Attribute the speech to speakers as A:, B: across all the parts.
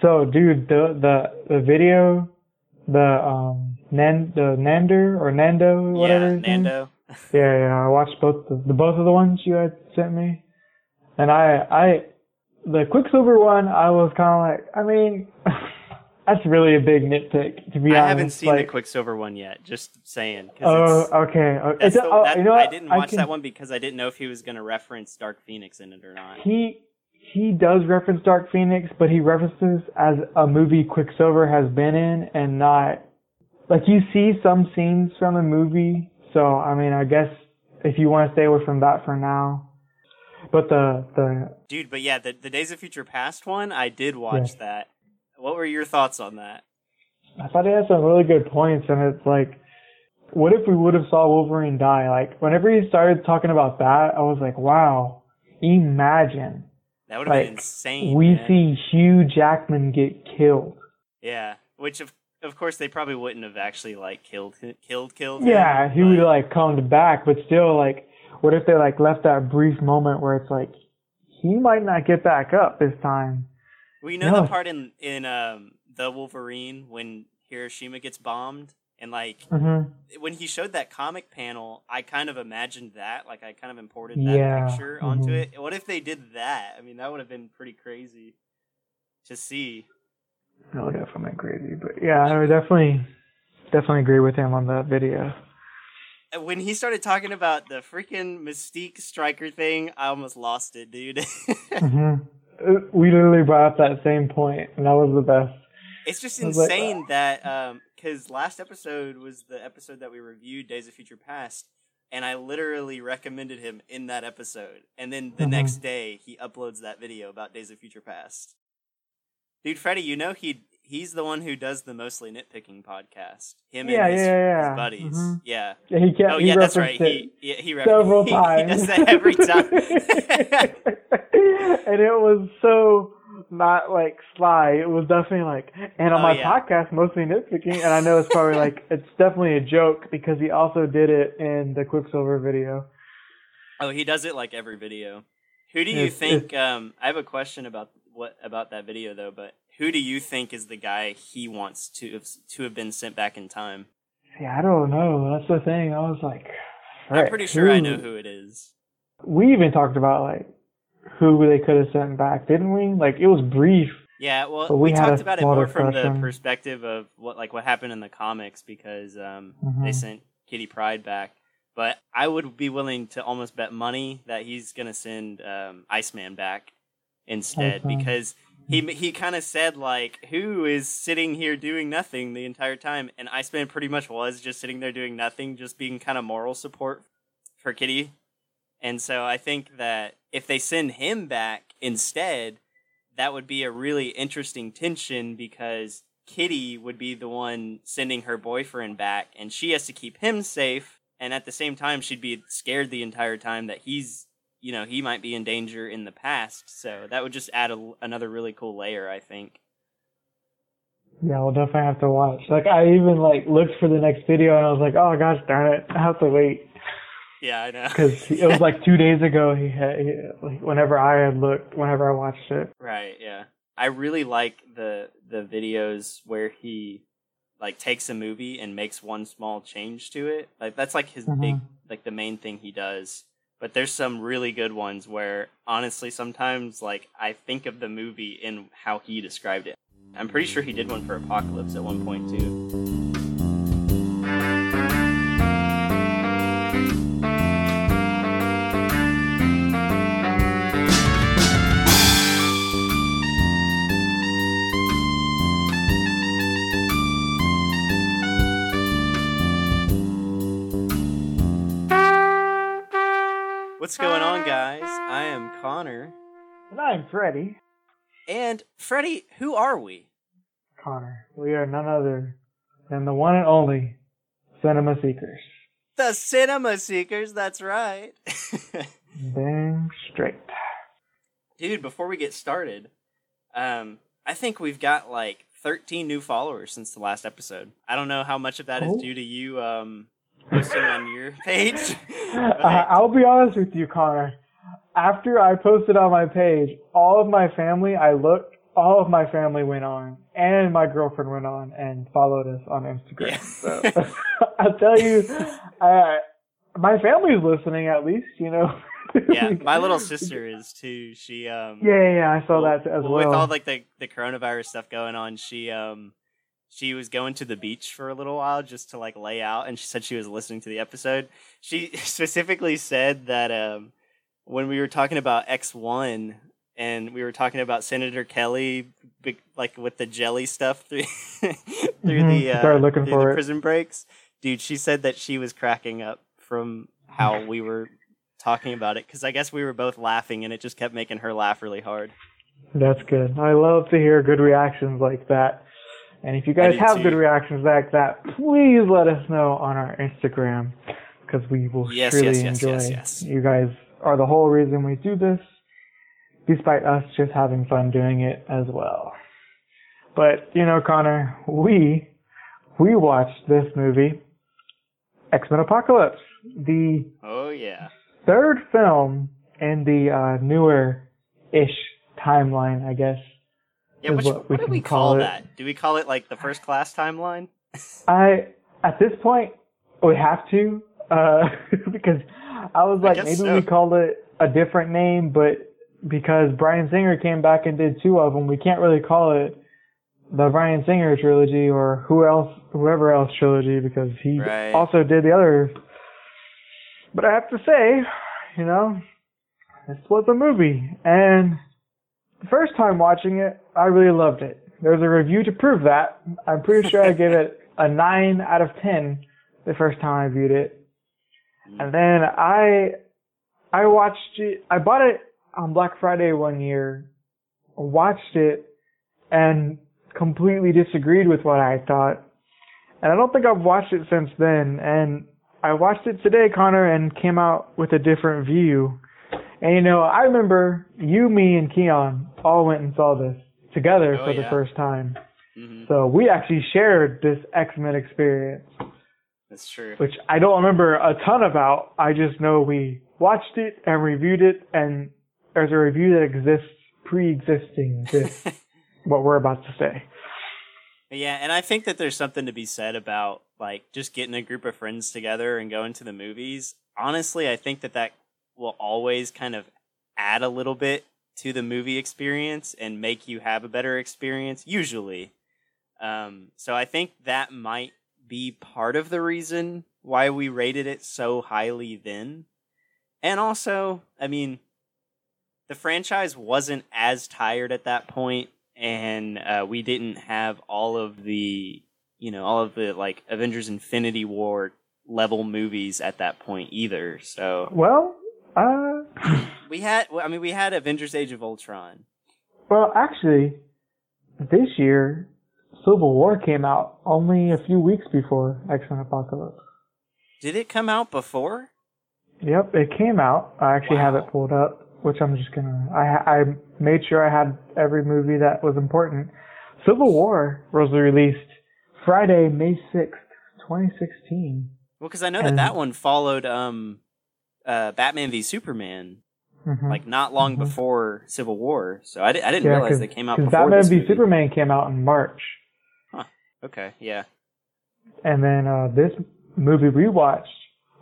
A: So, dude, the the the video, the um Nan the Nander or Nando whatever.
B: yeah. Nando.
A: Yeah, yeah. I watched both the, the both of the ones you had sent me, and I I the Quicksilver one I was kind of like I mean that's really a big nitpick to be
B: I
A: honest.
B: I haven't seen
A: like,
B: the Quicksilver one yet. Just saying.
A: Oh,
B: it's,
A: okay. It's,
B: the-
A: oh,
B: that-
A: you know
B: I didn't watch
A: can-
B: that one because I didn't know if he was going to reference Dark Phoenix in it or not.
A: He he does reference Dark Phoenix, but he references as a movie Quicksilver has been in, and not like you see some scenes from the movie. So I mean, I guess if you want to stay away from that for now, but the the
B: Dude, but yeah, the, the Days of Future Past one, I did watch that. What were your thoughts on that?
A: I thought he had some really good points, and it's like, what if we would have saw Wolverine die? Like whenever he started talking about that, I was like, wow, imagine
B: That would have been insane.
A: we
B: man.
A: see Hugh Jackman get killed.
B: Yeah, which of of course they probably wouldn't have actually like killed killed killed. him,
A: Yeah, he would
B: but-
A: have like come back, but still, like, what if they like left that brief moment where it's like he might not get back up this time?
B: Well, you know
A: No.
B: the part in in um the Wolverine when Hiroshima gets bombed and like
A: hmm
B: when he showed that comic panel, I kind of imagined that, like I kind of imported that
A: Yeah,
B: picture onto
A: mhm.
B: it. What if they did that? I mean, that would have been pretty crazy to see.
A: No, definitely crazy, but yeah, I would definitely, definitely agree with him on that video.
B: When he started talking about the freaking Mystique Stryker thing, I almost lost it, dude.
A: hmm We literally brought up that same point, and that was the best.
B: It's just
A: I was like,
B: insane that um because last episode was the episode that we reviewed Days of Future Past, and I literally recommended him in that episode, and then the
A: Mhm.
B: next day he uploads that video about Days of Future Past. Dude, Freddie, you know he he's the one who does the mostly nitpicking podcast. Him
A: Yeah,
B: and his,
A: yeah, yeah.
B: his buddies.
A: Mhm.
B: Yeah.
A: Yeah, he kept.
B: Oh yeah, that's right. He he, he,
A: several
B: he,
A: times.
B: he does that every time.
A: and it was so not like sly. It was definitely like, and on
B: Oh,
A: my
B: yeah.
A: podcast, mostly nitpicking. And I know it's probably like it's definitely a joke because he also did it in the Quicksilver video.
B: Oh, he does it like every video. Who do you
A: It's-
B: think? Um, I have a question about what about that video though. But who do you think is the guy he wants to have, to have been sent back in time?
A: Yeah, I don't know. That's the thing. I was like,
B: I'm pretty sure I know who it is.
A: We even talked about like who they could have sent back, didn't we? Like it was brief.
B: Yeah, well, we,
A: we
B: talked about it more from the perspective of what like what happened in the comics because um, they
A: Mhm.
B: sent Kitty Pryde back. But I would be willing to almost bet money that he's gonna send um, Iceman back instead
A: Iceman.
B: because he he kind of said like, "Who is sitting here doing nothing the entire time?" And Iceman pretty much was just sitting there doing nothing, just being kind of moral support for Kitty. And so I think that if they send him back instead, that would be a really interesting tension because Kitty would be the one sending her boyfriend back, and she has to keep him safe. And at the same time, she'd be scared the entire time that he's, you know, he might be in danger in the past. So that would just add a, another really cool layer, I think.
A: Yeah, we'll definitely have to watch. Like I even like looked for the next video and I was like, oh gosh darn it, I have to wait
B: Yeah, I know.
A: because it was like two days ago. He had he, like whenever I had looked, whenever I watched it.
B: Right, yeah. I really like the the videos where he like takes a movie and makes one small change to it. Like that's like his big
A: Mhm.
B: like the main thing he does. But there's some really good ones where honestly sometimes like I think of the movie in how he described it. I'm pretty sure he did one for Apocalypse at one point too.
A: I'm Freddy.
B: And Freddy, who are we?
A: Connor. We are none other than the one and only Cinema Seekers.
B: The Cinema Seekers, that's right.
A: Dang straight.
B: Dude, before we get started, um, I think we've got like 13 new followers since the last episode. I don't know how much of that is
A: Oh.
B: due to you um, posting on your page. But-
A: I'll be honest with you, Connor. After I posted on my page, all of my family, I looked, all of my family went on, and my girlfriend went on and followed us on Instagram. So I'll tell you, I, my family's listening at least, you know.
B: yeah, my little sister is too. She um
A: Yeah, yeah, yeah, I saw that as well.
B: with all like the the coronavirus stuff going on, she um she was going to the beach for a little while just to like lay out, and she said she was listening to the episode. She specifically said that um when we were talking about X one and we were talking about Senator Kelly, like with the jelly stuff through through
A: Mhm,
B: the uh,
A: looking
B: through
A: for
B: the prison breaks. Dude, she said that she was cracking up from how we were talking about it because I guess we were both laughing and it just kept making her laugh really hard.
A: That's good. I love to hear good reactions like that. And if you guys have
B: too.
A: good reactions like that, please let us know on our Instagram because we will
B: Yes,
A: surely
B: yes, yes,
A: enjoy.
B: yes, yes.
A: You guys are the whole reason we do this, despite us just having fun doing it as well. But you know, Connor, we we watched this movie, X Men Apocalypse, the
B: Oh yeah.
A: third film in the uh, newer ish timeline, I guess.
B: Yeah, which,
A: what
B: what, do we
A: call
B: call that? Do we call it like the first class timeline?
A: I at this point we have to uh, because I was like
B: guess
A: maybe
B: so.
A: we called it a different name, but because Bryan Singer came back and did two of them, we can't really call it the Bryan Singer trilogy or who else, whoever else trilogy because he
B: Right.
A: also did the other. But I have to say, you know, this was a movie, and the first time watching it, I really loved it. There's a review to prove that. I'm pretty sure I gave it a nine out of ten the first time I viewed it. And then I I watched it I bought it on Black Friday one year, watched it and completely disagreed with what I thought. And I don't think I've watched it since then and I watched it today, Connor, and came out with a different view. And you know, I remember you, me, and Keon all went and saw this together
B: Oh,
A: for the first time.
B: hmm
A: So we actually shared this X-Men experience
B: That's true.
A: which I don't remember a ton about. I just know we watched it and reviewed it, and there's a review that exists pre-existing this what we're about to say.
B: Yeah, and I think that there's something to be said about like just getting a group of friends together and going to the movies. Honestly, I think that that will always kind of add a little bit to the movie experience and make you have a better experience usually. Um, so I think that might be part of the reason why we rated it so highly then. And also, I mean, the franchise wasn't as tired at that point and uh, we didn't have all of the you know all of the like avengers infinity war level movies at that point either so
A: Well, uh,
B: we had, I mean we had avengers age of ultron
A: well, actually, this year, Civil War came out only a few weeks before X-Men Apocalypse.
B: did it come out before
A: Yep, it came out. I actually have it pulled up, which I'm just gonna. I I made sure I had every movie that was important. Civil War was released Friday, May sixth, 2016.
B: well because i know that
A: And-
B: that one followed um uh batman v superman
A: Mhm.
B: like not long
A: Mhm.
B: before civil war so i, di- I didn't
A: Yeah,
B: realize they came out
A: 'cause
B: before
A: Batman v
B: movie.
A: Superman came out in March,
B: okay yeah
A: and then uh, this movie we watched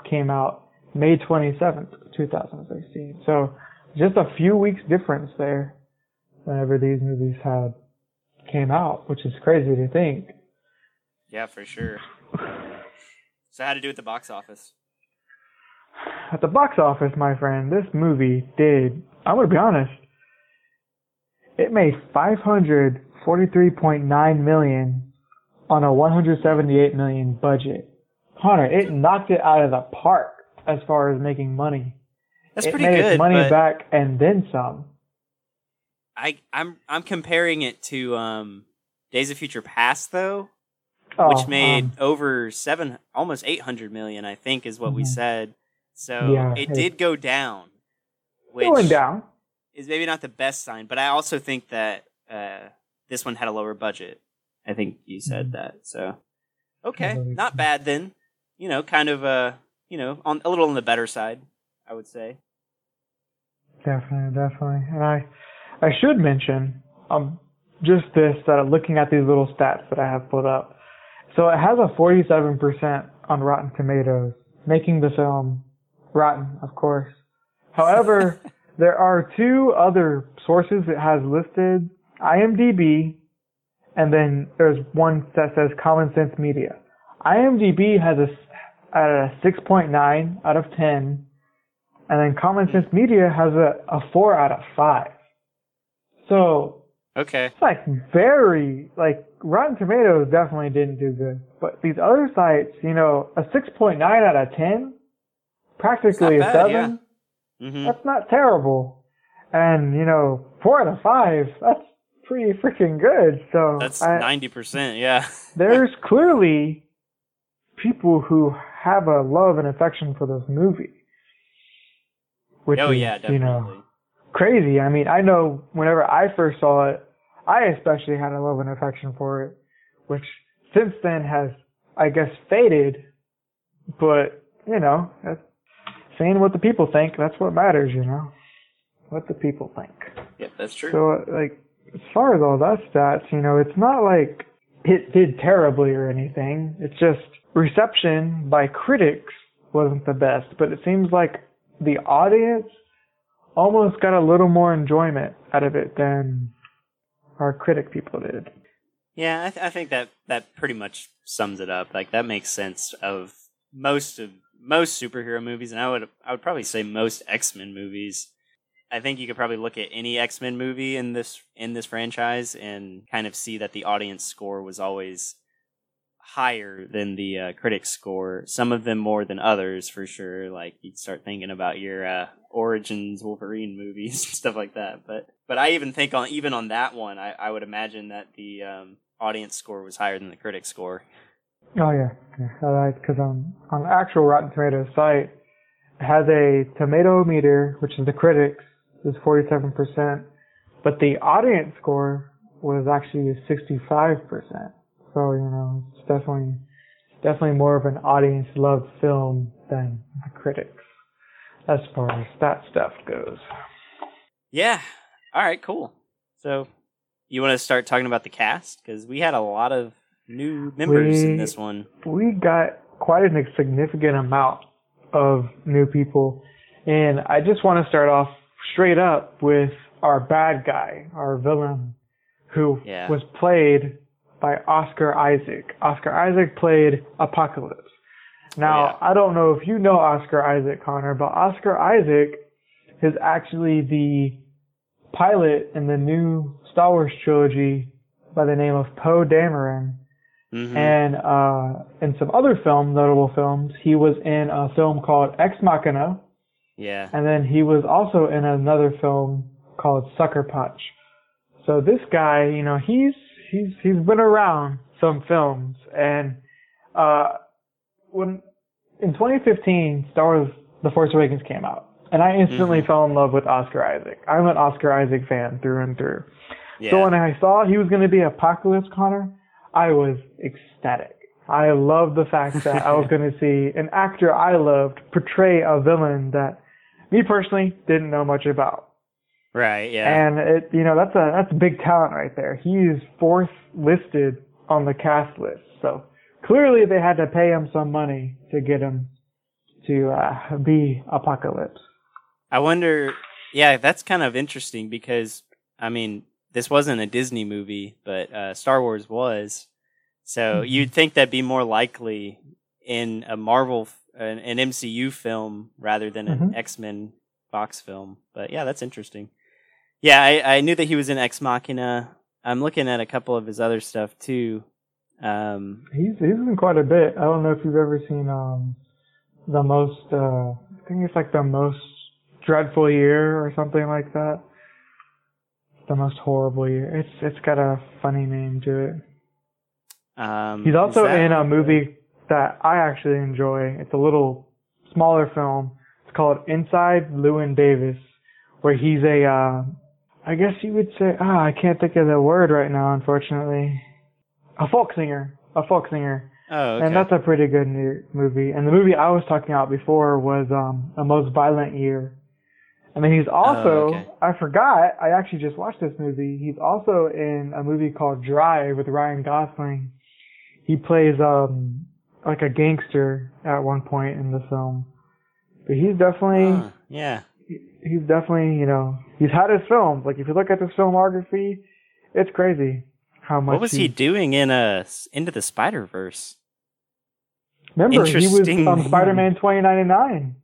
A: came out May 27th, 2016. So just a few weeks difference there. Whenever these movies had came out, which is crazy to think.
B: yeah for sure so how to do at the box office
A: At the box office, my friend, this movie did, I'm going to be honest, it made 543.9 million on a 178 million budget. Hunter, it knocked it out of the park as far as making money.
B: that's
A: it
B: pretty
A: made
B: good
A: money back and then some.
B: I I'm I'm comparing it to um Days of Future Past though,
A: Oh,
B: which made
A: um,
B: over seven almost eight hundred million, I think is what we
A: Mhm.
B: said. So
A: Yeah,
B: it
A: it-
B: did go down. Which
A: going down.
B: is maybe not the best sign, but I also think that uh this one had a lower budget. I think you said
A: Mhm.
B: that. So okay, not bad then. You know, kind of uh you know, on a little on the better side, I would say.
A: Definitely, definitely. And I, I should mention, um, just this that I'm looking at these little stats that I have pulled up. So it has a 47% on Rotten Tomatoes, making the film rotten, of course. However, there are two other sources it has listed, IMDb, and then there's one that says Common Sense Media. IMDb has a, a 6.9 out of 10, and then Common Sense Media has a, a 4 out of 5. So,
B: Okay.
A: it's like very, like, Rotten Tomatoes definitely didn't do good. But these other sites, you know, a 6.9 out of 10, practically a
B: bad,
A: 7,
B: hmm
A: that's not terrible. And, you know, 4 out of 5, that's pretty freaking good. So,
B: That's ninety percent. Yeah.
A: there's clearly people who have a love and affection for this movie. Which
B: oh
A: is,
B: yeah, definitely.
A: you know, crazy. I mean, I know whenever I first saw it, I especially had a love and affection for it, which since then has, I guess, faded. But, you know, that's, saying what the people think, that's what matters, you know? What the people think.
B: Yep, that's true.
A: So, like, as far as all that stats, you know, it's not like it did terribly or anything. It's just reception by critics wasn't the best, but it seems like the audience almost got a little more enjoyment out of it than our critic people did.
B: Yeah, I, th- I think that that pretty much sums it up. Like that makes sense of most of most superhero movies, and I would I would probably say most X Men movies. I think you could probably look at any X Men movie in this in this franchise and kind of see that the audience score was always higher than the uh, critic score. Some of them more than others, for sure. Like you'd start thinking about your uh, Origins Wolverine movies and stuff like that. But but I even think on even on that one, I, I would imagine that the um, audience score was higher than the critic score.
A: Oh yeah, because on on the actual Rotten Tomatoes site, has a tomato meter, which is the critics, is 47%, but the audience score was actually 65%. So you know, it's definitely definitely more of an audience loved film than the critics, as far as that stuff goes.
B: Yeah. All right. Cool. So you want to start talking about the cast because we had a lot of new members in this one.
A: we got quite a significant amount of new people. And I just want to start off straight up with our bad guy, our villain, who
B: Yeah.
A: was played by Oscar Isaac. Oscar Isaac played Apocalypse. Now,
B: yeah.
A: I don't know if you know Oscar Isaac, Connor, but Oscar Isaac is actually the pilot in the new Star Wars trilogy by the name of Poe Dameron.
B: Mhm.
A: And uh, in some other film, notable films, he was in a film called Ex Machina,
B: yeah.
A: and then he was also in another film called Sucker Punch. So this guy, you know, he's he's he's been around some films, and uh, when in 2015, Star Wars: The Force Awakens came out, and I instantly
B: Mhm.
A: fell in love with Oscar Isaac. I'm an Oscar Isaac fan through and through.
B: Yeah.
A: So when I saw he was going to be Apocalypse Connor, I was ecstatic. I loved the fact that I was going to see an actor I loved portray a villain that me personally didn't know much about.
B: right. Yeah.
A: And it, you know, that's a that's a big talent right there. He is fourth listed on the cast list. So clearly they had to pay him some money to get him to uh, be Apocalypse.
B: I wonder. Yeah, that's kind of interesting because I mean, this wasn't a Disney movie, but uh, Star Wars was. So
A: Mhm.
B: you'd think that'd be more likely in a Marvel, an, an MCU film rather than an
A: Mhm.
B: X Men Fox film. But yeah, that's interesting. Yeah, I, I knew that he was in Ex Machina. I'm looking at a couple of his other stuff too. Um,
A: He's he's in quite a bit. I don't know if you've ever seen um the most uh I think it's like the most dreadful year or something like that. The most horrible year. It's it's got a funny name to it.
B: um,
A: He's also in a movie that I actually enjoy. It's a little smaller film. It's called Inside Llewyn Davis, where he's a uh I guess you would say ah I can't think of the word right now unfortunately. A folk singer. A folk singer.
B: Oh, okay.
A: And that's a pretty good new movie. And the movie I was talking about before was um, A Most Violent Year. And then he's also,
B: Oh, okay.
A: I forgot, I actually just watched this movie. He's also in a movie called Drive with Ryan Gosling. He plays, um, like a gangster at one point in the film. But he's definitely,
B: Huh, yeah.
A: he's definitely, you know, he's had his films. Like if you look at his filmography, it's crazy how much
B: What was he doing in uh Into the Spider Verse?
A: Remember, he was
B: Interesting.
A: um, Spider-Man 2099.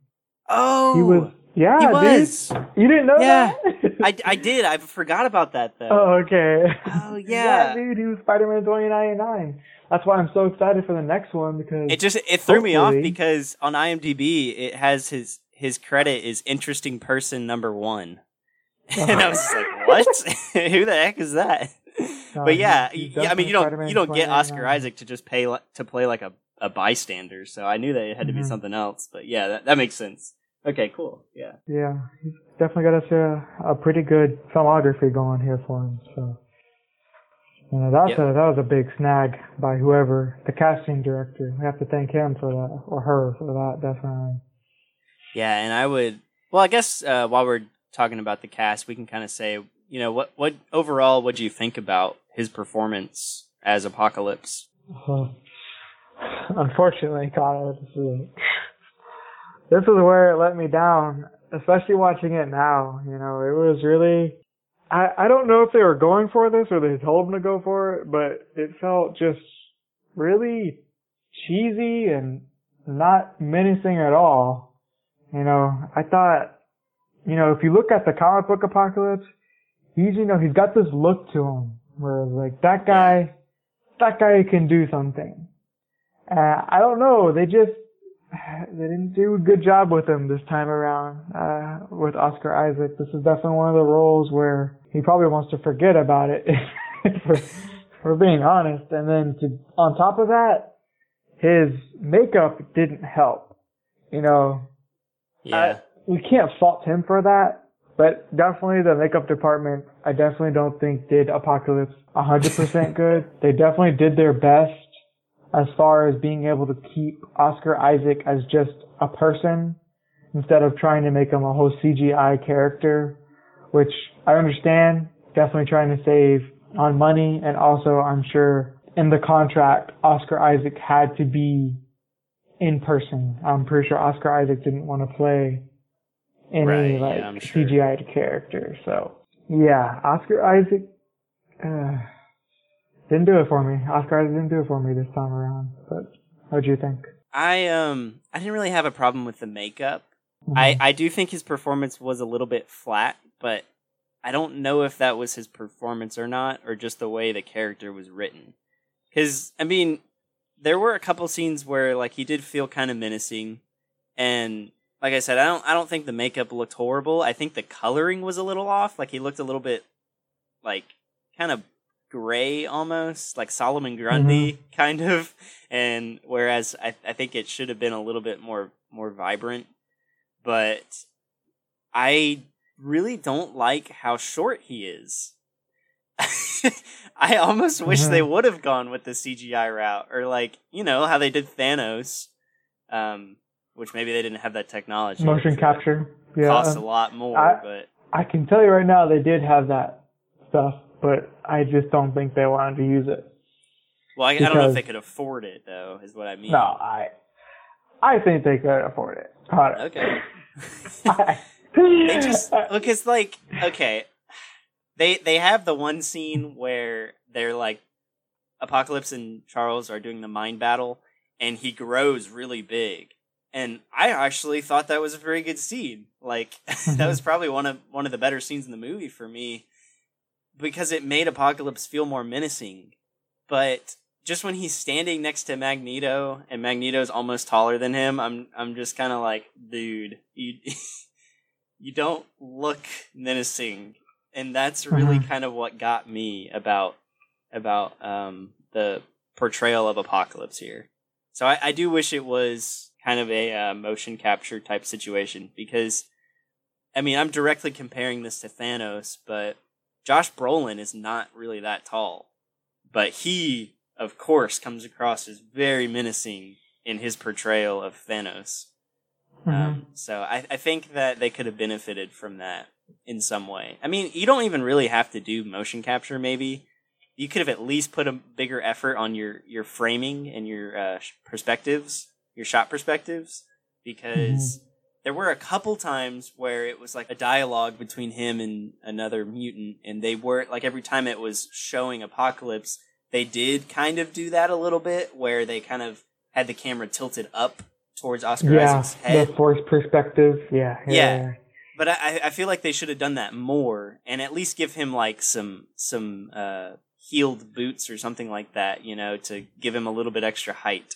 B: Oh,
A: He was, yeah,
B: he
A: dude.
B: was.
A: You didn't know
B: Yeah.
A: that?
B: I, I did. I forgot about that though.
A: oh, okay.
B: Oh, yeah. yeah.
A: dude, he was Spider-Man 2099. That's why I'm so excited for the next one because
B: It just it threw me off because on IMDb it has his his credit is interesting person number one, and I uh-huh. was like, what? Who the heck is that?
A: No,
B: but yeah,
A: he's- he's
B: y- I mean, you don't
A: definitely
B: you don't get Oscar
A: 2099.
B: Isaac to just pay to play like a, a bystander, so I knew that it had to be
A: Mhm.
B: something else. But yeah, that, that makes sense. Okay, cool. Yeah,
A: Yeah, he's definitely got us a, a pretty good filmography going here for him. So, you know, that's
B: Yep.
A: a, that was a big snag by whoever the casting director. We have to thank him for that or her for that. Definitely.
B: yeah, and I would. Well, I guess uh, while we're talking about the cast, we can kind of say, you know, what what overall, what do you think about his performance as Apocalypse?
A: Uh, unfortunately, Connor, this is this is where it let me down. Especially watching it now, you know, it was really. I I don't know if they were going for this or they told them to go for it, but it felt just really cheesy and not menacing at all. You know, I thought, you know, if you look at the comic book Apocalypse, he's you know he's got this look to him where it's like that guy that guy can do something. Uh, I don't know. They just they didn't do a good job with him this time around uh, with Oscar Isaac. This is definitely one of the roles where he probably wants to forget about it. for, for being honest, and then to on top of that, his makeup didn't help. You know,
B: Yeah,
A: I- we can't fault him for that, but definitely the makeup department, I definitely don't think did Apocalypse 100% good. They definitely did their best as far as being able to keep Oscar Isaac as just a person instead of trying to make him a whole CGI character, which I understand, definitely trying to save on money and also I'm sure in the contract Oscar Isaac had to be in person. I'm pretty sure Oscar Isaac didn't want to play any
B: Right,
A: like
B: I'm sure.
A: CGI character. So yeah, Oscar Isaac uh, didn't do it for me. Oscar Isaac didn't do it for me this time around. But what do you think?
B: I um I didn't really have a problem with the makeup. I I do think his performance was a little bit flat, but I don't know if that was his performance or not, or just the way the character was written. Because I mean, there were a couple scenes where like he did feel kind of menacing, and like I said, I don't I don't think the makeup looked horrible. I think the coloring was a little off. Like he looked a little bit like kind of gray almost, like Solomon Grundy mm-hmm. kind of. And whereas I I think it should have been a little bit more more vibrant, but I really don't like how short he is. I almost wish
A: Mhm.
B: they would have gone with the CGI route, or like you know how they did Thanos, um, which maybe they didn't have that technology.
A: Motion capture. Yeah.
B: costs a lot more,
A: I-
B: but
A: I can tell you right now they did have that stuff, but I just don't think they wanted to use it.
B: well, I, I don't know if they could afford it though. Is what I mean.
A: No, I I think they could afford it.
B: Okay.
A: I-
B: they just look it's like okay they they have the one scene where they're like apocalypse and charles are doing the mind battle and he grows really big. And i actually thought that was a very good scene. Like that was mm-hmm. probably one of one of the better scenes in the movie for me because it made apocalypse feel more menacing. But just when he's standing next to magneto and magneto's almost taller than him i'm i'm just kind of like dude you you don't look menacing. And that's really
A: Mhm.
B: kind of what got me about about um the portrayal of apocalypse here. So i, I do wish it was kind of a uh, motion capture type situation because i mean i'm directly comparing this to thanos but josh brolin is not really that tall. But he of course comes across as very menacing in his portrayal of thanos Um, so I, I think that they could have benefited from that in some way. I mean, you don't even really have to do motion capture. Maybe you could have at least put a bigger effort on your your framing and your uh, perspectives, your shot perspectives, because mm-hmm. there were a couple times where it was like a dialogue between him and another mutant, and they were like every time it was showing Apocalypse, they did kind of do that a little bit, where they kind of had the camera tilted up towards Oscar
A: yeah,
B: Isaac's head.
A: The forced perspective. Yeah.
B: Yeah. yeah. But I, I feel like they should have done that more and at least give him like some some uh, heeled boots or something like that, you know, to give him a little bit extra height.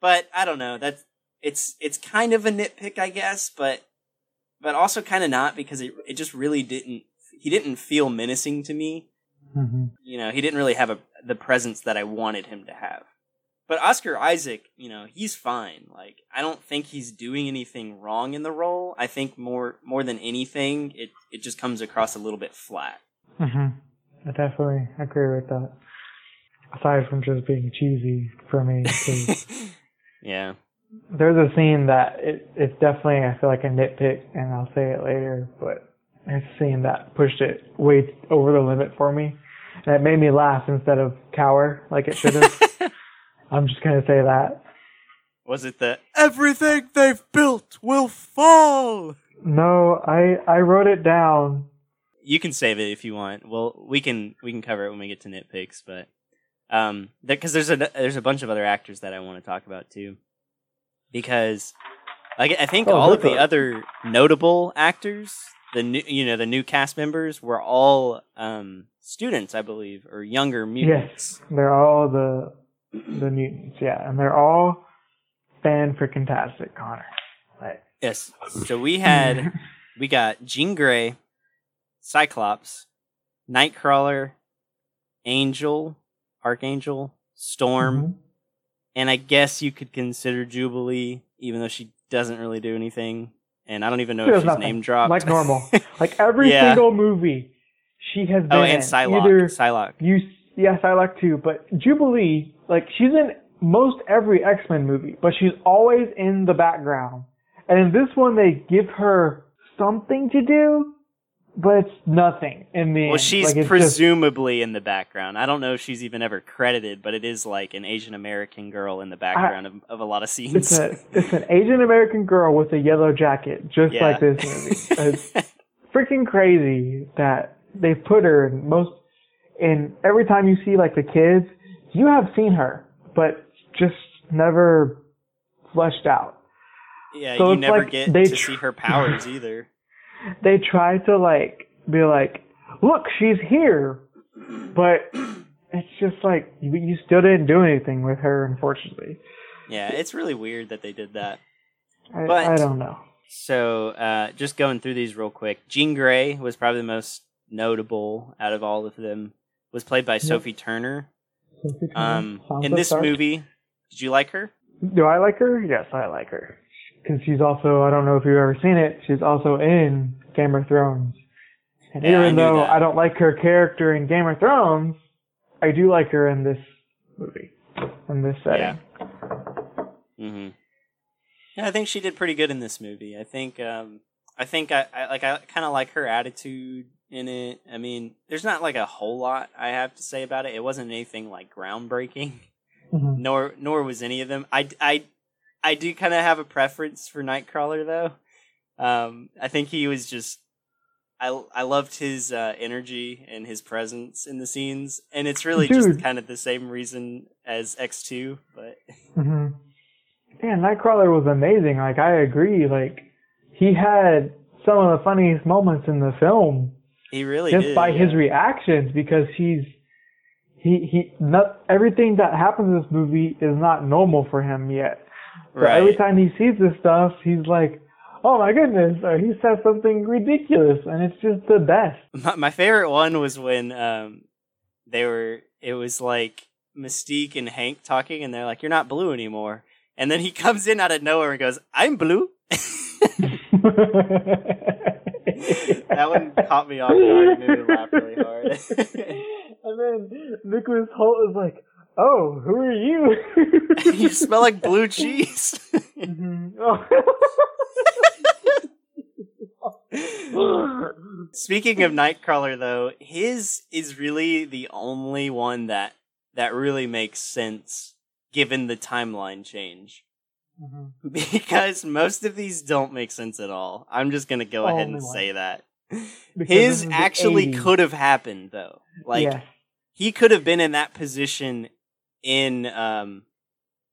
B: But I don't know. That's it's it's kind of a nitpick, I guess, but but also kind of not because it it just really didn't he didn't feel menacing to me.
A: Mm-hmm.
B: You know, he didn't really have a the presence that I wanted him to have. But Oscar Isaac, you know, he's fine. Like I don't think he's doing anything wrong in the role. I think more more than anything, it it just comes across a little bit flat.
A: Mm-hmm. I definitely agree with that. Aside from just being cheesy for me.
B: yeah.
A: There's a scene that it, it's definitely I feel like a nitpick, and I'll say it later, but it's a scene that pushed it way over the limit for me, and it made me laugh instead of cower like it should have. I'm just gonna say that.
B: Was it the everything they've built will fall?
A: No, I I wrote it down.
B: You can save it if you want. Well, we can we can cover it when we get to nitpicks, but um, because there's a there's a bunch of other actors that I want to talk about too, because like I think oh, all of the other notable actors, the new you know the new cast members were all um students, I believe, or younger mutants.
A: Yes, they're all the the mutants, yeah, and they're all fan freaking tastic, Connor. Like,
B: yes. So we had we got Jean Grey, Cyclops, Nightcrawler, Angel, Archangel, Storm, mm-hmm. and I guess you could consider Jubilee, even though she doesn't really do anything. And I don't even know she if she's nothing. name dropped.
A: Like normal. like every yeah. single movie she has oh, been
B: Oh, and Psylocke. Either Psylocke.
A: You, yes, I like too. But Jubilee, like she's in most every X Men movie, but she's always in the background. And in this one, they give her something to do, but it's nothing in the
B: well,
A: end.
B: she's
A: like,
B: presumably
A: just,
B: in the background. I don't know if she's even ever credited, but it is like an Asian American girl in the background I, of, of, a lot of scenes.
A: It's, a, it's an Asian American girl with a yellow jacket, just yeah. like this movie. It's freaking crazy that they put her in most and every time you see like the kids, you have seen her, but just never fleshed out.
B: Yeah, so you never like get to tr- see her powers either.
A: They try to like be like, look, she's here, but it's just like you, you still didn't do anything with her, unfortunately.
B: Yeah, it's really weird that they did that.
A: I,
B: but,
A: I don't know.
B: So, uh, just going through these real quick. Jean Grey was probably the most notable out of all of them was played by yep. Sophie Turner. Um, in this movie, did you like her?
A: Do I like her? Yes, I like her. Because she's also, I don't know if you've ever seen it, she's also in Game of Thrones. And yeah, even I though
B: that.
A: I don't like her character in Game of Thrones, I do like her in this movie, in this setting.
B: Yeah. hmm Yeah, I think she did pretty good in this movie. I think, um, I think I, I like I kind of like her attitude in it. I mean, there's not like a whole lot I have to say about it. It wasn't anything like groundbreaking,
A: mm-hmm.
B: nor nor was any of them. I I I do kind of have a preference for Nightcrawler though. Um, I think he was just I I loved his uh, energy and his presence in the scenes, and it's really
A: Dude.
B: just kind of the same reason as X two, but.
A: Mm-hmm. Yeah, Nightcrawler was amazing. Like I agree. Like he had some of the funniest moments in the film
B: he really
A: just
B: did,
A: by
B: yeah.
A: his reactions because he's he he not everything that happens in this movie is not normal for him yet. So
B: right.
A: every time he sees this stuff, he's like, "Oh my goodness!" or he says something ridiculous, and it's just the best.
B: My, my favorite one was when um they were. It was like Mystique and Hank talking, and they're like, "You're not blue anymore," and then he comes in out of nowhere and goes, "I'm blue." that one caught me off guard and made me laugh really hard.
A: and then Nicholas Hoult is like, Oh, who are you?
B: you smell like blue cheese.
A: Mhm. Oh.
B: Speaking of Nightcrawler, though, his is really the only one that that really makes sense given the timeline change.
A: Mhm.
B: Because most of these don't make sense at all. I'm just gonna go ahead and say that.
A: Because
B: His
A: this is the
B: actually could have happened though. Like
A: Yes.
B: he could have been in that position in um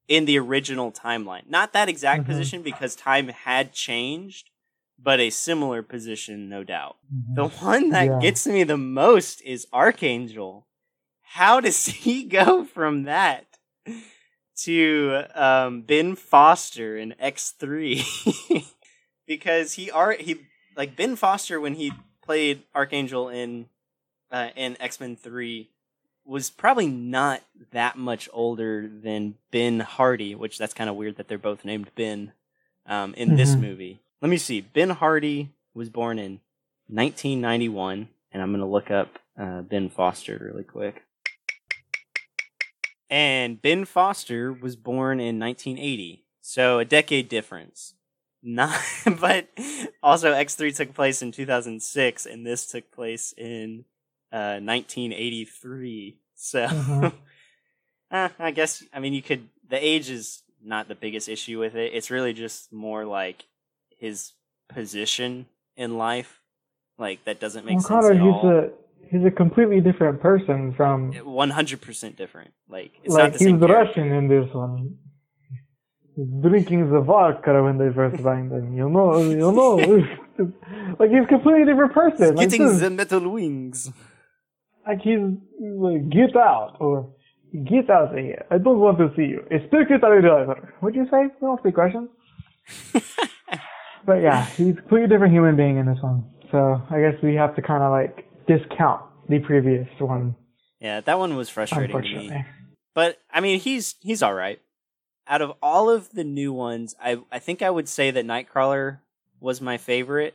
B: in the original timeline. Not that exact
A: Mhm.
B: position because time had changed, but a similar position no doubt.
A: Mhm.
B: The one that
A: Yeah.
B: gets me the most is Archangel. How does he go from that to um, Ben Foster in X three? because he are he like Ben Foster when he played Archangel in uh, in X Men three was probably not that much older than Ben Hardy, which that's kind of weird that they're both named Ben um, in this
A: Mhm.
B: movie. Let me see. Ben Hardy was born in 1991, and I'm going to look up uh, Ben Foster really quick. And Ben Foster was born in 1980, so a decade difference. Not, but also X3 took place in 2006, and this took place in uh, 1983. So,
A: Mhm.
B: uh, I guess I mean you could. The age is not the biggest issue with it. It's really just more like his position in life. Like that doesn't make
A: Well,
B: sense
A: Connor,
B: at all.
A: He's a completely different person from
B: One hundred percent different. Like it's
A: like
B: not the
A: he's
B: same. character.
A: Russian in this one. He's drinking the vodka when they first find him. You know, you know. like he's a completely different person. Like,
B: Getting
A: this-
B: the metal wings.
A: like he's like, get out or get out of here. I don't want to see you. Speak it What'd you say? We don't speak Russian. But yeah, he's a completely different human being in this one. So I guess we have to kind of like discount the previous one,
B: yeah, that one was frustrating to me.
A: unfortunately.
B: But I mean, he's he's all right. Out of all of the new ones, I I think I would say that Nightcrawler was my favorite.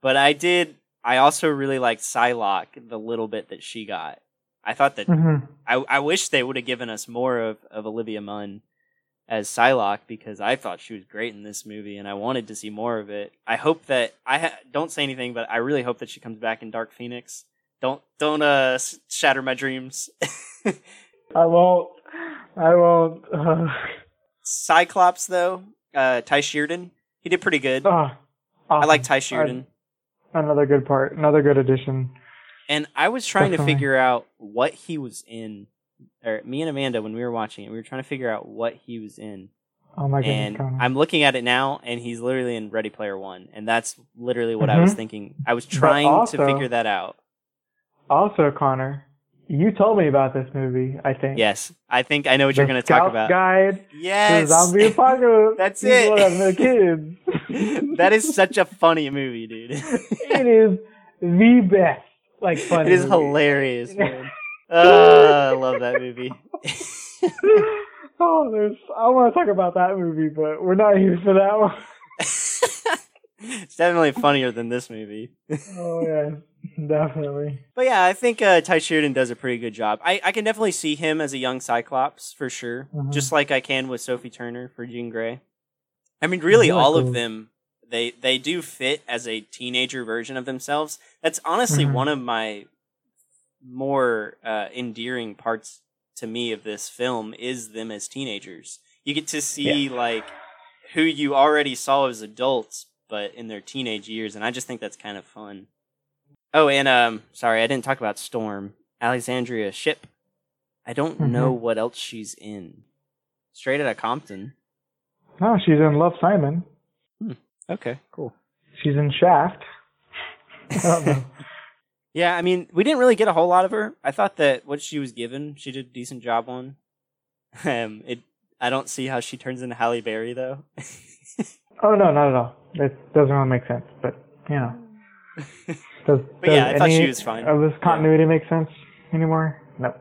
B: But I did. I also really liked Psylocke the little bit that she got. I thought that
A: hmm
B: I I wish they would have given us more of of Olivia Munn as Psylocke because I thought she was great in this movie and I wanted to see more of it. I hope that I ha- don't say anything, but I really hope that she comes back in Dark Phoenix. Don't don't uh shatter my dreams.
A: I won't. I won't. Uh,
B: Cyclops though, uh, Ty Sheridan, he did pretty good.
A: ah,
B: I like. Ty Sheridan,
A: Another good part. Another good addition.
B: and I was trying
A: Definitely.
B: to figure out what he was in. Or me and Amanda, when we were watching it, we were trying to figure out what he was in.
A: Oh my goodness,
B: and I'm looking at it now, and he's literally in Ready Player One, and that's literally what I was
A: Mhm.
B: thinking. I was trying
A: also-
B: to figure that out.
A: Also, Connor, you told me about this movie. I think.
B: Yes, I think I know what
A: The
B: you're going to talk about.
A: Guide the
B: Yes,
A: Zombie Apocalypse.
B: That's it.
A: have kids.
B: that is such a funny movie, dude.
A: it is the best. Like funny.
B: it is
A: movie.
B: hilarious, man. Uh, I love that movie.
A: oh, there's. I want to talk about that movie, but we're not here for that one.
B: It's definitely funnier than this movie.
A: Oh yeah, definitely.
B: But yeah, I think uh, Ty Sheridan does a pretty good job. I, I can definitely see him as a young Cyclops for sure,
A: Mhm.
B: just like I can with Sophie Turner for Jean Grey. I mean, really, all
A: cool.
B: of them they they do fit as a teenager version of themselves. That's honestly
A: Mhm.
B: one of my more uh, endearing parts to me of this film is them as teenagers. You get to see like who you already saw as adults, but in their teenage years, and I just think that's kind of fun. Oh, and um, sorry, I didn't talk about Storm, Alexandria Shipp. I don't
A: Mhm.
B: know what else she's in. Straight out of Compton.
A: No, she's in Love Simon.
B: Okay, cool.
A: She's in Shaft. I.
B: Yeah, I mean, we didn't really get a whole lot of her. I thought that what she was given, she did a decent job on. Um, it. I don't see how she turns into Halle Berry though.
A: oh no, not at all. That doesn't really make sense. But you know, does,
B: But yeah, I thought she was fine.
A: Of this continuity make sense anymore? Nope.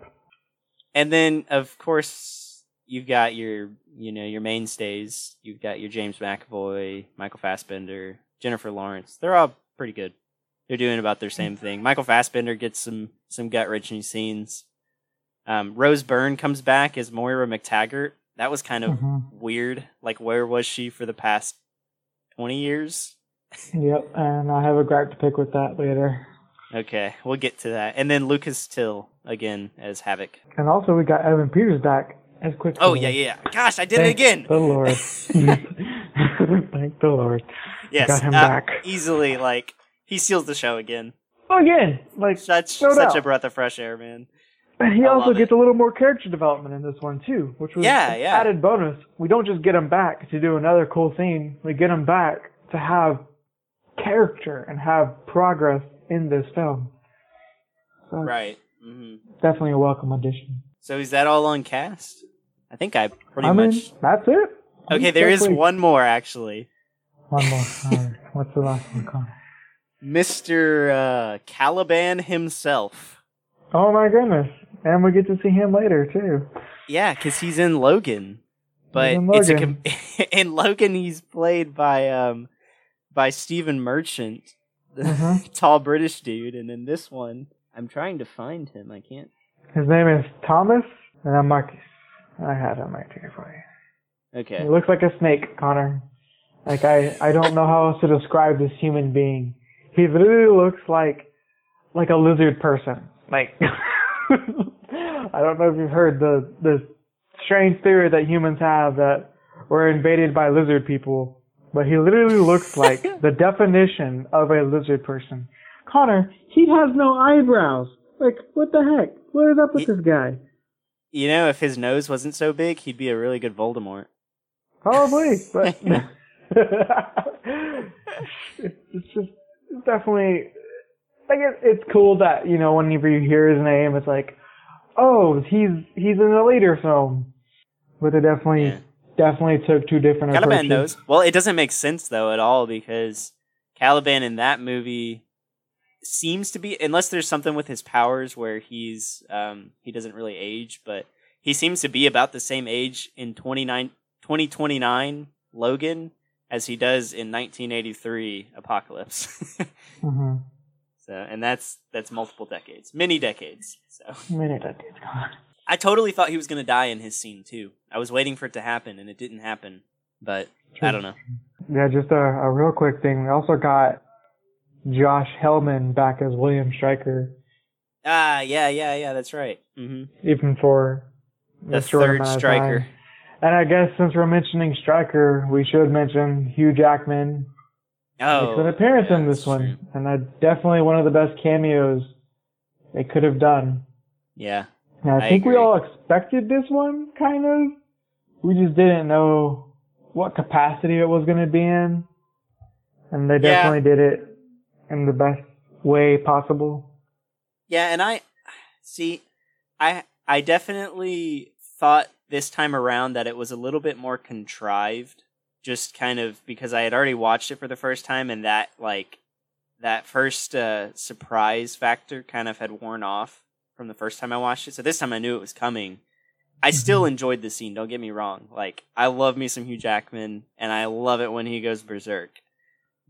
B: and then, of course, you've got your, you know, your mainstays. You've got your James McAvoy, Michael Fassbender, Jennifer Lawrence. They're all pretty good. They're doing about their same thing. Michael Fassbender gets some some gut wrenching scenes. Um, Rose Byrne comes back as Moira McTaggart. That was kind of
A: Mhm.
B: weird. Like, where was she for the past twenty years?
A: Yep, and I have a gripe to pick with that later.
B: Okay, we'll get to that. And then Lucas Till again as Havoc.
A: And also, we got Evan Peters back as quick.
B: Oh yeah, yeah. yeah. Gosh, I did it again.
A: The Lord. Thank the Lord.
B: Yes,
A: got him
B: uh,
A: back.
B: easily. Like he seals the show again.
A: Oh, Again, like
B: Such
A: No
B: such
A: doubt.
B: a breath of fresh air, man.
A: And he
B: I
A: also gets a little more character development in this one too, which was
B: Yeah,
A: an
B: yeah.
A: added bonus. We don't just get him back to do another cool scene. We get him back to have character and have progress in this film. So
B: Right. hmm
A: definitely a welcome addition.
B: So is that all on cast? I think I pretty
A: I mean,
B: much.
A: that's it.
B: Okay, there is one more actually.
A: One more. What's the last one, Connor?
B: Mr. Uh, Caliban himself.
A: Oh my goodness! And we get to see him later too.
B: Yeah, because he's in Logan. But
A: in
B: it's a
A: Logan.
B: com- in Logan he's played by um by Stephen Merchant, the
A: Mhm.
B: tall British dude, and in this one I'm trying to find him. I can't.
A: His name is Thomas, and I'm Marcus. I had him right here for you.
B: Okay.
A: He looks like a snake, Connor. Like I, I don't know how else to describe this human being. He literally looks like, like a lizard person. Like, I don't know if you've heard the the strange theory that humans have that we're invaded by lizard people, but he literally looks like the definition of a lizard person. Connor, he has no eyebrows. Like, what the heck? What is up with
B: He-
A: this guy?
B: You know, if his nose wasn't so big, he'd be a really good Voldemort.
A: Probably, but it's it's just it's definitely like it, it's cool that you know whenever you hear his name, it's like, oh, he's he's in a later film, but it definitely
B: Yeah.
A: definitely took two different
B: Caliban
A: approaches.
B: knows. Well, it doesn't make sense though at all because Caliban in that movie seems to be unless there's something with his powers where he's um he doesn't really age, but he seems to be about the same age in 29 2029 Logan as he does in 1983 Apocalypse.
A: Mm-hmm.
B: So, and that's that's multiple decades, many decades. So,
A: many decades did.
B: I totally thought he was going to die in his scene too. I was waiting for it to happen and it didn't happen. But I don't know.
A: Yeah, just a, a real quick thing. We also got Josh Helman back as William Stryker,
B: Ah, yeah, yeah, yeah, that's right. Mm-hmm.
A: even for
B: The third
A: Stryker. And I guess since we're mentioning Stryker, we should mention Hugh Jackman
B: Oh,
A: makes an appearance
B: yeah,
A: in this one,
B: true.
A: and I definitely one of the best cameos they could have done.
B: Yeah,
A: I,
B: I
A: think we all expected this one, kind of. We just didn't know what capacity it was going to be in, and they
B: Yeah.
A: definitely did it in the best way possible.
B: yeah, and I see. I I definitely thought this time around that it was a little bit more contrived, just kind of because I had already watched it for the first time, and that like that first uh, surprise factor kind of had worn off from the first time I watched it. So this time I knew it was coming. I still enjoyed the scene. Don't get me wrong. Like I love me some Hugh Jackman, and I love it when he goes berserk.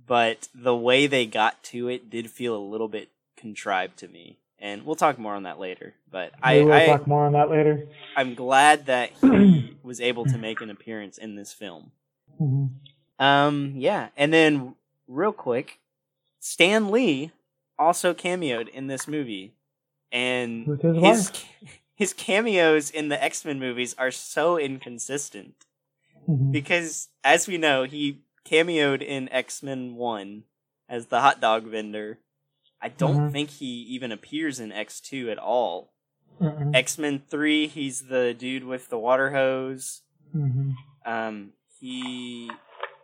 B: But the way they got to it did feel a little bit contrived to me, and we'll talk more on that later. But I,
A: will
B: I
A: talk more on that later.
B: I'm glad that he was able to make an appearance in this film.
A: Mhm.
B: Um, yeah, and then real quick, Stan Lee also cameoed in this movie, and
A: his
B: his cameos in the X Men movies are so inconsistent
A: Mhm.
B: because, as we know, he cameoed in X Men One as the hot dog vendor. I don't
A: Mhm.
B: think he even appears in X Two at all. X Men Three, he's the dude with the water hose.
A: Mhm.
B: Um, he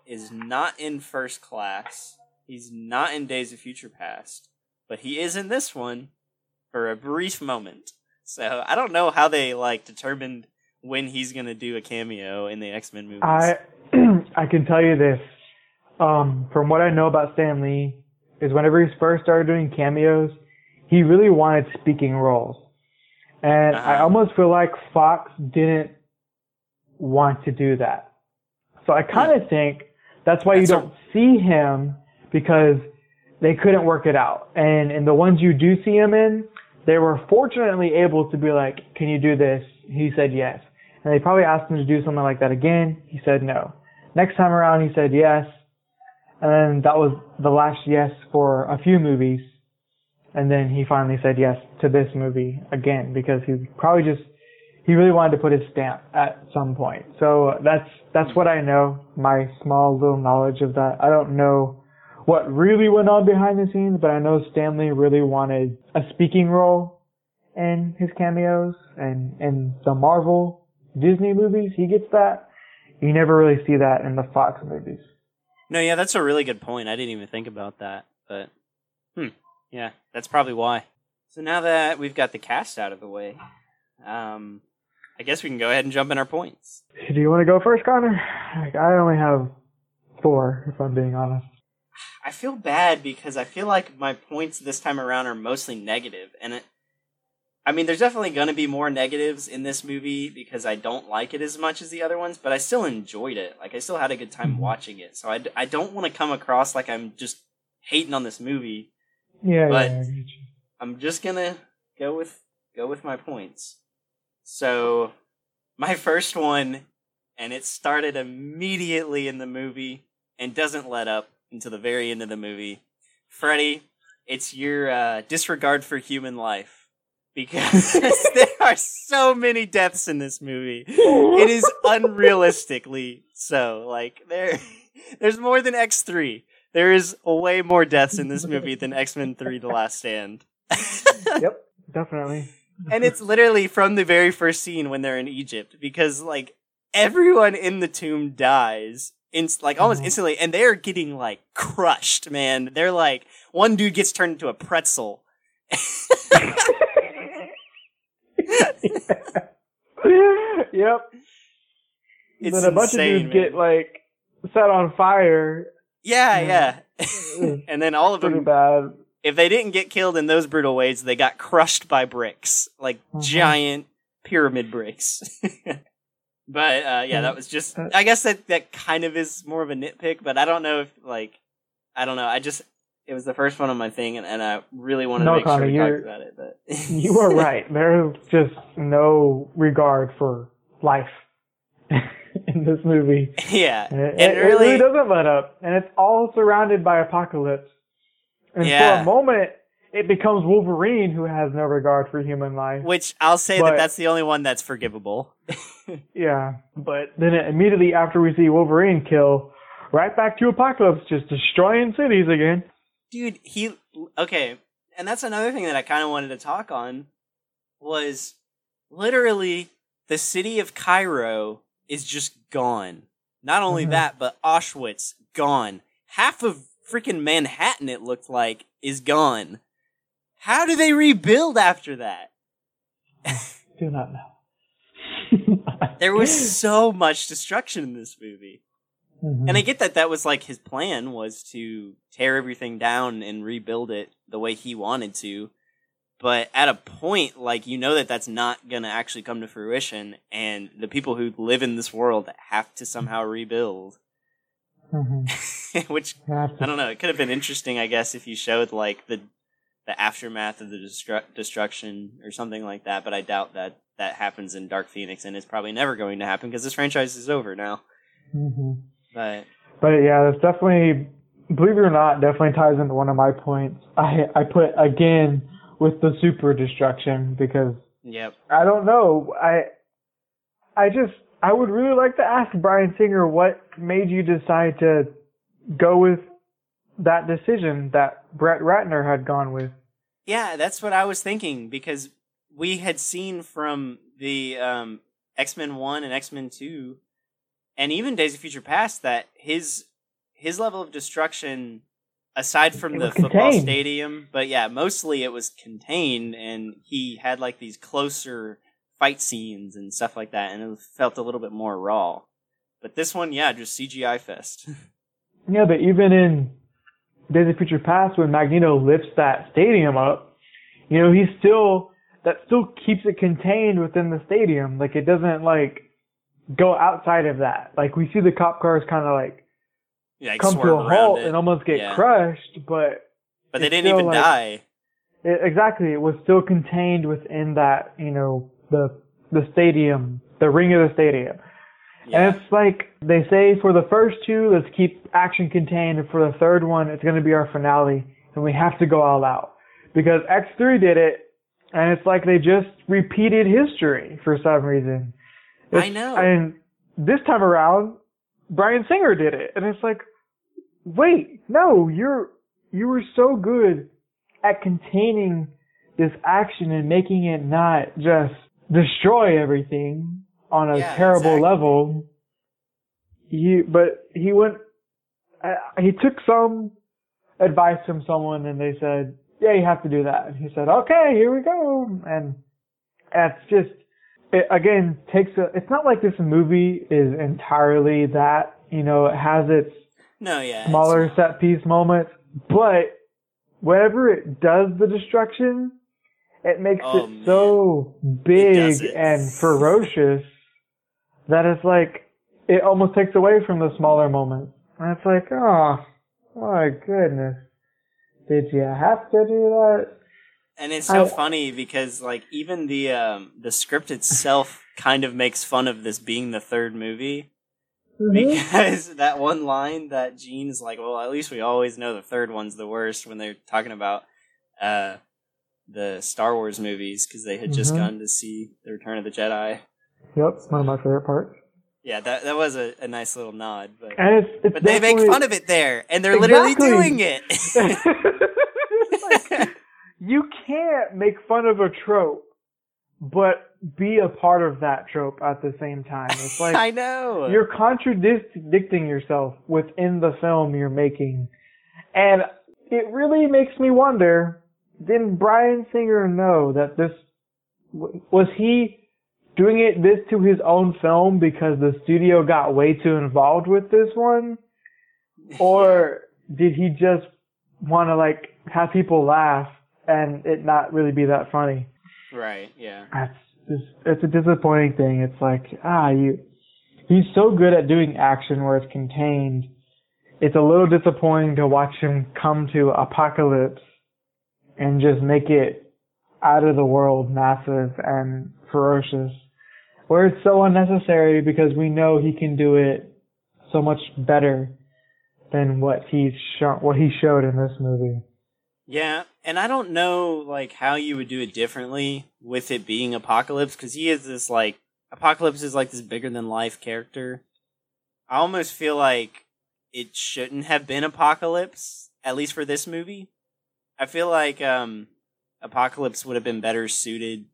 B: is not in First Class. He's not in Days of Future Past, but he is in this one for a brief moment. So I don't know how they like determined when he's gonna do a cameo in the X Men movies.
A: I I can tell you this. Um, from what I know about Stan Lee, is whenever he first started doing cameos, he really wanted speaking roles, and I
B: Uh-huh.
A: almost feel like Fox didn't want to do that. So I kind of think that's why you
B: That's a-
A: don't see him because they couldn't work it out. And in the ones you do see him in, they were fortunately able to be like, "Can you do this?" He said yes, and they probably asked him to do something like that again. He said no. Next time around, he said yes, and then that was the last yes for a few movies, and then he finally said yes to this movie again because he probably just he really wanted to put his stamp at some point. So that's that's what I know. My small little knowledge of that. I don't know what really went on behind the scenes, but I know Stan Lee really wanted a speaking role in his cameos and in the Marvel Disney movies. He gets that. You never really see that in the Fox movies.
B: No, yeah, that's a really good point. I didn't even think about that, but hmm, yeah, that's probably why. So now that we've got the cast out of the way, um, I guess we can go ahead and jump in our points.
A: Do you want to go first, Connor? Like, I only have four, if I'm being honest.
B: I feel bad because I feel like my points this time around are mostly negative, and it. I mean, there's definitely going to be more negatives in this movie because I don't like it as much as the other ones, but I still enjoyed it. Like, I still had a good time mm-hmm. watching it. So I don't want to come across like I'm just hating on this movie.
A: Yeah,
B: But-
A: yeah, I.
B: I'm just gonna go with go with my points. So my first one, and it started immediately in the movie and doesn't let up until the very end of the movie. Freddy, it's your uh, disregard for human life because there are so many deaths in this movie. It is unrealistically so. Like there, there's more than X three. There is way more deaths in this movie than X Men Three: The Last Stand.
A: Yep, definitely.
B: And it's literally from the very first scene when they're in Egypt because like everyone in the tomb dies in like almost
A: Mhm.
B: instantly and they're getting like crushed man they're like one dude gets turned into a pretzel
A: yep.
B: It's
A: then a bunch
B: insane,
A: of dudes
B: man.
A: get like set on fire.
B: yeah
A: Yeah.
B: and then all of
A: Pretty
B: them
A: bad.
B: If they didn't get killed in those brutal ways they got crushed by bricks like
A: Mhm.
B: giant pyramid bricks but uh, yeah that was just
A: Uh,
B: i guess that that kind of is more of a nitpick but i don't know if like i don't know i just it was the first one on my thing and, and i really wanted
A: No,
B: to make
A: Connor,
B: sure we talked about it but
A: You are right. There's just no regard for life in this movie.
B: yeah
A: And it,
B: and
A: it really,
B: really
A: doesn't let up. And it's all surrounded by apocalypse. And
B: Yeah.
A: for a moment, it becomes Wolverine who has no regard for human life.
B: which i'll say
A: But-
B: that that's the only one that's forgivable
A: Yeah. But then it, immediately after we see Wolverine kill, right back to Apocalypse, just destroying cities again.
B: dude he okay and that's another thing that i kind of wanted to talk on was literally the city of cairo is just gone not only
A: Mhm.
B: that but auschwitz gone half of freaking manhattan it looked like is gone how do they rebuild after that
A: Do not know.
B: there was so much destruction in this movie
A: Mhm.
B: And I get that that was like his plan was to tear everything down and rebuild it the way he wanted to. But at a point, like, you know that that's not going to actually come to fruition, and the people who live in this world have to somehow rebuild.
A: Mhm.
B: Which, I don't know, it could have been interesting, I guess, if you showed, like, the the aftermath of the destru- destruction or something like that, but I doubt that that happens in Dark Phoenix, and it's probably never going to happen because this franchise is over now.
A: Mhm.
B: But,
A: But yeah, that's definitely, believe it or not, definitely ties into one of my points. I I put again with the super destruction because
B: yep.
A: I don't know. I I just I would really like to ask Bryan Singer what made you decide to go with that decision that Brett Ratner had gone with.
B: Yeah, that's what I was thinking because we had seen from the um, X Men One and X Men Two, and even Days of Future Past that his his level of destruction, aside from
A: It
B: the football
A: contained.
B: stadium, but yeah, mostly it was contained, and he had like these closer fight scenes and stuff like that, and it felt a little bit more raw. But this one, yeah, just CGI fest.
A: Yeah, but even in Days of Future Past, when Magneto lifts that stadium up, you know, he's still that still keeps it contained within the stadium. Like it doesn't like go outside of that. Like we see the cop cars kind of like
B: yeah, like
A: come to a halt and almost get
B: Yeah.
A: crushed, but
B: but they didn't
A: still,
B: even
A: like-
B: die.
A: it, exactly, it was still contained within that, you know, the the stadium, the ring of the stadium.
B: Yeah.
A: And it's like they say for the first two, let's keep action contained, and for the third one, it's going to be our finale, and we have to go all out because X3 did it, and it's like they just repeated history for some reason.
B: I know.
A: And this time around, Bryan Singer did it, and it's like, wait, no, you're you were so good at containing this action and making it not just destroy everything on a
B: Yeah,
A: terrible
B: exactly.
A: level. You, but he went. Uh, he took some advice from someone, and they said, "Yeah, you have to do that." And he said, "Okay, here we go." And it's just, it again takes a. It's not like this movie is entirely that. You know, it has its
B: no, yeah.
A: smaller
B: not.
A: set piece moments, but whenever it does the destruction, it makes
B: Oh,
A: it
B: man.
A: so big
B: it.
A: and ferocious that it's like it almost takes away from the smaller moments. And it's like, oh my goodness, did you have to do that?
B: And it's so
A: I-
B: funny because like even the um the script itself kind of makes fun of this being the third movie because that one line that Jean's like, well, at least we always know the third one's the worst when they're talking about uh the Star Wars movies because they had just
A: Mhm.
B: gone to see the Return of the Jedi.
A: Yep, it's one of my favorite parts.
B: Yeah, that that was a, a nice little nod, but
A: it's, it's
B: but they make fun of it there, and they're literally doing it.
A: Like, you can't make fun of a trope, but be a part of that trope at the same time. It's like
B: I know.
A: you're contradicting yourself within the film you're making. And it really makes me wonder, didn't Bryan Singer know that this, was he doing it this to his own film because the studio got way too involved with this one? Or did he just want to like have people laugh and it not really be that funny?
B: right? Yeah.
A: That's just, it's a disappointing thing. It's like, ah, you, he's so good at doing action where it's contained. It's a little disappointing to watch him come to apocalypse and just make it out of the world massive and ferocious. Where it's so unnecessary because we know he can do it so much better than what he's shown, what he showed in this movie.
B: Yeah, and I don't know like how you would do it differently with it being Apocalypse because he is this like Apocalypse is like this bigger than life character. I almost feel like it shouldn't have been Apocalypse at least for this movie. I feel like um Apocalypse would have been better suited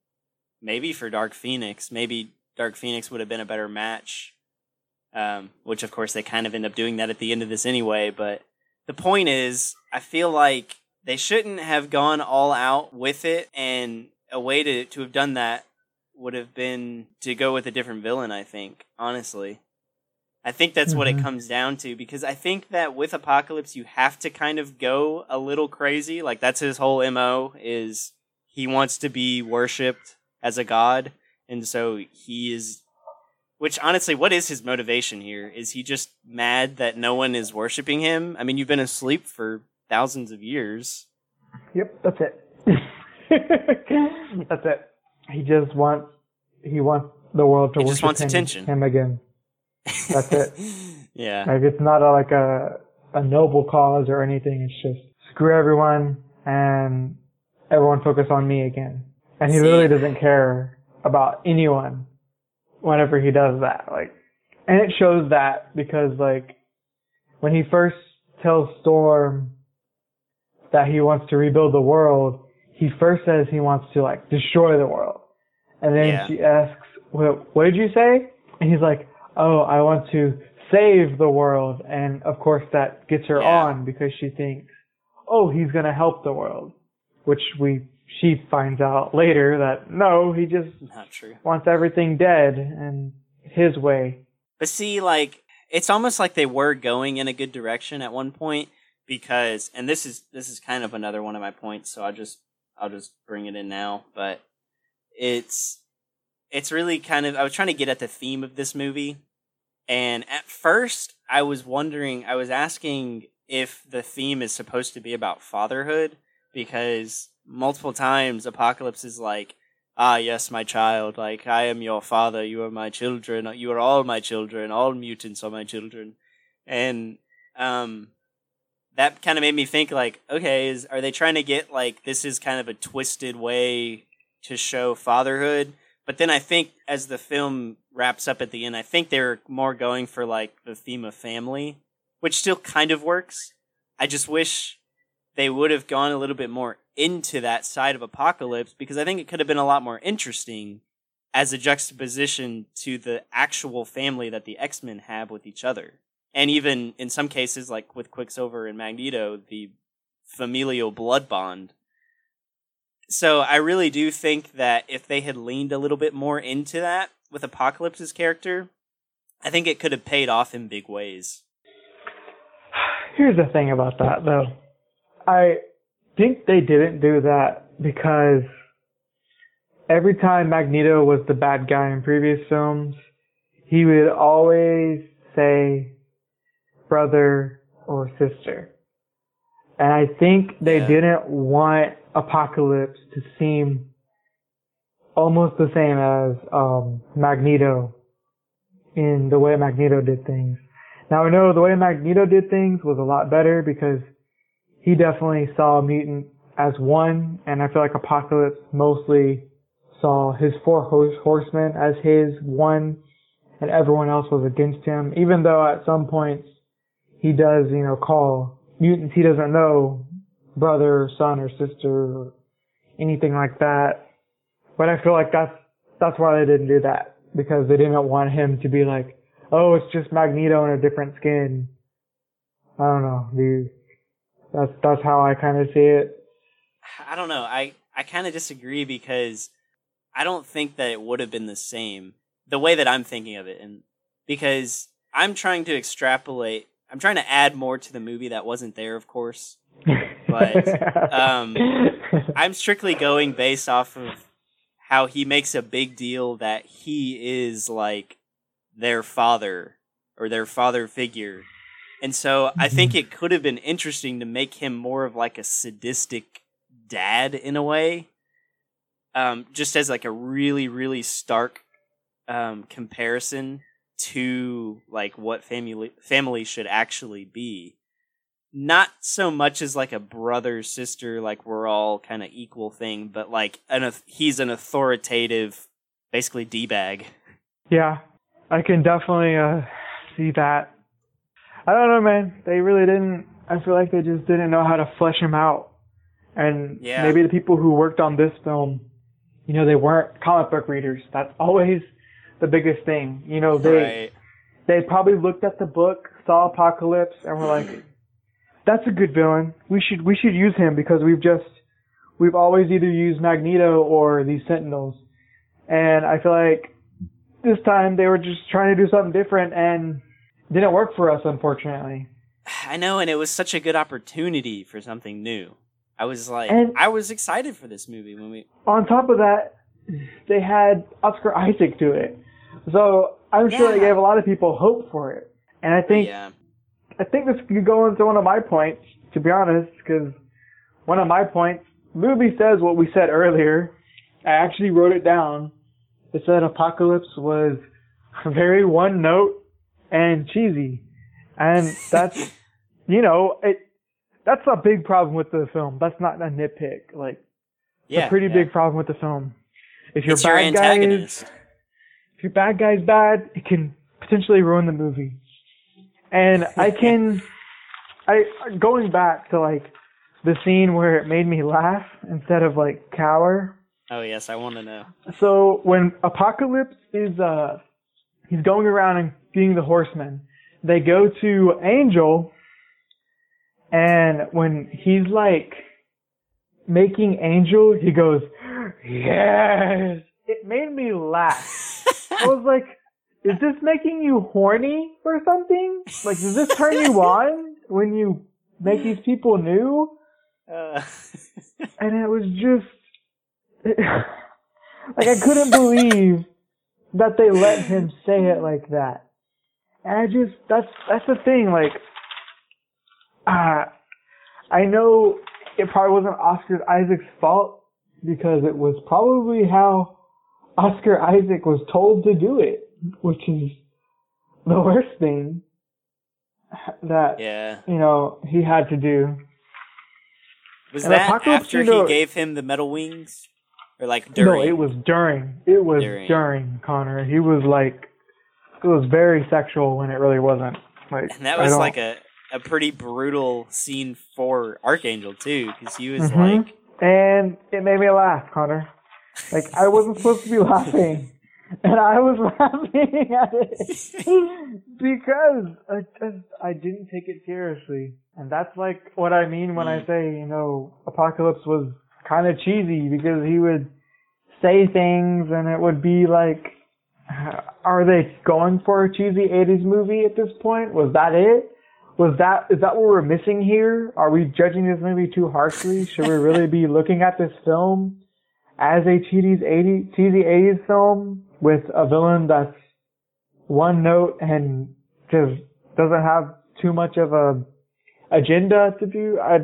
B: maybe for Dark Phoenix. Maybe Dark Phoenix would have been a better match. Um, which of course they kind of end up doing that at the end of this anyway, but the point is, I feel like they shouldn't have gone all out with it, and a way to, to have done that would have been to go with a different villain, I think, honestly. I think that's what it
A: Mhm.
B: comes down to because I think that with Apocalypse you have to kind of go a little crazy. Like that's his whole MO is he wants to be worshipped as a god and so he is which honestly what is his motivation here? Is he just mad that no one is worshiping him? I mean, you've been asleep for thousands of years.
A: Yep, that's it. that's it. He just wants he wants the world to
B: He
A: worship
B: just wants
A: him,
B: attention.
A: him again. That's it.
B: yeah.
A: Like it's not a, like a a noble cause or anything. It's just screw everyone and everyone focus on me again. And he
B: See-
A: literally doesn't care about anyone whenever he does that. Like, and it shows that because like when he first tells Storm that he wants to rebuild the world, he first says he wants to like destroy the world. And then
B: Yeah.
A: she asks, what, what did you say? And he's like, oh, I want to save the world. And of course that gets her
B: Yeah.
A: on because she thinks, oh, he's going to help the world. Which we, she finds out later that no, he just
B: Not true.
A: wants everything dead and his way.
B: But see, like it's almost like they were going in a good direction at one point because, and this is this is kind of another one of my points. So I'll just I'll just bring it in now. But it's it's really kind of I was trying to get at the theme of this movie, and at first I was wondering, I was asking if the theme is supposed to be about fatherhood because multiple times Apocalypse is like, "Ah, yes, my child. Like I am your father. You are my children. You are all my children. All mutants are my children." And um that kind of made me think like, okay, is are they trying to get like this is kind of a twisted way to show fatherhood? But then I think as the film wraps up at the end, I think they're more going for like the theme of family, which still kind of works. I just wish they would have gone a little bit more into that side of Apocalypse because I think it could have been a lot more interesting as a juxtaposition to the actual family that the X Men have with each other and even in some cases, like with Quicksilver and Magneto, the familial blood bond. So I really do think that if they had leaned a little bit more into that with Apocalypse's character, I think it could have paid off in big ways.
A: Here's the thing about that, though. I think they didn't do that because every time Magneto was the bad guy in previous films, he would always say, brother or sister. And I think they yeah. didn't want Apocalypse to seem almost the same as um, Magneto in the way Magneto did things. Now I know the way Magneto did things was a lot better because he definitely saw mutant as one, and I feel like Apocalypse mostly saw his four horsemen as his one, and everyone else was against him. Even though at some points he does, you know, call mutants he doesn't know brother, son, or sister, or anything like that. But I feel like that's that's why they didn't do that because they didn't want him to be like, oh, it's just Magneto in a different skin. I don't know, dude. That's that's how I kind of see it.
B: I don't know. I I kind of disagree because I don't think that it would have been the same the way that I'm thinking of it, and because I'm trying to extrapolate I'm trying to add more to the movie that wasn't there, of course. But um, I'm strictly going based off of how he makes a big deal that he is like their father or their father figure. And so I think mm-hmm. it could have been interesting to make him more of like a sadistic dad in a way. Um, just as like a really, really stark um, comparison to like what family family should actually be not so much as like a brother sister like we're all kind of equal thing but like an he's an authoritative basically d-bag
A: yeah i can definitely uh see that i don't know man they really didn't i feel like they just didn't know how to flesh him out and yeah. maybe the people who worked on this film you know they weren't comic book readers that's always the biggest thing. You know, they right. they probably looked at the book, saw Apocalypse, and were like, "That's a good villain. We should we should use him because we've just we've always either used Magneto or these Sentinels." And I feel like this time they were just trying to do something different and didn't work for us, unfortunately.
B: I know, and it was such a good opportunity for something new. I was like, and I was excited for this movie when we.
A: On top of that, they had Oscar Isaac do it. So I'm yeah. sure they gave a lot of people hope for it. And I think, yeah. I think this could go into one of my points, to be honest, because one of my points, movie says what we said earlier. I actually wrote it down. It said Apocalypse was very one note and cheesy. And that's, you know, it, that's a big problem with the film. That's not a nitpick. Like, yeah, a pretty yeah. big problem with the film. If your bad guy is, if your bad guy's bad, it can potentially ruin the movie. And I can, I going back to like the scene where it made me laugh instead of like cower.
B: Oh yes, I want to know.
A: So when Apocalypse is uh, he's going around and being the horseman. They go to Angel, and when he's like making Angel, he goes, "Yes." It made me laugh. I was like, is this making you horny or something? Like, does this turn you on when you make these people new? Uh. and it was just, it, like, I couldn't believe that they let him say it like that. And I just, that's, that's the thing, like, uh, I know it probably wasn't Oscar Isaac's fault because it was probably how Oscar Isaac was told to do it, which is the worst thing that
B: Yeah.
A: you know he had to do.
B: Was
A: And
B: that
A: Apocalypse,
B: after
A: know-
B: he gave him the metal wings? Or like during?
A: No, it was during. It was
B: During.
A: during, Connor. He was like, it was very sexual when it really wasn't. Like
B: And that was like a, a pretty brutal scene for Archangel too, because he was
A: Mhm.
B: like,
A: and it made me laugh, Connor. Like I wasn't supposed to be laughing, and I was laughing at it because I just I didn't take it seriously, and that's like what I mean when I
B: Mm.
A: say you know Apocalypse was kind of cheesy because he would say things and it would be like, are they going for a cheesy '80s movie at this point? Was that it? Was that is that what we're missing here? Are we judging this movie too harshly? Should we really be looking at this film as a cheesy 80s, cheesy 80s film with a villain that's one note and just doesn't have too much of a agenda to do? I,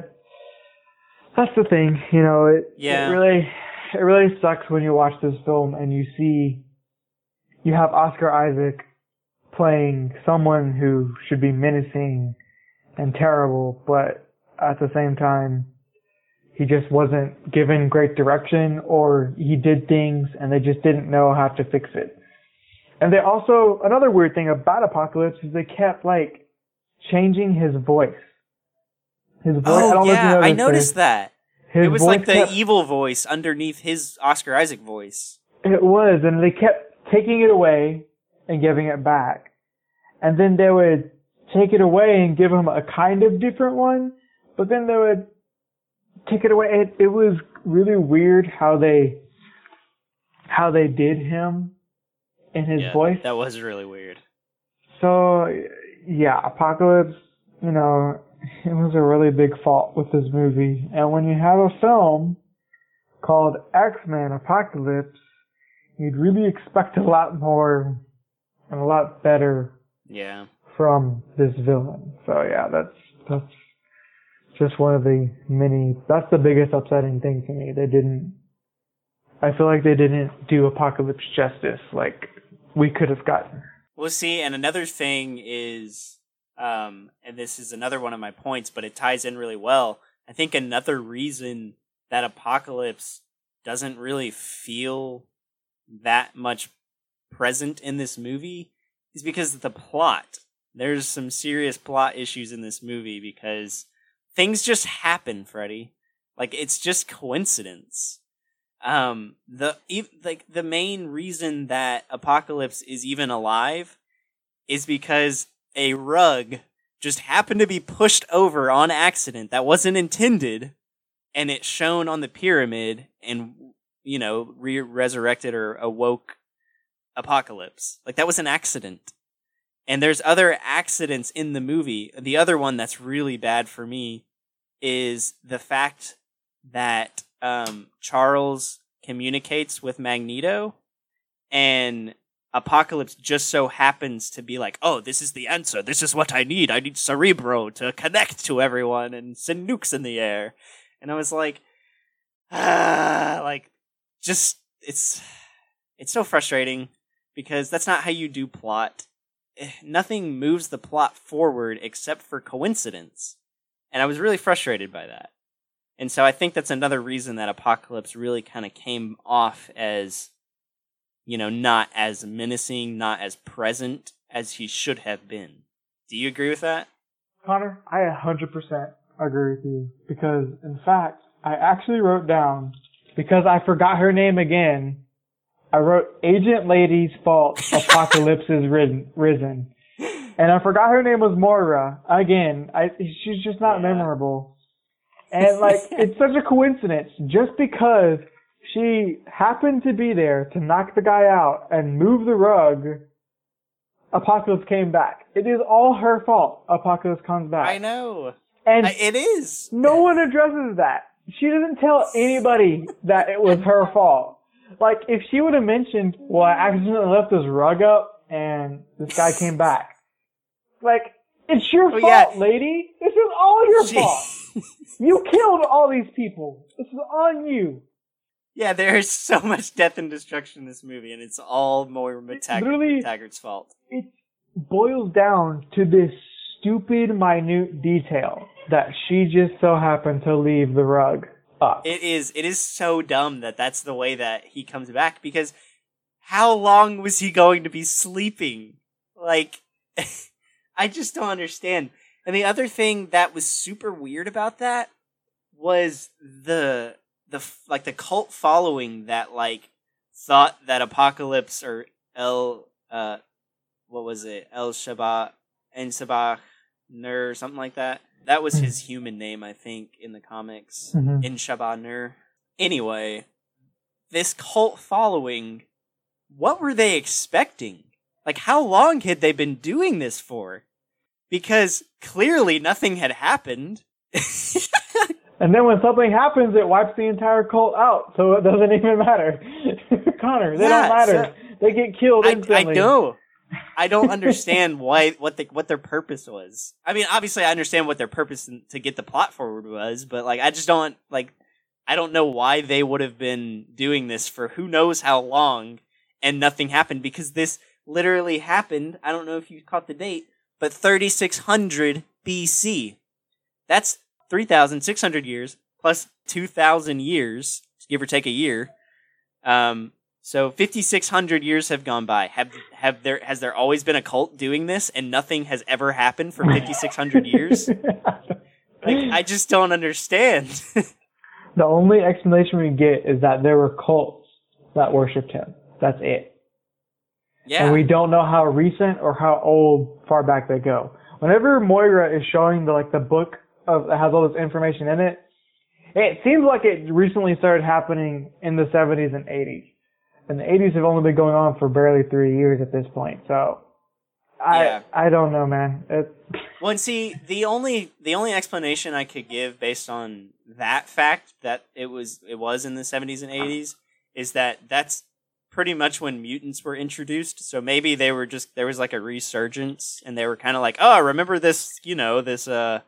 A: that's the thing, you know. It,
B: Yeah.
A: it really it really sucks when you watch this film and you see you have Oscar Isaac playing someone who should be menacing and terrible, but at the same time, he just wasn't given great direction or he did things and they just didn't know how to fix it. And they also, another weird thing about Apocalypse is they kept like changing his voice. His voice, oh, I
B: oh
A: know
B: yeah, I
A: noticed
B: noticed that.
A: His
B: it was like the
A: kept-
B: evil voice underneath his Oscar Isaac voice.
A: It was, and they kept taking it away and giving it back. And then they would take it away and give him a kind of different one, but then they would take it away. It, it was really weird how they, how they did him in his
B: yeah,
A: voice.
B: That was really weird.
A: So, yeah, Apocalypse, you know, it was a really big fault with this movie. And when you have a film called X-Men Apocalypse, you'd really expect a lot more and a lot better
B: Yeah.
A: from this villain. So yeah, that's, that's just one of the many, that's the biggest upsetting thing to me. They didn't, I feel like they didn't do Apocalypse justice like we could have gotten.
B: Well, see, and another thing is, um, and this is another one of my points, but it ties in really well. I think another reason that Apocalypse doesn't really feel that much present in this movie is because of the plot. There's some serious plot issues in this movie because things just happen, Freddy. Like it's just coincidence. Um, the like the main reason that Apocalypse is even alive is because a rug just happened to be pushed over on accident that wasn't intended, and it shone on the pyramid and you know re- resurrected or awoke Apocalypse. Like that was an accident. And there's other accidents in the movie. The other one that's really bad for me is the fact that um, Charles communicates with Magneto, and Apocalypse just so happens to be like, "Oh, this is the answer. This is what I need. I need Cerebro to connect to everyone and send nukes in the air." And I was like, ah, like, just it's it's so frustrating because that's not how you do plot. Eh, Nothing moves the plot forward except for coincidence. And I was really frustrated by that. And so I think that's another reason that Apocalypse really kind of came off as, you know, not as menacing, not as present as he should have been. Do you agree with that?
A: Connor, I 100% agree with you because, in fact, I actually wrote down because I forgot her name again. I wrote Agent Lady's fault. Apocalypse is risen, risen, and I forgot her name was Moira again. I she's just not
B: Yeah.
A: memorable, and like it's such a coincidence. Just because she happened to be there to knock the guy out and move the rug, Apocalypse came back. It is all her fault. Apocalypse comes back.
B: I know.
A: And
B: I, it is.
A: no one addresses that. She doesn't tell anybody that it was her fault. Like, if she would have mentioned, well, I accidentally left this rug up and this guy came back. Like, it's your
B: Oh,
A: fault,
B: yeah.
A: lady. This is all your fault. you killed all these people. This is on you.
B: Yeah, there's so much death and destruction in this movie, and it's all Moira
A: Literally-
B: Taggart's fault.
A: It boils down to this stupid, minute detail that she just so happened to leave the rug up.
B: It is it is so dumb that that's the way that he comes back because how long was he going to be sleeping? Like I just don't understand. And the other thing that was super weird about that was the the like the cult following that like thought that Apocalypse or El uh what was it? El Shabbat and Sabah Nur or something like that. That was his human name, I think, in the comics.
A: Mhm.
B: In Shabbat Nur. Anyway, this cult following, what were they expecting? Like, how long had they been doing this for? Because clearly nothing had happened.
A: And then when something happens, it wipes the entire cult out, so it doesn't even matter. Connor, they
B: Yeah,
A: don't matter. they get killed
B: I, I
A: instantly.
B: know. I don't understand why what the what their purpose was. I mean, obviously, I understand what their purpose in- to get the plot forward was, but like, I just don't like. I don't know why they would have been doing this for who knows how long, and nothing happened because this literally happened. I don't know if you caught the date, but 3600 BC. That's 3,600 years plus 2,000 years, give or take a year. Um, so 5,600 years have gone by. Have have there has there always been a cult doing this, and nothing has ever happened for 5,600 years? Like I just don't understand.
A: the only explanation we get is that there were cults that worshipped him. That's it.
B: yeah,
A: And we don't know how recent or how old far back they go. Whenever Moira is showing the like the book of that has all this information in it, it seems like it recently started happening in the 70s and 80s. And the 80s have only been going on for barely three years at this point. So, I
B: Yeah.
A: I don't know, man. It,
B: Well, and see, the only the only explanation I could give based on that fact that it was it was in the seventies and eighties is that that's pretty much when mutants were introduced. So maybe they were just there was like a resurgence, and they were kind of like, oh, remember this? You know, this uh,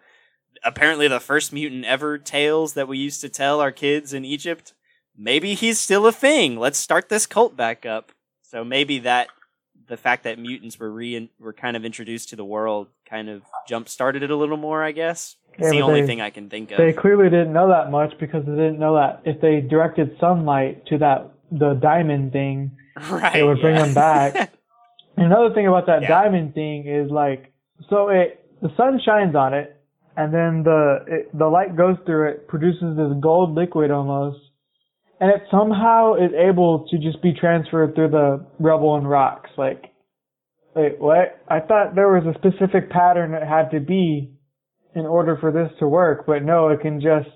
B: apparently the first mutant ever tales that we used to tell our kids in Egypt. Maybe he's still a thing. Let's start this cult back up. So maybe that the fact that mutants were re were kind of introduced to the world kind of jump started it a little more, I guess. It's
A: Yeah,
B: the only
A: they-
B: thing I can think of.
A: they clearly didn't know that much because they didn't know that if they directed sunlight to that the diamond thing,
B: right.
A: it would bring
B: yeah.
A: them back. Another thing about that
B: Yeah.
A: diamond thing is like, so it the sun shines on it, and then the it, the light goes through it, produces this gold liquid almost, and it somehow is able to just be transferred through the rubble and rocks. Like, wait, what? I thought there was a specific pattern it had to be in order for this to work, but no, it can just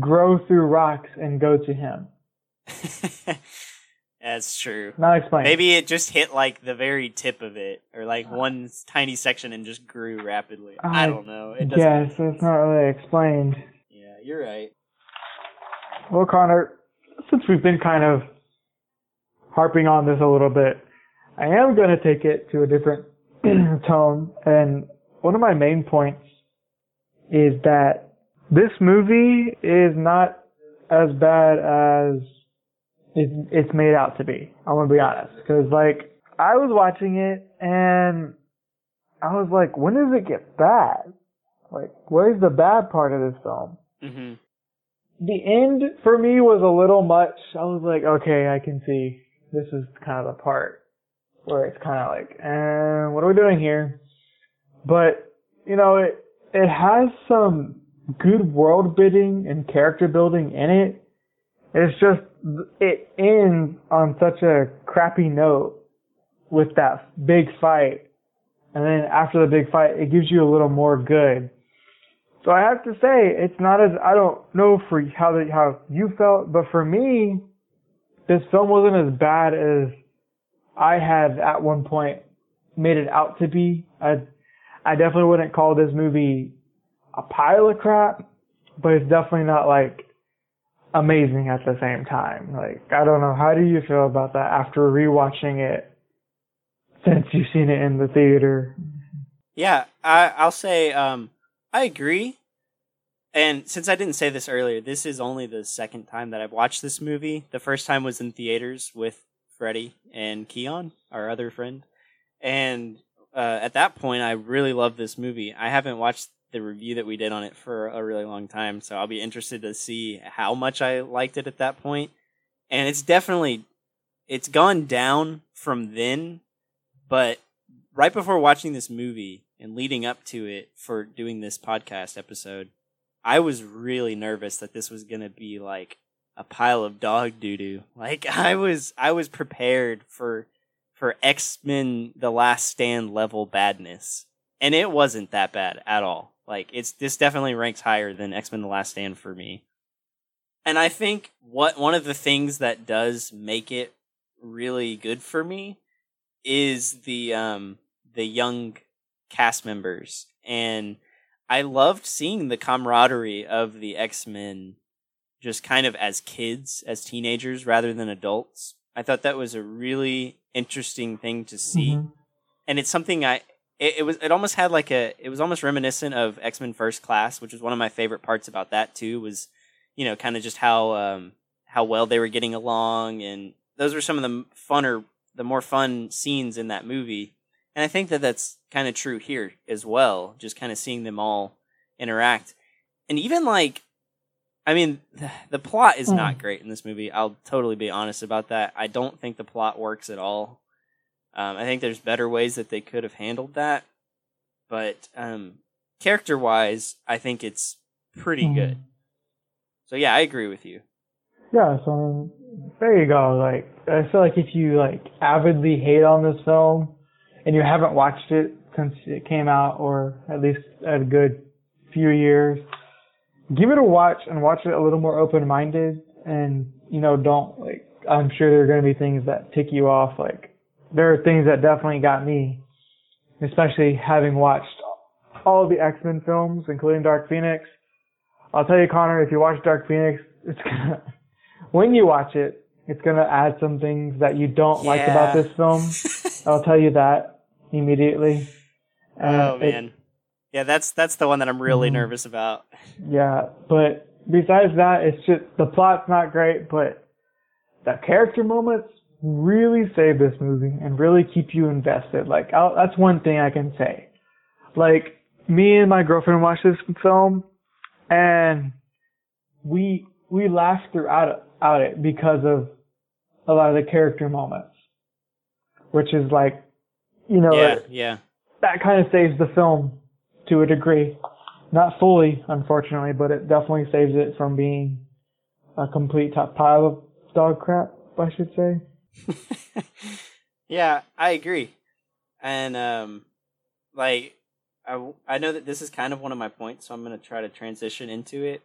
A: grow through rocks and go to him.
B: That's true.
A: Not explained.
B: Maybe it just hit like the very tip of it, or like uh-huh. one tiny section and just grew rapidly. I,
A: I
B: don't know. It doesn't.
A: Yes, it's not really explained.
B: Yeah, you're right.
A: Well, Connor, since we've been kind of harping on this a little bit, I am going to take it to a different tone. And one of my main points is that this movie is not as bad as it, it's made out to be. I'm to be honest. Because, like, I was watching it and I was like, when does it get bad? Like, where's the bad part of this film?
B: hmm
A: the end for me was a little much. I was like, okay, I can see this is kind of the part where it's kind of like, eh, what are we doing here? But you know, it it has some good world building and character building in it. It's just it ends on such a crappy note with that big fight, and then after the big fight, it gives you a little more good. So I have to say, it's not as I don't know for how the, how you felt, but for me, this film wasn't as bad as I had at one point made it out to be. I I definitely wouldn't call this movie a pile of crap, but it's definitely not like amazing at the same time. Like I don't know, how do you feel about that after rewatching it since you've seen it in the theater?
B: Yeah, I, I'll say um, I agree. and since I didn't say this earlier, this is only the second time that I've watched this movie. The first time was in theaters with Freddie and Keon, our other friend. And uh, at that point, I really loved this movie. I haven't watched the review that we did on it for a really long time, so I'll be interested to see how much I liked it at that point. And it's definitely it's gone down from then, but right before watching this movie and leading up to it for doing this podcast episode, I was really nervous that this was going to be like a pile of dog doo doo. Like I was I was prepared for for X-Men The Last Stand level badness. And it wasn't that bad at all. Like it's this definitely ranks higher than X-Men The Last Stand for me. And I think what one of the things that does make it really good for me is the um the young cast members and I loved seeing the camaraderie of the X-Men just kind of as kids, as teenagers rather than adults. I thought that was a really interesting thing to see. Mm-hmm. And it's something I it, it, was it almost had like a it was almost reminiscent of X-Men First Class, which was one of my favorite parts about that too was you know kind of just how um how well they were getting along and those were some of the funner the more fun scenes in that movie. And I think that that's kind of true here as well, just kind of seeing them all interact. And even like I mean, the plot is not hmm. great in this movie. I'll totally be honest about that. I don't think the plot works at all. Um, I think there's better ways that they could have handled that, but um, character wise, I think it's pretty mm. good. So yeah, I agree with you.
A: Yeah, so there you go. Like I feel like if you like avidly hate on this film and you haven't watched it since it came out, or at least a good few years, give it a watch and watch it a little more open minded and you know don't like I'm sure there are going to be things that tick you off like there are things that definitely got me especially having watched all of the X-Men films including Dark Phoenix. I'll tell you Connor if you watch Dark Phoenix it's gonna when you watch it it's going to add some things that you don't yeah. like about this film. I'll tell you that immediately.
B: Oh man. It, yeah, that's that's the one that I'm really mm nervous about.
A: Yeah, but besides that, it's just the plot's not great, but the character moments really save this movie and really keep you invested. Like I'll, that's one thing I can say. Like me and my girlfriend watched this film, and we we laughed throughout out it because of a lot of the character moments, which is like, you know,
B: yeah, yeah.
A: that kind of saves the film to a degree. Not fully, unfortunately, but it definitely saves it from being a complete top pile of dog crap, I should say.
B: yeah, I agree. And, um, like, I, I know that this is kind of one of my points, so I'm going to try to transition into it.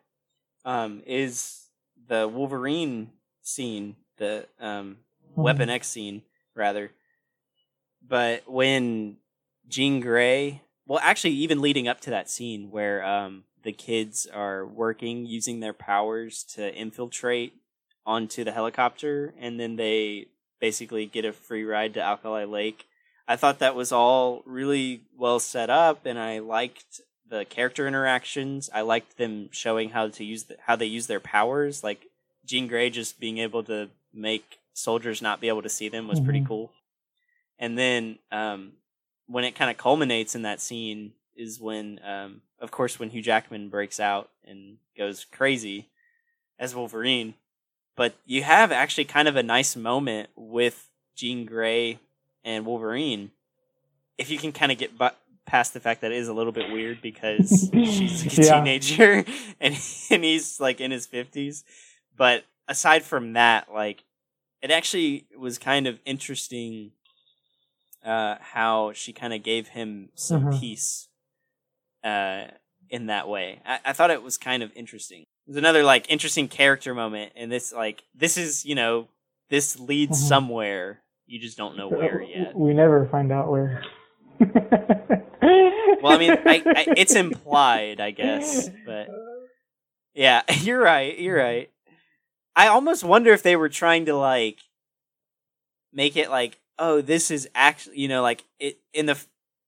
B: Um, is the Wolverine scene, the um, mm-hmm. Weapon X scene, rather. But when Jean Grey well, actually, even leading up to that scene where um, the kids are working using their powers to infiltrate onto the helicopter, and then they basically get a free ride to Alkali Lake. I thought that was all really well set up, and I liked the character interactions. I liked them showing how to use the, how they use their powers, like Jean Grey just being able to make soldiers not be able to see them was mm-hmm. pretty cool. And then um, when it kind of culminates in that scene is when, um, of course, when Hugh Jackman breaks out and goes crazy as Wolverine. But you have actually kind of a nice moment with Jean Grey and Wolverine. If you can kind of get bu- past the fact that it is a little bit weird because she's a yeah. teenager and and he's like in his fifties. But aside from that, like it actually was kind of interesting uh, how she kind of gave him some mm-hmm. peace uh, in that way. I-, I thought it was kind of interesting. There's another like interesting character moment, and this like this is you know this leads mm-hmm. somewhere. You just don't know where yet.
A: We never find out where.
B: well, I mean, I, I, it's implied, I guess, but yeah, you're right. You're right. I almost wonder if they were trying to like make it like oh, this is actually you know like it in the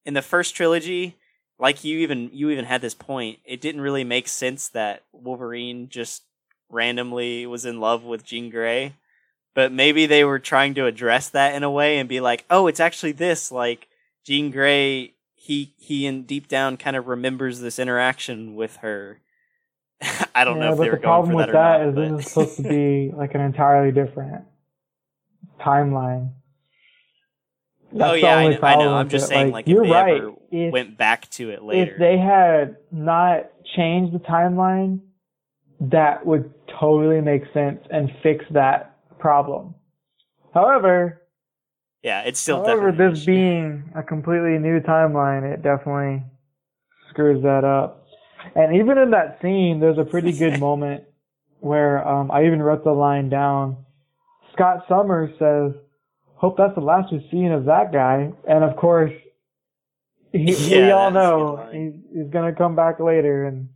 B: in the first trilogy like you even you even had this point. It didn't really make sense that Wolverine just randomly was in love with Jean Grey, but maybe they were trying to address that in a way and be like, "Oh, it's actually this." Like Jean Grey, he he in deep down kind of remembers this interaction with her. I don't
A: yeah,
B: know if
A: but
B: they were
A: the
B: going
A: problem
B: for
A: with
B: that,
A: that
B: or
A: is
B: not.
A: this is supposed to be like an entirely different timeline.
B: Oh
A: That's the
B: yeah, I know, I know. I'm just saying,
A: Like,
B: like,
A: you're
B: if they
A: right.
B: ever
A: If,
B: went back to it later.
A: if they had not changed the timeline, that would totally make sense and fix that problem. However,
B: yeah, it's still
A: however, this being a completely new timeline, it definitely screws that up. And even in that scene, there's a pretty good moment where um, I even wrote the line down. Scott Summers says, "Hope that's the last we've seen of that guy." And of course, he, we all
B: that's a good
A: know he's, he's gonna come back later and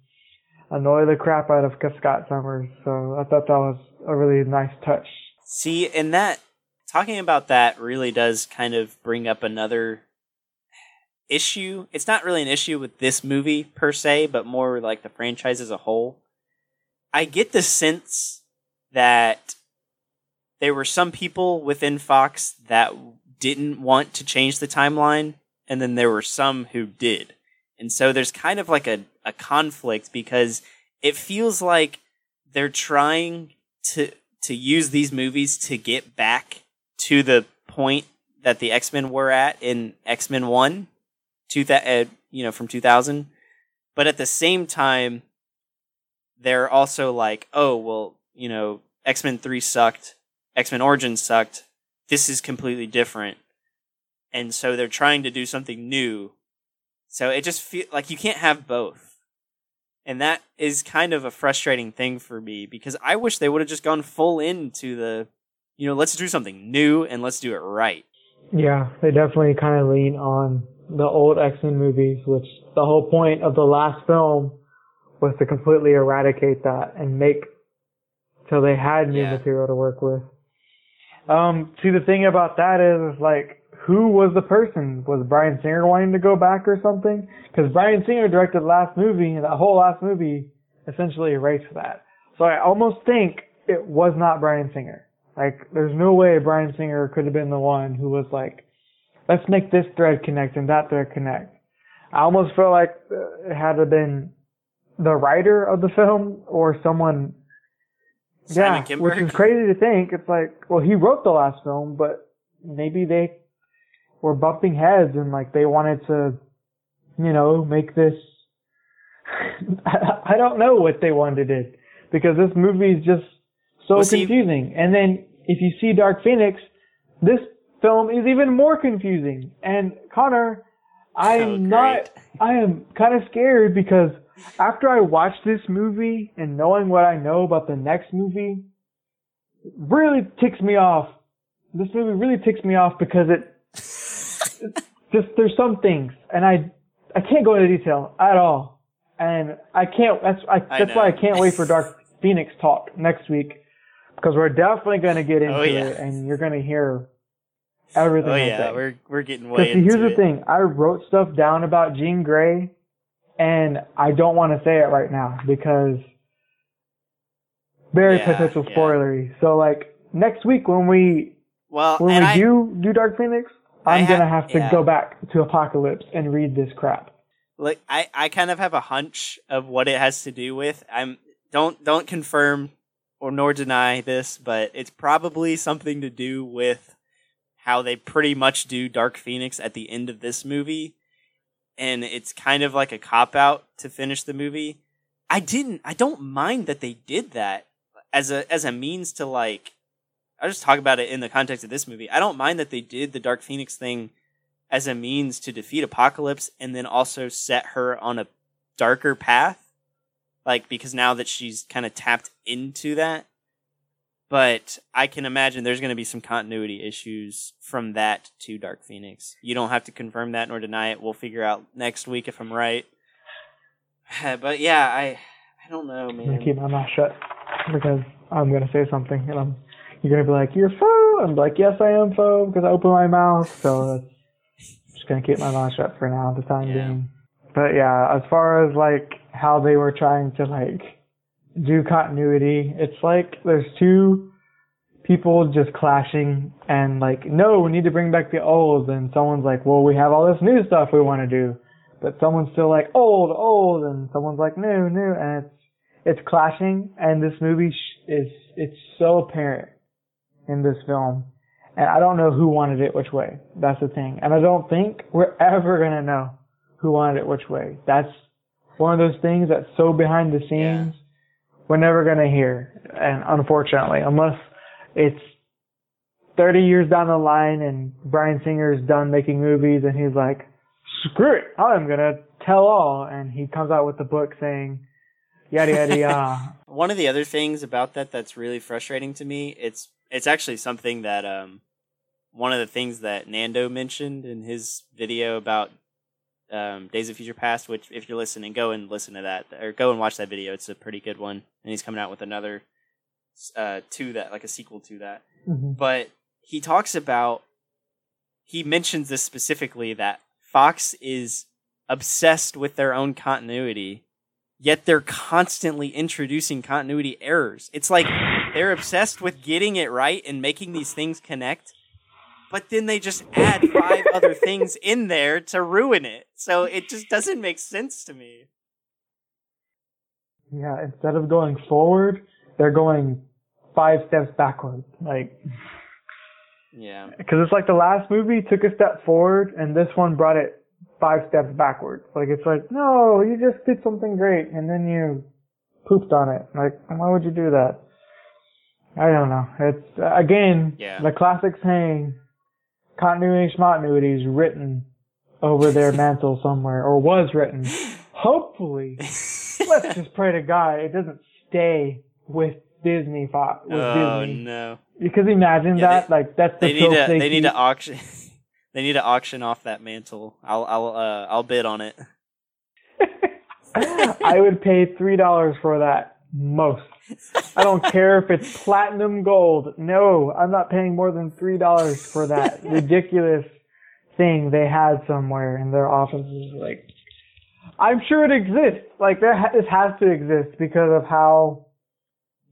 A: annoy the crap out of Scott Summers. So I thought that was a really nice touch.
B: See, and that talking about that really does kind of bring up another issue. It's not really an issue with this movie per se, but more like the franchise as a whole. I get the sense that there were some people within Fox that didn't want to change the timeline, and then there were some who did. And so there's kind of like a, a conflict because it feels like they're trying to to use these movies to get back to the point that the X Men were at in X Men One, two that uh, you know from two thousand, but at the same time, they're also like, oh well, you know, X Men Three sucked, X Men Origins sucked. This is completely different, and so they're trying to do something new. So it just feels like you can't have both. And that is kind of a frustrating thing for me because I wish they would have just gone full into the, you know, let's do something new and let's do it right.
A: Yeah, they definitely kind of lean on the old X-Men movies, which the whole point of the last film was to completely eradicate that and make so they had new
B: Yeah.
A: material to work with. Um, see, the thing about that is, like, who was the person? Was Bryan Singer wanting to go back or something? Because Bryan Singer directed the last movie, and that whole last movie essentially erased that. So I almost think it was not Bryan Singer. Like, there's no way Bryan Singer could have been the one who was like, let's make this thread connect and that thread connect. I almost feel like it had to have been the writer of the film or someone.
B: Simon
A: yeah, which is crazy to think. It's like, well, he wrote the last film, but maybe they were bumping heads and like they wanted to, you know, make this. I don't know what they wanted to do because this movie is just so
B: Well, see-
A: confusing. And then if you see Dark Phoenix, this film is even more confusing. And Connor, I
B: Oh,
A: am not, I am kind of scared because after I watch this movie and knowing what I know about the next movie, it really ticks me off. This movie really ticks me off because it, just there's some things, and I I can't go into detail at all, and I can't. That's I,
B: I
A: that's why I can't wait for Dark Phoenix talk next week because we're definitely going to get oh, into
B: Oh, yeah.
A: it, and you're going to hear everything.
B: Oh yeah, we're we're getting way into
A: here's the thing: I wrote stuff down about Jean Grey, and I don't want to say it right now because very
B: Yeah,
A: potential
B: yeah.
A: spoilery. So like next week when we
B: Well,
A: when we
B: I,
A: do do Dark Phoenix, I'm gonna have to
B: yeah.
A: go back to Apocalypse and read this crap.
B: like I, I kind of have a hunch of what it has to do with. I'm don't don't confirm or nor deny this, but it's probably something to do with how they pretty much do Dark Phoenix at the end of this movie, and it's kind of like a cop out to finish the movie. I didn't. I don't mind that they did that as a as a means to like. I'll just talk about it in the context of this movie. I don't mind that they did the Dark Phoenix thing as a means to defeat Apocalypse and then also set her on a darker path. Like, because now that she's kind of tapped into that. But I can imagine there's going to be some continuity issues from that to Dark Phoenix. You don't have to confirm that nor deny it. We'll figure out next week if I'm right. But yeah, I I don't know,
A: I'm gonna
B: man.
A: keep my mouth shut because I'm gonna say something, and I'm you're gonna be like you're faux. I'm like yes I am faux because I opened my mouth. So that's, I'm just gonna keep my mouth shut for now, the time
B: Yeah.
A: being. but yeah, as far as like how they were trying to like do continuity, it's like there's two people just clashing and like, no, we need to bring back the old, and someone's like, well, we have all this new stuff we want to do, but someone's still like old, old, and someone's like new, new, and it's it's clashing, and this movie sh- is it's so apparent in this film, and I don't know who wanted it which way. That's the thing, and I don't think we're ever gonna know who wanted it which way. That's one of those things that's so behind the scenes.
B: Yeah.
A: We're never gonna hear, and unfortunately, unless it's 30 years down the line and Bryan Singer's done making movies and he's like, screw it, I'm gonna tell all, and he comes out with the book saying, yada yada yada.
B: One of the other things about that that's really frustrating to me, it's it's actually something that um one of the things that Nando mentioned in his video about um, Days of Future Past, which if you're listening, go and listen to that or go and watch that video. It's a pretty good one, and he's coming out with another uh, to that, like a sequel to that.
A: Mhm.
B: But he talks about he mentions this specifically that Fox is obsessed with their own continuity, yet they're constantly introducing continuity errors. It's like they're obsessed with getting it right and making these things connect, but then they just add five other things in there to ruin it. So it just doesn't make sense to me.
A: Yeah, instead of going forward, they're going five steps backwards. Like,
B: Yeah.
A: because it's like the last movie took a step forward, and this one brought it five steps backwards. Like, it's like, no, you just did something great, and then you pooped on it. Like, why would you do that? I don't know. It's again
B: Yeah.
A: the classic saying, continuity schmontinuity is written over their mantle somewhere, or was written. Hopefully, let's just pray to God it doesn't stay with Disney. Fo- With
B: oh
A: Disney.
B: no.
A: Because imagine
B: Yeah,
A: that, like that's the
B: They need to
A: they
B: they need to auction they need to auction off that mantle. I'll I'll uh, I'll bid on it.
A: I would pay three dollars for that most. I don't care if it's platinum gold. No, I'm not paying more than three dollars for that ridiculous thing they had somewhere in their offices. Like, I'm sure it exists. Like, there ha- this has to exist because of how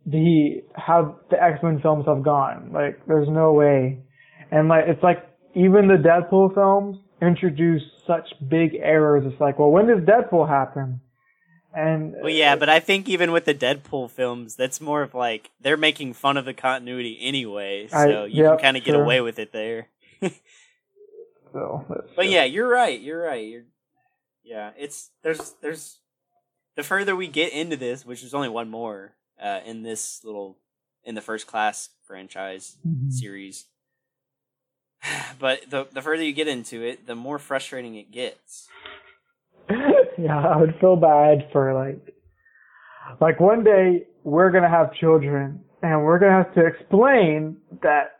A: the how the X Men films have gone. Like, there's no way. And like, it's like even the Deadpool films introduce such big errors. It's like, well, when does Deadpool happen? And
B: Well, yeah, but I think even with the Deadpool films, that's more of like they're making fun of the continuity anyway,
A: I-
B: so you
A: yep,
B: can kind of get
A: sure.
B: away with it there.
A: so,
B: But yeah, you're right. You're right. You're yeah. It's there's there's the further we get into this, which is only one more uh, in this little in the first class franchise
A: Mhm.
B: series. But the the further you get into it, the more frustrating it gets.
A: Yeah, I would feel bad for like, like one day we're gonna have children and we're gonna have to explain that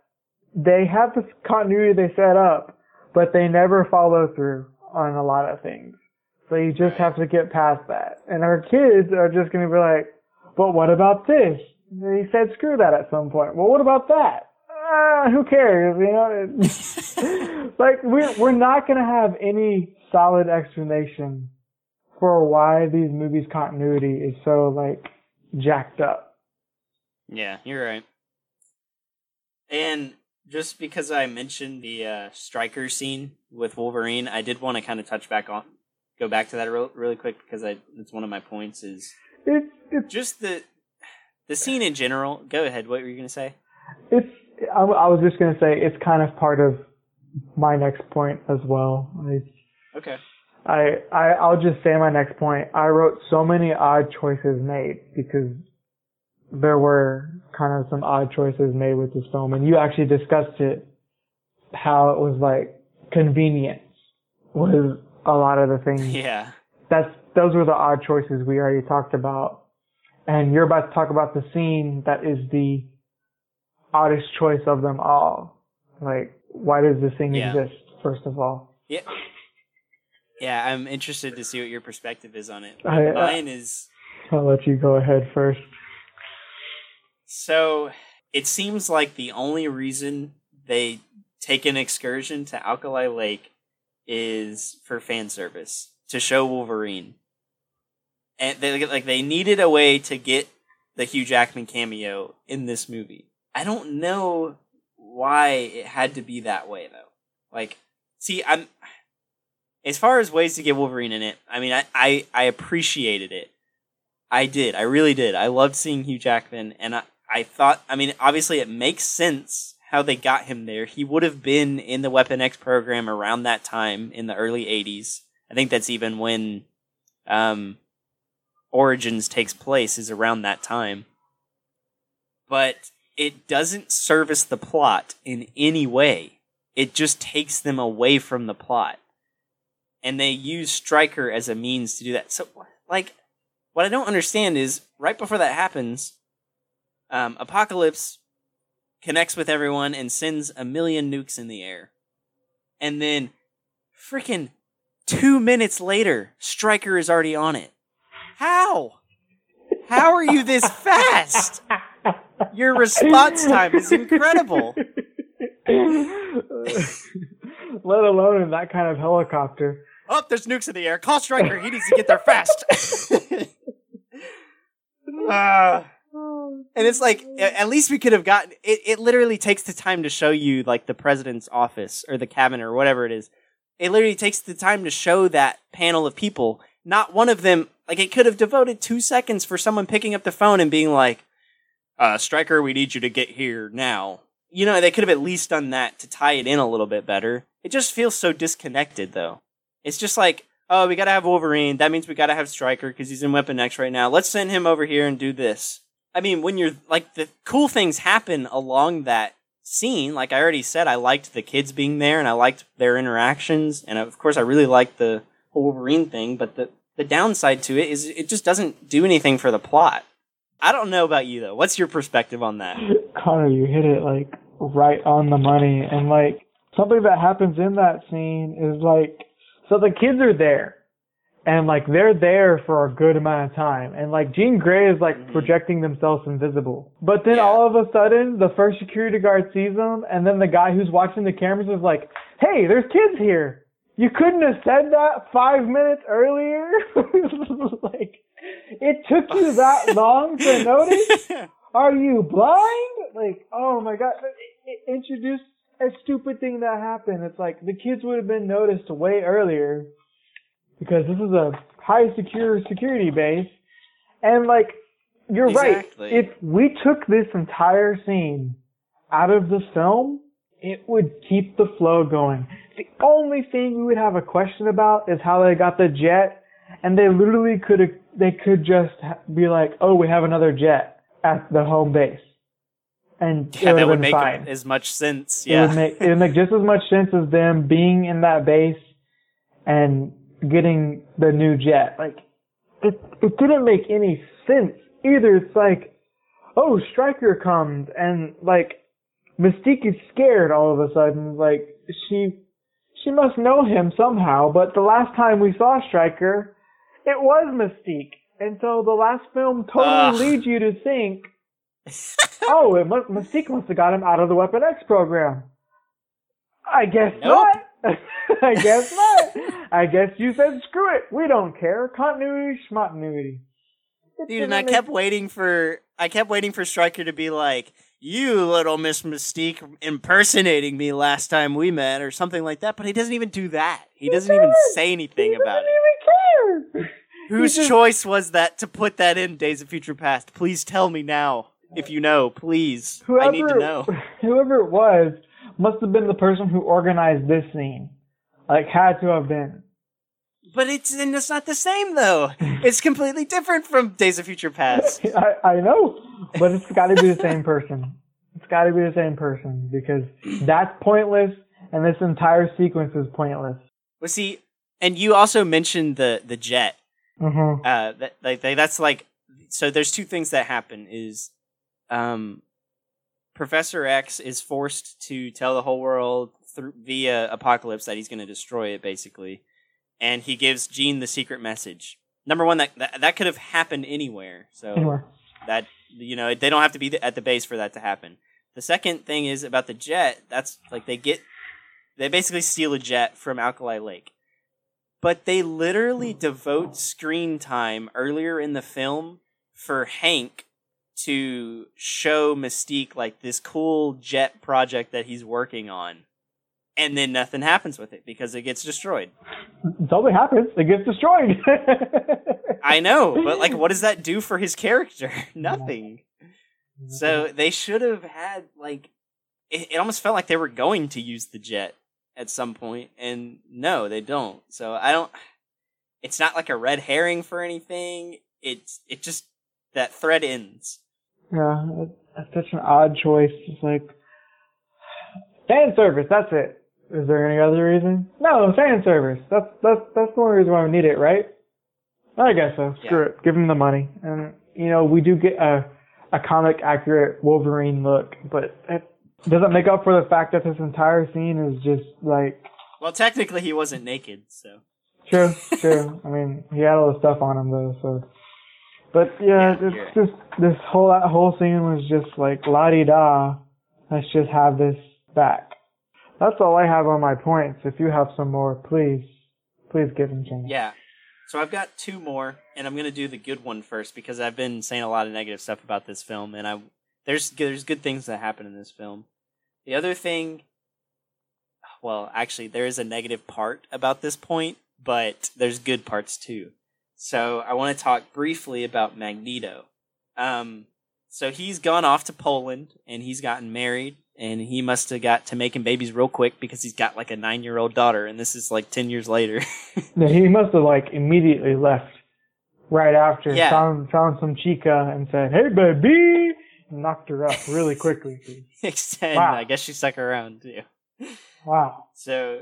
A: they have this continuity they set up, but they never follow through on a lot of things. So you just have to get past that. And our kids are just gonna be like, but what about this? They said screw that at some point. Well, what about that? Uh, who cares? You know, It- like we're we're not gonna have any solid explanation for why these movies' continuity is so like jacked up.
B: Yeah, you're right. And just because I mentioned the uh, Stryker scene with Wolverine, I did want to kind of touch back on, go back to that real, really quick because I it's one of my points is
A: It's it's
B: just the the scene in general. Go ahead. What were you gonna say?
A: it's. I, I was just gonna say it's kind of part of my next point as well. It's,
B: Okay.
A: I, I I'll just say my next point. I wrote so many odd choices made because there were kind of some odd choices made with this film, and you actually discussed it. How it was like convenience was a lot of the things.
B: Yeah.
A: That's those were the odd choices we already talked about, and you're about to talk about the scene that is the oddest choice of them all. Like, why does this thing
B: Yeah.
A: exist? First of all,
B: Yeah. Yeah, I'm interested to see what your perspective is on it.
A: I- I-
B: Mine is
A: I'll let you go ahead first.
B: So it seems like the only reason they take an excursion to Alkali Lake is for fan service to show Wolverine, and they like they needed a way to get the Hugh Jackman cameo in this movie. I don't know why it had to be that way though. Like, see, I'm as far as ways to get Wolverine in it. I mean, I I, I appreciated it. I did. I really did. I loved seeing Hugh Jackman, and I I thought. I mean, obviously, it makes sense how they got him there. He would have been in the Weapon X program around that time in the early '80s. I think that's even when um, Origins takes place is around that time. But it doesn't service the plot in any way. It just takes them away from the plot. And they use Stryker as a means to do that. So, like, what I don't understand is right before that happens, um, Apocalypse connects with everyone and sends a million nukes in the air. And then, freaking two minutes later, Stryker is already on it. How? How are you this fast? Your response time is incredible.
A: Let alone in that kind of helicopter.
B: Oh, there's nukes in the air. Call Stryker. He needs to get there fast. uh, and it's like, at least we could have gotten it. It literally takes the time to show you, like, the president's office or the cabinet or whatever it is. It literally takes the time to show that panel of people. Not one of them, like, it could have devoted two seconds for someone picking up the phone and being like, uh, Stryker, we need you to get here now. You know, they could have at least done that to tie it in a little bit better. It just feels so disconnected, though. It's just like, oh, we gotta have Wolverine. That means we gotta have Stryker because he's in Weapon X right now. Let's send him over here and do this. I mean, when you're like the cool things happen along that scene. Like I already said, I liked the kids being there and I liked their interactions, and of course, I really liked the Wolverine thing. But the the downside to it is it just doesn't do anything for the plot. I don't know about you though. What's your perspective on that?
A: Connor, you hit it like right on the money, and like something that happens in that scene is like so the kids are there and like they're there for a good amount of time and like Jean Grey is like
B: Mhm.
A: projecting themselves invisible. But then
B: Yeah.
A: all of a sudden the first security guard sees them and then the guy who's watching the cameras is like, Hey, there's kids here. You couldn't have said that five minutes earlier? like it took you that long to notice? Are you blind? Like, oh my god, it, it introduced a stupid thing that happened. It's like the kids would have been noticed way earlier because this is a high secure security base. And like, you're
B: Exactly.
A: right. If we took this entire scene out of the film, it would keep the flow going. The only thing we would have a question about is how they got the jet, and they literally could have, they could just be like, oh, we have another jet at the home base. And
B: yeah,
A: it would
B: that would make
A: fine.
B: as much sense.
A: It would make it would make just as much sense as them being in that base and getting the new jet. Like it it didn't make any sense either. It's like, oh, Stryker comes and like Mystique is scared all of a sudden. Like she she must know him somehow. But the last time we saw Stryker, it was Mystique. And so the last film totally
B: Ugh.
A: leads you to think oh, it must, Mystique must have got him out of the Weapon X program. I guess
B: Nope.
A: not. I guess not. I guess you said screw it. We don't care. Continuity, schmontinuity.
B: Dude. And I kept waiting for I kept waiting for Stryker to be like, "You little Miss Mystique impersonating me last time we met," or something like that. But he doesn't even do that. He doesn't even
A: doesn't.
B: say anything
A: he
B: about it.
A: even.
B: Whose
A: just-
B: choice was that to put that in Days of Future Past? Please tell me now. If you know, please.
A: Whoever,
B: I need to know.
A: Whoever it was must have been the person who organized this scene. Like, had to have been.
B: But it's and it's not the same though. It's completely different from Days of Future Past.
A: I, I know, but it's got to be the same person. It's got to be the same person because that's pointless, and this entire sequence is pointless.
B: Well, see, and you also mentioned the the jet.
A: hmm
B: Uh, that like that's like so. There's two things that happen. Is um, Professor X is forced to tell the whole world through via Apocalypse that he's going to destroy it, basically, and he gives Jean the secret message. Number one, that that, that could have happened anywhere. So
A: Anyway,
B: that you know they don't have to be at the base for that to happen. The second thing is about the jet. That's like they get they basically steal a jet from Alkali Lake. but they literally devote screen time earlier in the film for Hank to show Mystique like this cool jet project that he's working on. And then nothing happens with it because it gets destroyed.
A: Something happens. It gets destroyed.
B: I know, but like, what does that do for his character? Nothing. So they should have had like, it, it almost felt like they were going to use the jet at some point, and no, they don't. So I don't. It's not like a red herring for anything. It's it just that thread ends.
A: Yeah, that's such an odd choice. It's like fan service. That's it. Is there any other reason? No, fan service. That's that's that's the only reason why we need it, right? I guess so. Screw
B: Yeah.
A: it. Give him the money, and you know we do get a a comic accurate Wolverine look, but it doesn't make up for the fact that this entire scene is just like
B: Well, technically, he wasn't naked, so
A: True, true. I mean, he had all the stuff on him though, so. But yeah,
B: Yeah,
A: it's
B: you're
A: just this whole that whole scene was just like la di da. Let's just have this back. That's all I have on my points. If you have some more, please, please give them to me.
B: yeah. So I've got two more, and I'm gonna do the good one first because I've been saying a lot of negative stuff about this film, and I there's there's good things that happen in this film. The other thing, well, actually, there is a negative part about this point, but there's good parts too. So I want to talk briefly about Magneto. Um, so he's gone off to Poland and he's gotten married, and he must have got to making babies real quick because he's got like a nine year old daughter, and this is like ten years later.
A: Yeah, he must have like immediately left right after.
B: Yeah.
A: Found found some chica and said, "Hey, baby," and knocked her up really quickly.
B: Extend.
A: Wow.
B: I guess she stuck around too.
A: Wow.
B: So,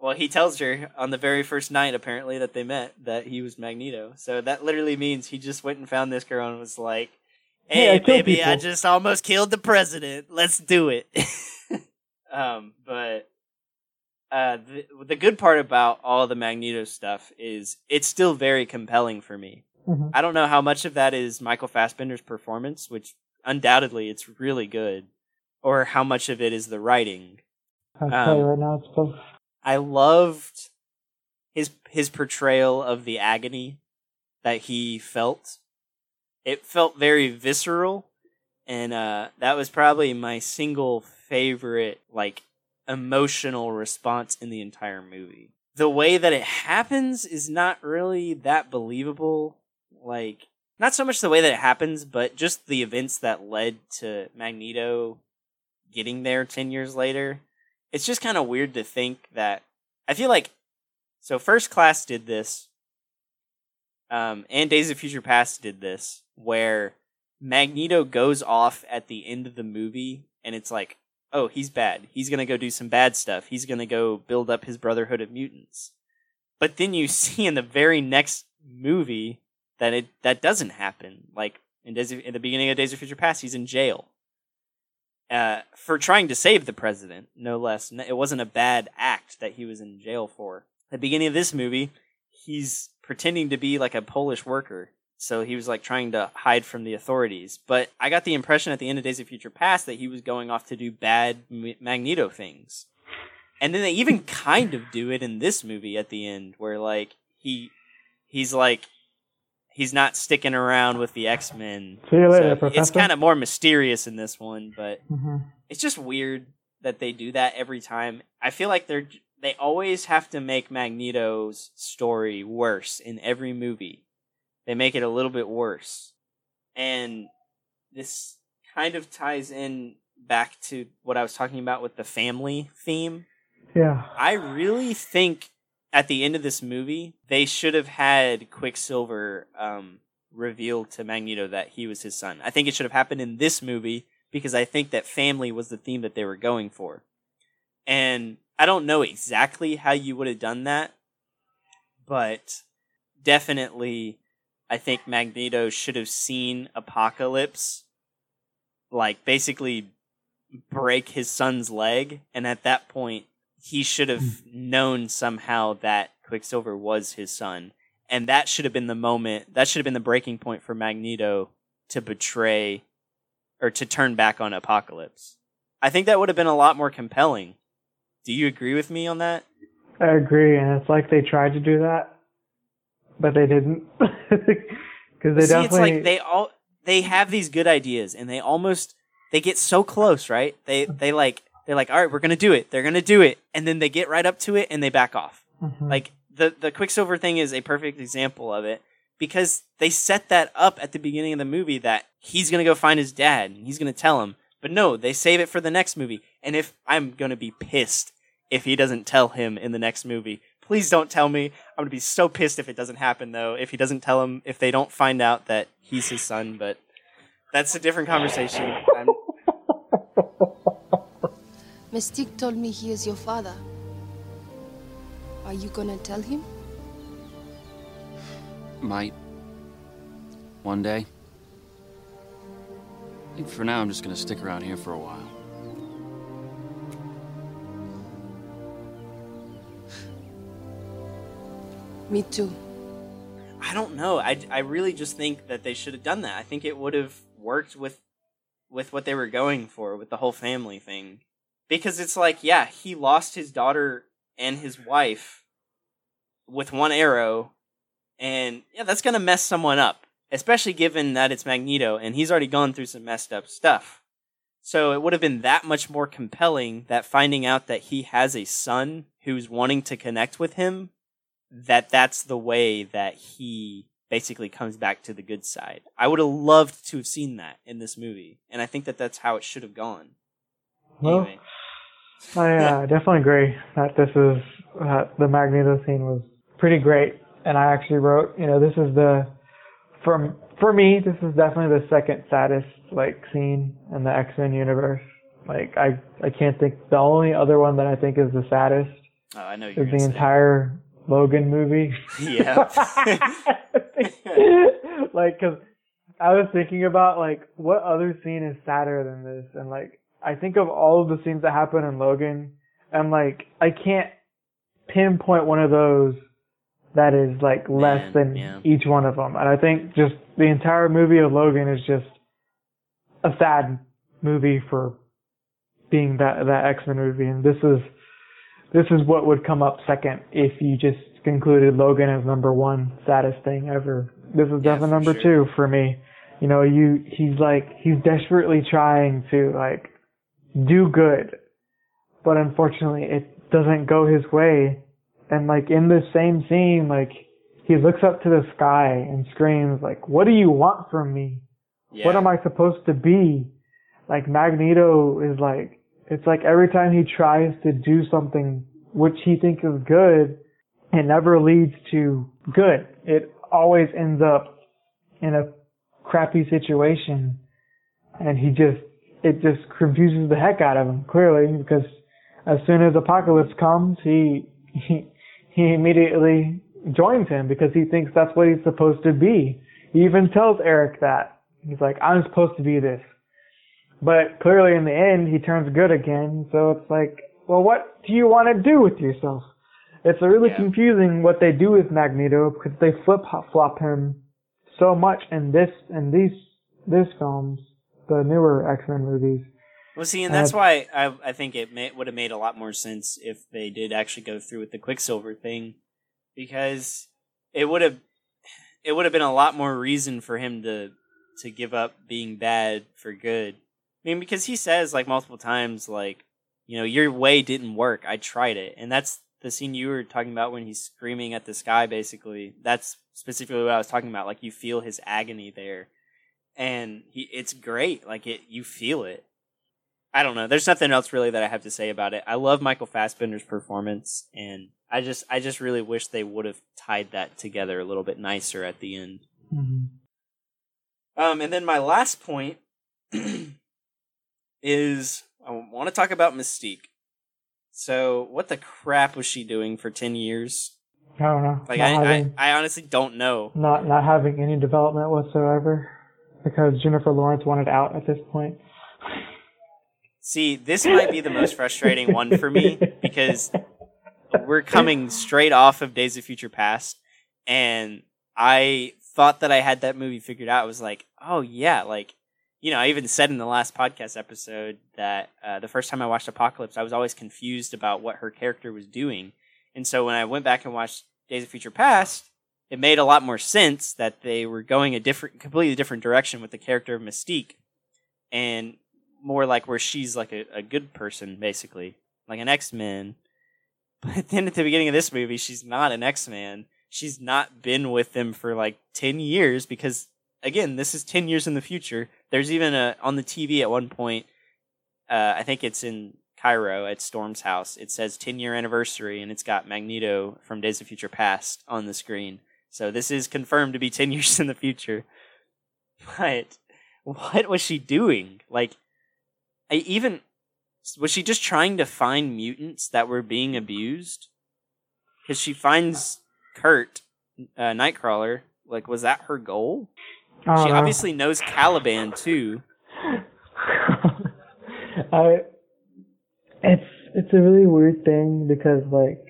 B: well, he tells her on the very first night, apparently, that they met, that he was Magneto. So that literally means he just went and found this girl and was like,
A: Hey,
B: "Hey,
A: I
B: baby, I just almost killed the president. Let's do it." um, but uh, the, the good part about all the Magneto stuff is it's still very compelling for me.
A: Mhm.
B: I don't know how much of that is Michael Fassbender's performance, which undoubtedly it's really good, or how much of it is the writing.
A: I'll tell you
B: Um,
A: right now, it's both.
B: I loved his his portrayal of the agony that he felt. It felt very visceral, and uh, that was probably my single favorite like emotional response in the entire movie. The way that it happens is not really that believable. Like not so much the way that it happens, but just the events that led to Magneto getting there 10 years later it's just kind of weird to think that I feel like so First Class did this, um, and Days of Future Past did this, where Magneto goes off at the end of the movie, and it's like, oh, he's bad. He's gonna go do some bad stuff. He's gonna go build up his Brotherhood of Mutants. But then you see in the very next movie that it that doesn't happen. Like in Days of, in the beginning of Days of Future Past, he's in jail uh, for trying to save the president, no less. It wasn't a bad act that he was in jail for. At the beginning of this movie, he's pretending to be like a Polish worker. So he was like trying to hide from the authorities. But I got the impression at the end of Days of Future Past that he was going off to do bad Magneto things. And then they even kind of do it in this movie at the end, where like he he's like he's not sticking around with the X Men.
A: See you later,
B: So it's kind of more mysterious in this one, but
A: hmm
B: it's just weird that they do that every time. I feel like they're they always have to make Magneto's story worse in every movie. They make it a little bit worse. And this kind of ties in back to what I was talking about with the family theme.
A: Yeah.
B: I really think at the end of this movie, they should have had Quicksilver um, reveal to Magneto that he was his son. I think it should have happened in this movie because I think that family was the theme that they were going for. And I don't know exactly how you would have done that, but definitely I think Magneto should have seen Apocalypse like basically break his son's leg and at that point he should have hmm. known somehow that Quicksilver was his son and that should have been the moment that should have been the breaking point for Magneto to betray or to turn back on Apocalypse. I think that would have been a lot more compelling. Do you agree with me on that?
A: I agree, and it's like they tried to do that, but they didn't. Because they
B: See,
A: definitely
B: it's like they all they have these good ideas, and they almost they get so close, right? They they like they're like, all right, we're gonna do it. They're gonna do it, and then they get right up to it and they back off.
A: Mhm.
B: Like the the Quicksilver thing is a perfect example of it because they set that up at the beginning of the movie that he's gonna go find his dad and he's gonna tell him. But no, they save it for the next movie. And if I'm gonna be pissed if he doesn't tell him in the next movie. Please don't tell me. I'm gonna be so pissed if it doesn't happen though. If he doesn't tell him, if they don't find out that he's his son, but that's a different conversation. I'm,
C: Mystique told me he is your father. Are you gonna tell him?
D: Might. One day. I think for now I'm just gonna stick around here for a while.
C: Me too.
B: I don't know. I, I really just think that they should have done that. I think it would have worked with with what they were going for with the whole family thing. Because it's like, yeah, he lost his daughter and his wife with one arrow and yeah, that's going to mess someone up, especially given that it's Magneto and he's already gone through some messed up stuff. So it would have been that much more compelling that finding out that he has a son who's wanting to connect with him that that's the way that he basically comes back to the good side. I would have loved to have seen that in this movie, and I think that that's how it should have gone.
A: Well,
B: Anyway,
A: I uh, definitely agree that this is uh, the Magneto scene was pretty great, and I actually wrote, you know, this is the from for me, this is definitely the second saddest like scene in the X Men universe. Like I I can't think the only other one that I think is the saddest
B: oh, I know
A: is the entire Logan movie.
B: Yeah.
A: like, cause I was thinking about like what other scene is sadder than this, and like I think of all of the scenes that happen in Logan, and like I can't pinpoint one of those that is like less
B: Man,
A: than
B: yeah.
A: each one of them, and I think just the entire movie of Logan is just a sad movie for being that that X Men movie, and this is this is what would come up second if you just concluded Logan as number one saddest thing ever. This is
B: Yeah,
A: definitely number
B: sure.
A: two for me. You know, you he's like he's desperately trying to like do good, but unfortunately it doesn't go his way. And like in this same scene, like he looks up to the sky and screams like, "What do you want from me?"
B: yeah.
A: what am I supposed to be? Like Magneto is like, it's like every time he tries to do something which he thinks is good, it never leads to good. It always ends up in a crappy situation. And he just, it just confuses the heck out of him, clearly, because as soon as Apocalypse comes, he, he, he immediately joins him because he thinks that's what he's supposed to be. He even tells Erik that. He's like, I'm supposed to be this. But clearly in the end, he turns good again. So it's like, well, what do you want to do with yourself? It's really
B: Yeah.
A: confusing what they do with Magneto because they flip flop him so much in this in these this films, the newer X Men movies.
B: Well, see, and
A: Uh,
B: that's why I I think it may, would have made a lot more sense if they did actually go through with the Quicksilver thing, because it would have it would have been a lot more reason for him to to give up being bad for good. I mean, because he says like multiple times, like you know, your way didn't work. I tried it, and that's the scene you were talking about when he's screaming at the sky. Basically, that's specifically what I was talking about. Like you feel his agony there, and he, it's great. Like it, you feel it. I don't know. There's nothing else really that I have to say about it. I love Michael Fassbender's performance, and I just, I just really wish they would have tied that together a little bit nicer at the end. Um, and then my last point is I want to talk about Mystique. So, what the crap was she doing for ten years?
A: I don't know.
B: Like, I, I, I honestly don't know.
A: not not having any development whatsoever because Jennifer Lawrence wanted out at this point.
B: See, this might be the most frustrating one for me because we're coming straight off of Days of Future Past, and I thought that I had that movie figured out. I was like, oh yeah, like you know, I even said in the last podcast episode that uh, the first time I watched Apocalypse, I was always confused about what her character was doing, And so when I went back and watched Days of Future Past, it made a lot more sense that they were going a different, completely different direction with the character of Mystique, and more like where she's like a, a good person, basically, like an X Men. But then at the beginning of this movie, she's not an X Man. She's not been with them for like ten years because, again, this is ten years in the future. There's even a on the TV at one point. Uh, I think it's in Cairo at Storm's house. It says 10 year anniversary and it's got Magneto from Days of Future Past on the screen. So this is confirmed to be 10 years in the future. But what was she doing? Like, I even was she just trying to find mutants that were being abused? Because she finds Kurt, uh, Nightcrawler. Like, was that her goal? She
A: know.
B: obviously knows Caliban too.
A: I, it's it's a really weird thing because like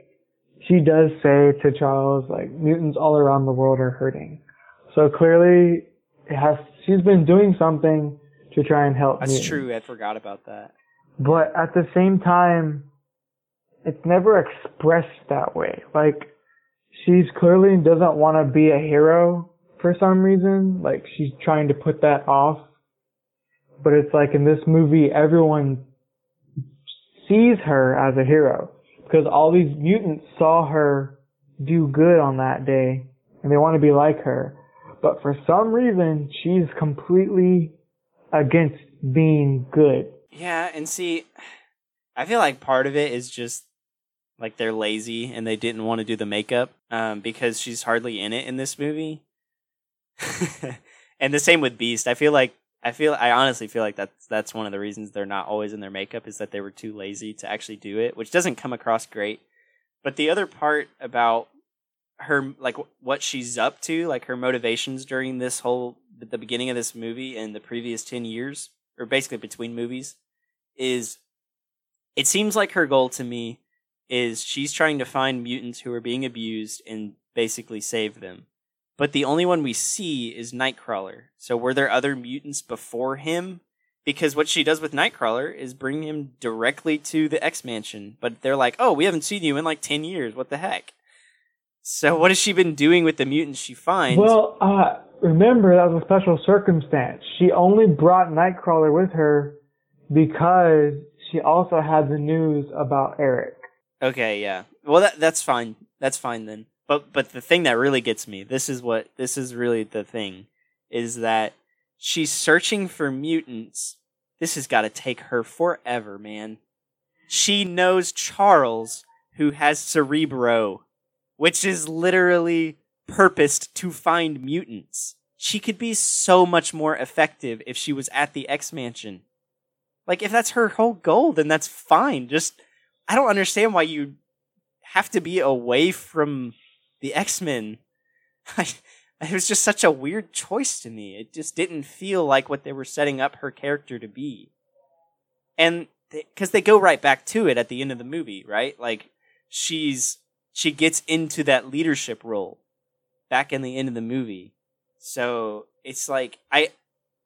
A: she does say to Charles like mutants all around the world are hurting, so clearly it has she's been doing something to try and help.
B: That's
A: mutants.
B: true. I forgot about that.
A: But at the same time, it's never expressed that way. Like she's clearly doesn't want to be a hero for some reason. Like she's trying to put that off. But it's like in this movie, everyone sees her as a hero because all these mutants saw her do good on that day and they want to be like her. But for some reason, she's completely against being good.
B: Yeah, and see, I feel like part of it is just like they're lazy and they didn't want to do the makeup um, because she's hardly in it in this movie. and the same with Beast. I feel like I feel I honestly feel like that's that's one of the reasons they're not always in their makeup is that they were too lazy to actually do it, which doesn't come across great. But the other part about her like what she's up to, like her motivations during this whole the beginning of this movie and the previous 10 years or basically between movies is it seems like her goal to me is she's trying to find mutants who are being abused and basically save them. But the only one we see is Nightcrawler. So were there other mutants before him? Because what she does with Nightcrawler is bring him directly to the X Mansion. But they're like, oh, we haven't seen you in like 10 years. What the heck? So what has she been doing with the mutants she finds?
A: Well, uh, remember that was a special circumstance. She only brought Nightcrawler with her because she also had the news about Erik.
B: Okay, yeah. Well, that that's fine. That's fine then. But but the thing that really gets me, this is what this is really the thing, is that she's searching for mutants. This has got to take her forever, man. She knows Charles, who has Cerebro, which is literally purposed to find mutants. She could be so much more effective if she was at the X Mansion. Like, if that's her whole goal, then that's fine. Just, I don't understand why you have to be away from the X Men. it was just such a weird choice to me. It just didn't feel like what they were setting up her character to be. And because they, they go right back to it at the end of the movie, right? Like she's she gets into that leadership role back in the end of the movie. So it's like I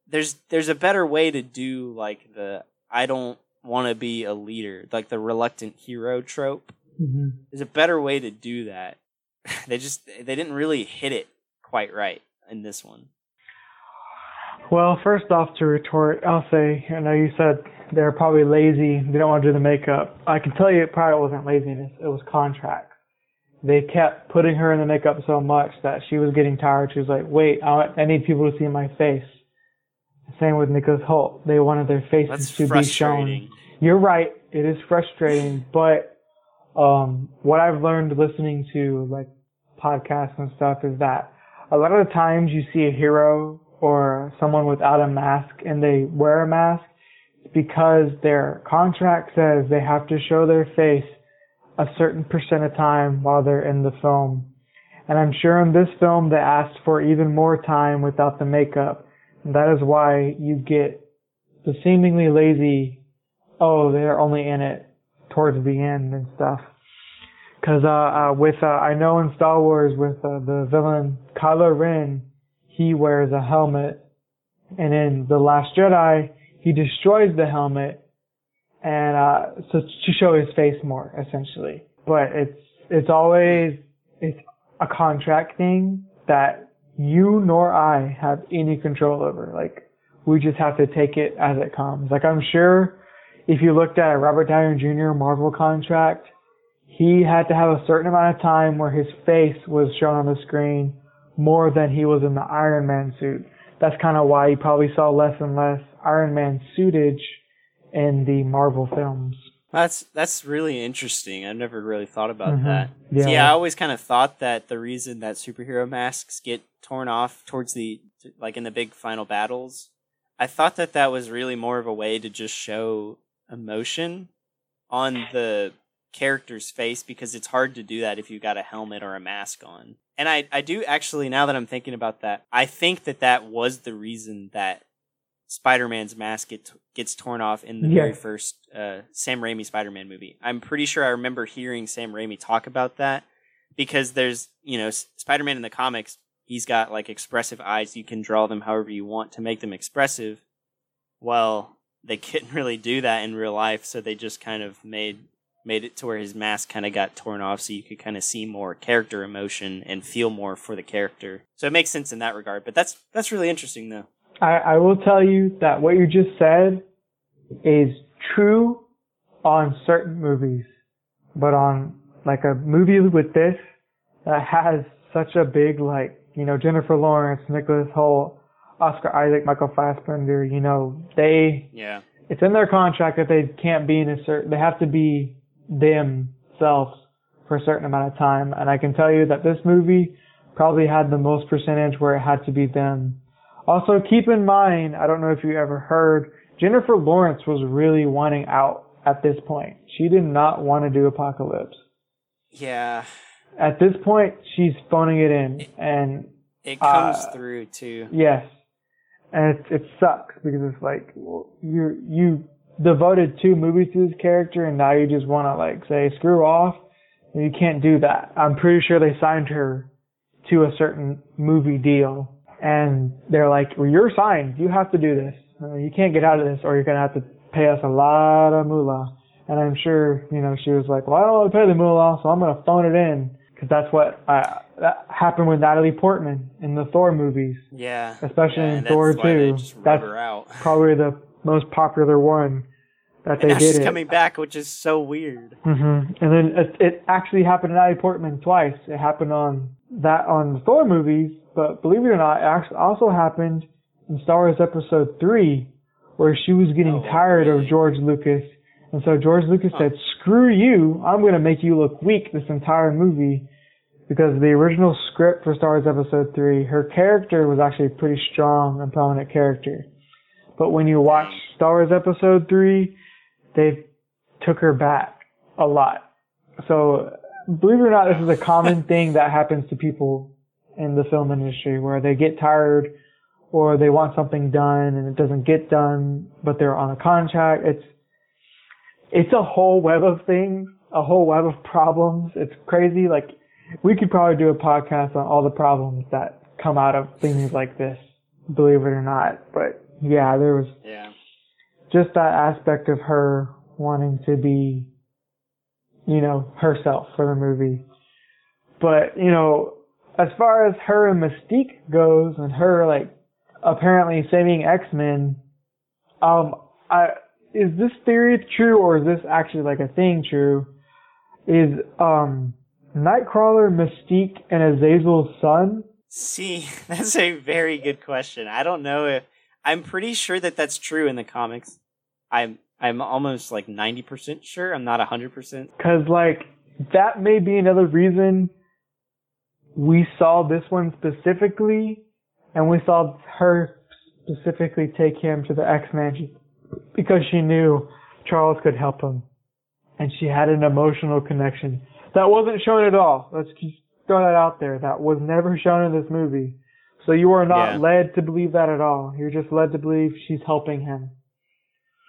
B: there's there's a better way to do like the I don't want to be a leader, like the reluctant hero trope.
A: Mm-hmm.
B: There's a better way to do that. they just they didn't really hit it quite right in this one.
A: Well, first off, to retort, I'll say, I know you said they're probably lazy. They don't want to do the makeup. I can tell you it probably wasn't laziness. It was contracts. They kept putting her in the makeup so much that she was getting tired. She was like, wait, I, I need people to see my face. Same with Nicholas Hoult. They wanted their faces
B: That's
A: to be shown. You're right. It is frustrating, but um, what I've learned listening to like podcasts and stuff is that a lot of the times you see a hero or someone without a mask and they wear a mask because their contract says they have to show their face a certain percent of time while they're in the film. And I'm sure in this film they asked for even more time without the makeup. And that is why you get the seemingly lazy, oh, they're only in it towards the end and stuff. Cause, uh, uh with, uh, I know in Star Wars with, uh, the villain Kylo Ren, he wears a helmet. And in The Last Jedi, he destroys the helmet and uh so to show his face more essentially but it's it's always it's a contract thing that you nor I have any control over. Like we just have to take it as it comes. Like I'm sure if you looked at a Robert Downey Jr. Marvel contract, he had to have a certain amount of time where his face was shown on the screen more than he was in the Iron Man suit. That's kind of why you probably saw less and less Iron Man suitage in the Marvel films.
B: That's that's really interesting. I've never really thought about
A: Mhm.
B: that.
A: Yeah.
B: See, I always kind of thought that the reason that superhero masks get torn off towards the like in the big final battles, I thought that that was really more of a way to just show emotion on the character's face because it's hard to do that if you've got a helmet or a mask on. And I I do actually now that I'm thinking about that, I think that that was the reason that Spider-Man's mask get, gets torn off in the very first uh, Sam Raimi Spider-Man movie. I'm pretty sure I remember hearing Sam Raimi talk about that because there's, you know, S- Spider-Man in the comics, he's got like expressive eyes. You can draw them however you want to make them expressive. Well, they couldn't really do that in real life, so they just kind of made made it to where his mask kind of got torn off so you could kind of see more character emotion and feel more for the character. So it makes sense in that regard. But that's that's really interesting though.
A: I, I will tell you that what you just said is true on certain movies, but on like a movie with this that has such a big like you know Jennifer Lawrence, Nicholas Hoult, Oscar Isaac, Michael Fassbender, you know they
B: Yeah.
A: it's in their contract that they can't be in a certain they have to be themselves for a certain amount of time and I can tell you that this movie probably had the most percentage where it had to be them. Also keep in mind, I don't know if you ever heard, Jennifer Lawrence was really wanting out at this point. She did not want to do Apocalypse.
B: Yeah.
A: At this point, she's phoning it in and
B: It comes
A: Uh,
B: through too.
A: Yes, and it, it sucks because it's like you you devoted two movies to this character, and now you just want to like say screw off. You can't do that. I'm pretty sure they signed her to a certain movie deal, and they're like, well, "You're signed. You have to do this. Uh, you can't get out of this, or you're gonna have to pay us a lot of moolah." And I'm sure you know she was like, "Well, I don't want to pay the moolah, so I'm gonna phone it in." Because that's what uh, that happened with Natalie Portman in the Thor movies
B: Yeah.
A: especially
B: Yeah,
A: in Thor
B: that's why they
A: 2.
B: just rub
A: That's probably the most popular one that
B: And
A: they did
B: she's
A: it.
B: coming back, which is so weird.
A: hmm And then it, it actually happened to Natalie Portman twice. It happened on that on the Thor movies, but believe it or not, it actually also happened in Star Wars Episode Three, where she was getting
B: Oh,
A: tired
B: really?
A: of George Lucas, and so George Lucas
B: Huh.
A: said, "Screw you! I'm going to make you look weak this entire movie." Because the original script for Star Wars Episode 3, her character was actually a pretty strong and prominent character. But when you watch Star Wars Episode 3, they took her back a lot. So, believe it or not, this is a common thing that happens to people in the film industry where they get tired or they want something done and it doesn't get done, but they're on a contract. It's, it's a whole web of things, a whole web of problems. It's crazy. Like, we could probably do a podcast on all the problems that come out of things like this, believe it or not. But yeah, there was
B: Yeah.
A: just that aspect of her wanting to be, you know, herself for the movie. But, you know, as far as her and Mystique goes and her like apparently saving X-Men, um, I, is this theory true or is this actually like a thing true? Is, um, Nightcrawler, Mystique, and Azazel's son?
B: See, that's a very good question. I don't know if I'm pretty sure that that's true in the comics. I'm I'm almost like 90% sure. I'm not 100%.
A: Cause like, that may be another reason we saw this one specifically, and we saw her specifically take him to the X-Mansion because she knew Charles could help him, and she had an emotional connection that wasn't shown at all. Let's just throw that out there. That was never shown in this movie. So you are not
B: Yeah.
A: led to believe that at all. You're just led to believe she's helping him.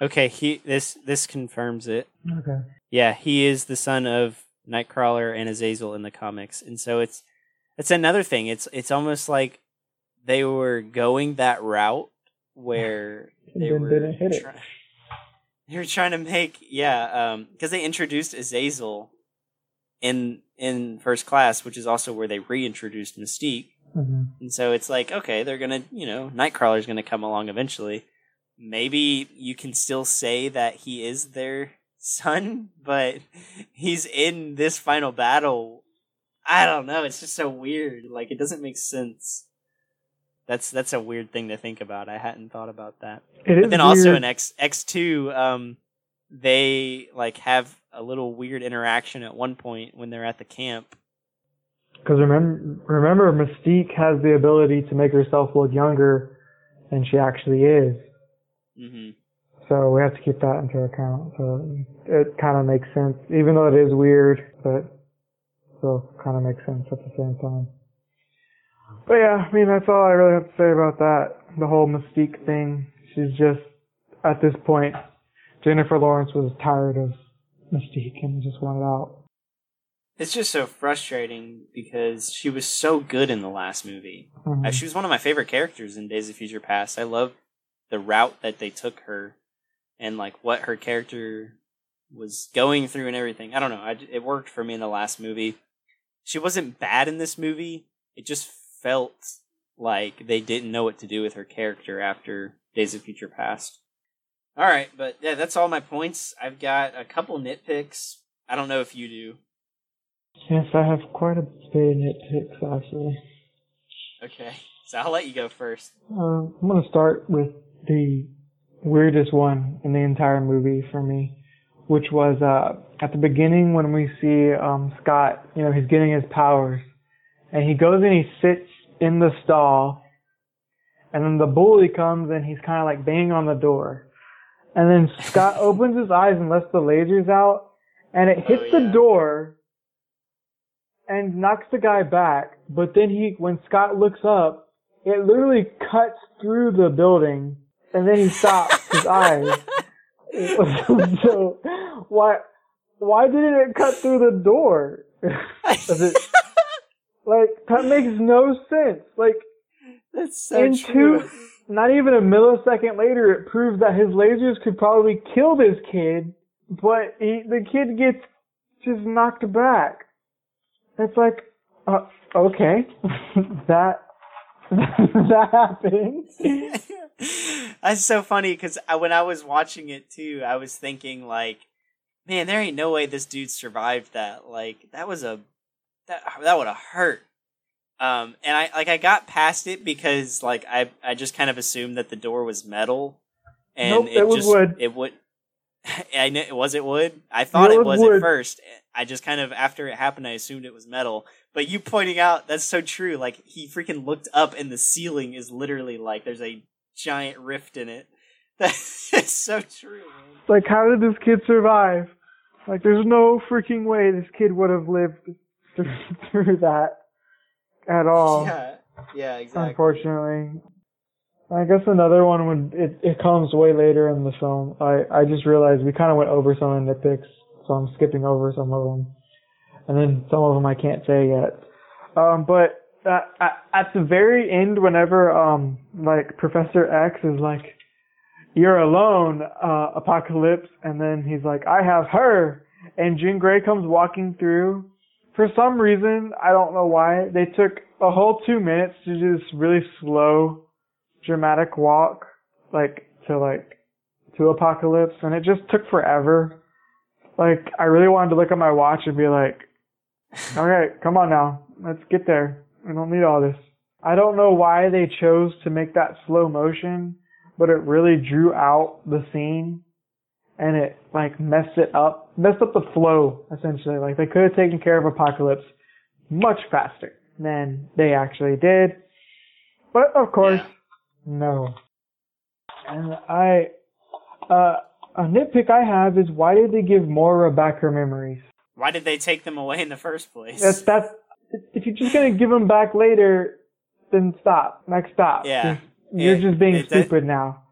B: Okay, he this this confirms it.
A: Okay.
B: Yeah, he is the son of Nightcrawler and Azazel in the comics, and so it's it's another thing. It's it's almost like they were going that route where they were
A: didn't hit it.
B: try- they were trying to make yeah, um, because they introduced Azazel in in First Class, which is also where they reintroduced Mystique.
A: hmm
B: And so it's like, okay, they're gonna, you know, Nightcrawler's gonna come along eventually. Maybe you can still say that he is their son, but he's in this final battle. I don't know. It's just so weird. Like it doesn't make sense. That's that's a weird thing to think about. I hadn't thought about that.
A: It is
B: But then also
A: weird.
B: in X X two, um, they like have a little weird interaction at one point when they're at the camp.
A: Because remember, remember, Mystique has the ability to make herself look younger than she actually is.
B: hmm
A: So we have to keep that into account. So it kind of makes sense, even though it is weird, but still kind of makes sense at the same time. But yeah, I mean, that's all I really have to say about that. The whole Mystique thing. She's just, at this point, Jennifer Lawrence was tired of Mystique and just wanted out.
B: It's just so frustrating because she was so good in the last movie.
A: Mhm.
B: Uh, She was one of my favorite characters in Days of Future Past. I love the route that they took her and like what her character was going through and everything. I don't know. I, it worked for me in the last movie. She wasn't bad in this movie. It just felt like they didn't know what to do with her character after Days of Future Past. All right, but yeah, that's all my points. I've got a couple nitpicks. I don't know if you do.
A: Yes, I have quite a bit of nitpicks actually.
B: Okay, so I'll let you go first.
A: Um, I'm gonna start with the weirdest one in the entire movie for me, which was uh, at the beginning when we see um, Scott. You know, he's getting his powers, and he goes and he sits in the stall, and then the bully comes and he's kind of like banging on the door, and then Scott opens his eyes and lets the lasers out, and it hits
B: Oh,
A: the door and knocks the guy back. But then he, when Scott looks up, it literally cuts through the building, and then he stops his eyes. so why why didn't it cut through the door? It like that makes no sense. Like
B: That's so
A: in
B: true.
A: two not even a millisecond later it proves that his lasers could probably kill this kid, but he, the kid gets just knocked back. It's like uh, okay. that that happened.
B: That's so funny because when I was watching it too, I was thinking like, man, there ain't no way this dude survived that. Like that was a that that would have hurt. Um, and I like I got past it because like I I just kind of assumed that the door was metal, and
A: Nope,
B: it,
A: it was
B: just
A: wood.
B: it would. I know was it wood. I thought
A: it
B: it
A: was
B: was
A: wood.
B: at first. I just kind of after it happened, I assumed it was metal. But you pointing out that's so true. Like he freaking looked up, and the ceiling is literally like there's a giant rift in it. That's so true. Man.
A: like how did this kid survive? Like there's no freaking way this kid would have lived through, through that at all.
B: Yeah, yeah, exactly.
A: Unfortunately. I guess another one would it, it comes way later in the film. I, I just realized we kind of went over some of the nitpicks, so I'm skipping over some of them, and then some of them I can't say yet. Um, but uh, at, at the very end, whenever um like Professor X is like, "You're alone, uh, Apocalypse," and then he's like, "I have her," and Jean Grey comes walking through. For some reason, I don't know why, they took a whole two minutes to do this really slow, dramatic walk, like to like to Apocalypse, and it just took forever. Like I really wanted to look at my watch and be like, "Okay, come on now, let's get there. We don't need all this." I don't know why they chose to make that slow motion, but it really drew out the scene and it like messed it up, messed up the flow essentially. Like they could have taken care of Apocalypse much faster than they actually did. But of course,
B: Yeah.
A: no. And I, uh, a nitpick I have is why did they give Moira back her memories?
B: Why did they take them away in the first place?
A: That's that's if you're just gonna give them back later, then stop. Next stop.
B: Yeah.
A: You're
B: It-
A: just being stupid now.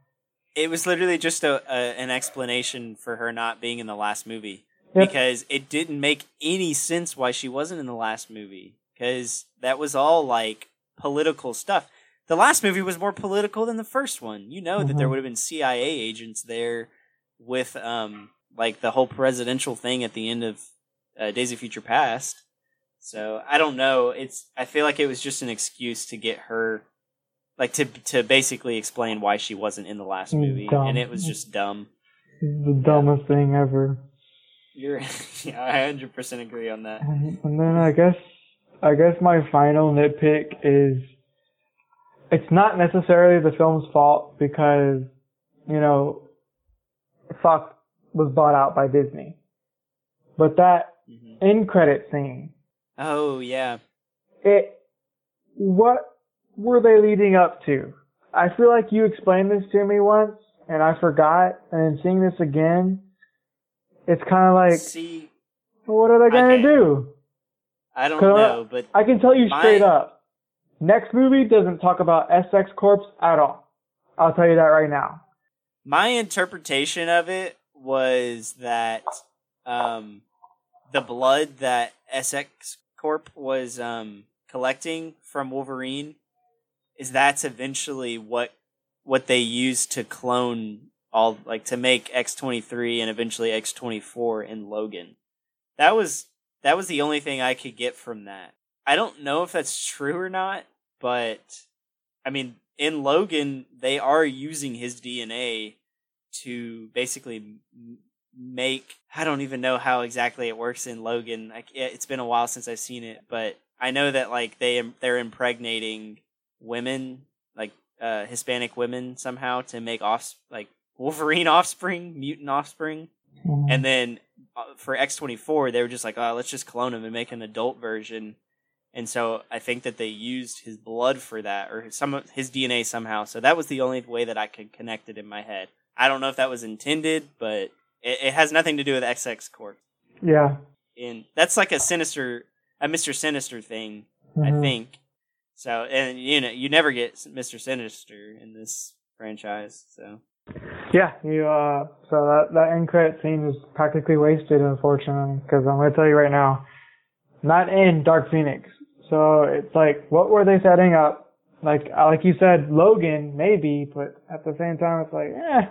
B: It was literally just a, a an explanation for her not being in the last movie
A: Yep.
B: because it didn't make any sense why she wasn't in the last movie because that was all like political stuff. The last movie was more political than the first one. You know that there
A: Mhm.
B: would have been CIA agents there with um like the whole presidential thing at the end of uh, Days of Future Past. So I don't know. It's I feel like it was just an excuse to get her, like to to basically explain why she wasn't in the last movie,
A: dumb.
B: and it was just dumb.
A: the dumbest thing ever.
B: You're, yeah, I hundred percent agree on that.
A: And then I guess I guess my final nitpick is it's not necessarily the film's fault because you know Fox was bought out by Disney, but that
B: hmm
A: end credit scene,
B: Oh yeah,
A: it what were they leading up to? I feel like you explained this to me once and I forgot, and seeing this again, it's kind of like,
B: see,
A: what are they gonna
B: Okay.
A: do?
B: I don't
A: I-
B: know, but
A: I can tell you
B: My-
A: straight up. Next movie doesn't talk about Essex Corps at all. I'll tell you that right now.
B: my interpretation of it was that um, the blood that Essex Corp was um, collecting from Wolverine is that's eventually what what they used to clone all like to make X twenty three and eventually X twenty four in Logan. That was that was the only thing I could get from that. I don't know if that's true or not, but I mean, in Logan, they are using his DNA to basically make. I don't even know how exactly it works in Logan. Like, it's been a while since I've seen it, but I know that like they they're impregnating women, like uh, Hispanic women, somehow to make off like Wolverine offspring, mutant offspring. And then uh, for X twenty four, they were just like, oh, let's just clone him and make an adult version. And so I think that they used his blood for that, or some of his DNA somehow. So that was the only way that I could connect it in my head. I don't know if that was intended, but it, it has nothing to do with Essex Corp.
A: yeah.
B: And that's like a sinister, a Mister Sinister thing, I
A: Mhm.
B: think. So, and you know, you never get Mister Sinister in this franchise. So
A: Yeah, you. Uh, so that that end credit scene was practically wasted, unfortunately, because I'm gonna tell you right now, not in Dark Phoenix. So it's like, what were they setting up? Like, uh, like you said, Logan maybe, but at the same time, it's like, eh,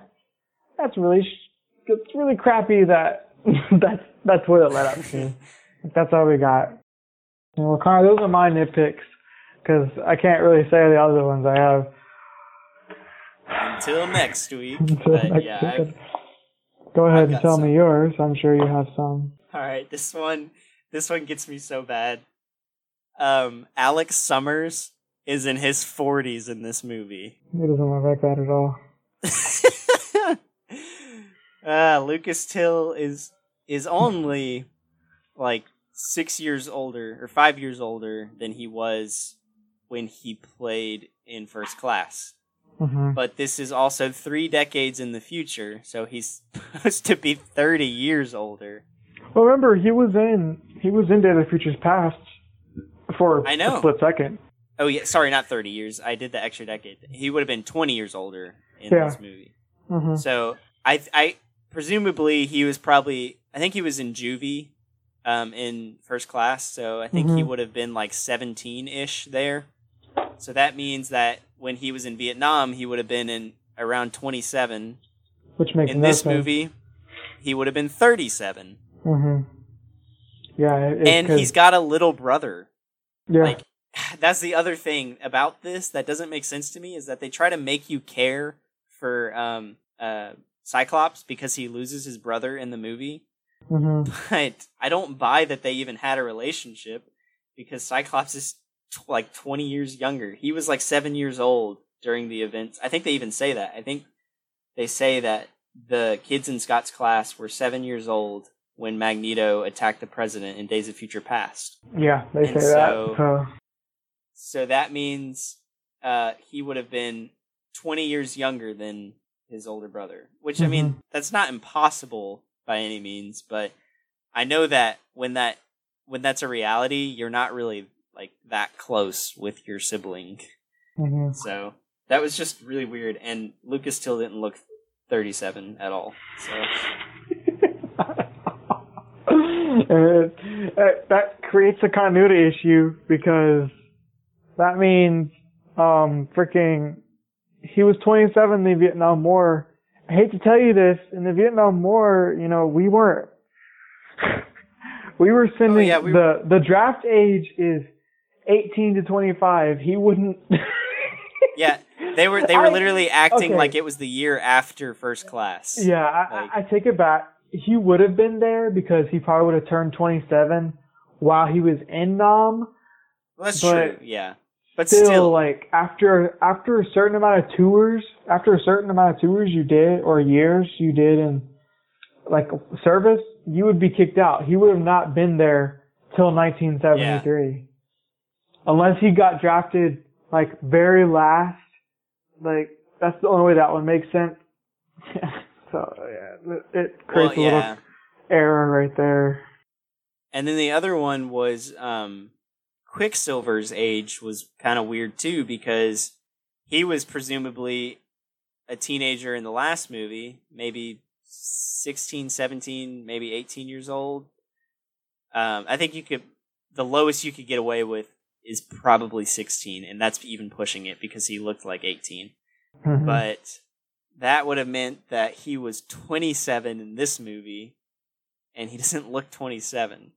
A: that's really, sh- it's really crappy that that's that's what it led up to. that's all we got. Well, Connor, those are my nitpicks, because I can't really say the other ones I have.
B: until next week.
A: Until
B: but
A: next
B: yeah,
A: week. Go ahead and tell
B: some.
A: me yours. I'm sure you have some.
B: All right, this one this one gets me so bad. Um Alex Summers is in his 40s in this movie.
A: It doesn't look like that at all.
B: uh Lucas Till is is only like 6 years older or 5 years older than he was when he played in First Class.
A: hmm
B: But this is also 3 decades in the future, so he's supposed to be 30 years older.
A: Well, remember he was in he was in Day of the Future's Past for
B: I know.
A: a split second.
B: Oh yeah, sorry, not thirty years. I did the extra decade. He would have been twenty years older in
A: Yeah.
B: this movie.
A: hmm
B: So I, I presumably he was probably. I think he was in juvie, um, in first class. So I think he
A: Mhm.
B: would have been like seventeen ish there. So that means that when he was in Vietnam, he would have been in around twenty seven.
A: Which makes sense
B: In
A: no
B: this
A: sense.
B: movie, he would have been thirty seven,
A: Mm-hmm. Yeah, it,
B: and
A: it-
B: he's got a little brother.
A: yeah.
B: like that's the other thing about this that doesn't make sense to me is that they try to make you care for um uh Cyclops because he loses his brother in the movie,
A: Mm-hmm.
B: but I don't buy that they even had a relationship because Cyclops is t- like 20 years younger. He was like 7 years old during the events. I think they even say that. I think they say that the kids in Scott's class were 7 years old when Magneto attacked the president in Days of Future Past.
A: Yeah, they
B: And
A: say
B: so-
A: that. So
B: So that means uh, he would have been 20 years younger than his older brother, which I mean, that's not impossible by any means, but I know that when that when that's a reality, you're not really like that close with your sibling.
A: hmm
B: So that was just really weird and Lucas Till didn't look 37 at all. So
A: it- that creates a continuity issue because that means um freaking he was 27 in the Vietnam War. I hate to tell you this, in the Vietnam War, you know, we weren't we were sending
B: Oh, yeah, we-
A: the the draft age is 18 to 25. He wouldn't.
B: Yeah, they were they were
A: I-
B: literally acting
A: okay.
B: like it was the year after first class.
A: Yeah, I,
B: Like-
A: I take it back. He would have been there because he probably would have turned 27 while he was in Nam.
B: that's
A: but
B: true. Yeah, but
A: Still,
B: still,
A: like after after a certain amount of tours, after a certain amount of tours you did or years you did in like service, you would be kicked out. He would have not been there till 1973, unless he got drafted like very last. Like that's the only way that one makes sense. so yeah, it, creates
B: well,
A: a little error right there.
B: And then the other one was um, Quicksilver's age was kind of weird too because he was presumably a teenager in the last movie, maybe 16, 17, maybe 18 years old. Um, I think you could, the lowest you could get away with is probably 16, and that's even pushing it because he looked like 18.
A: Mhm.
B: But that would have meant that he was 27 in this movie, and he doesn't look 27.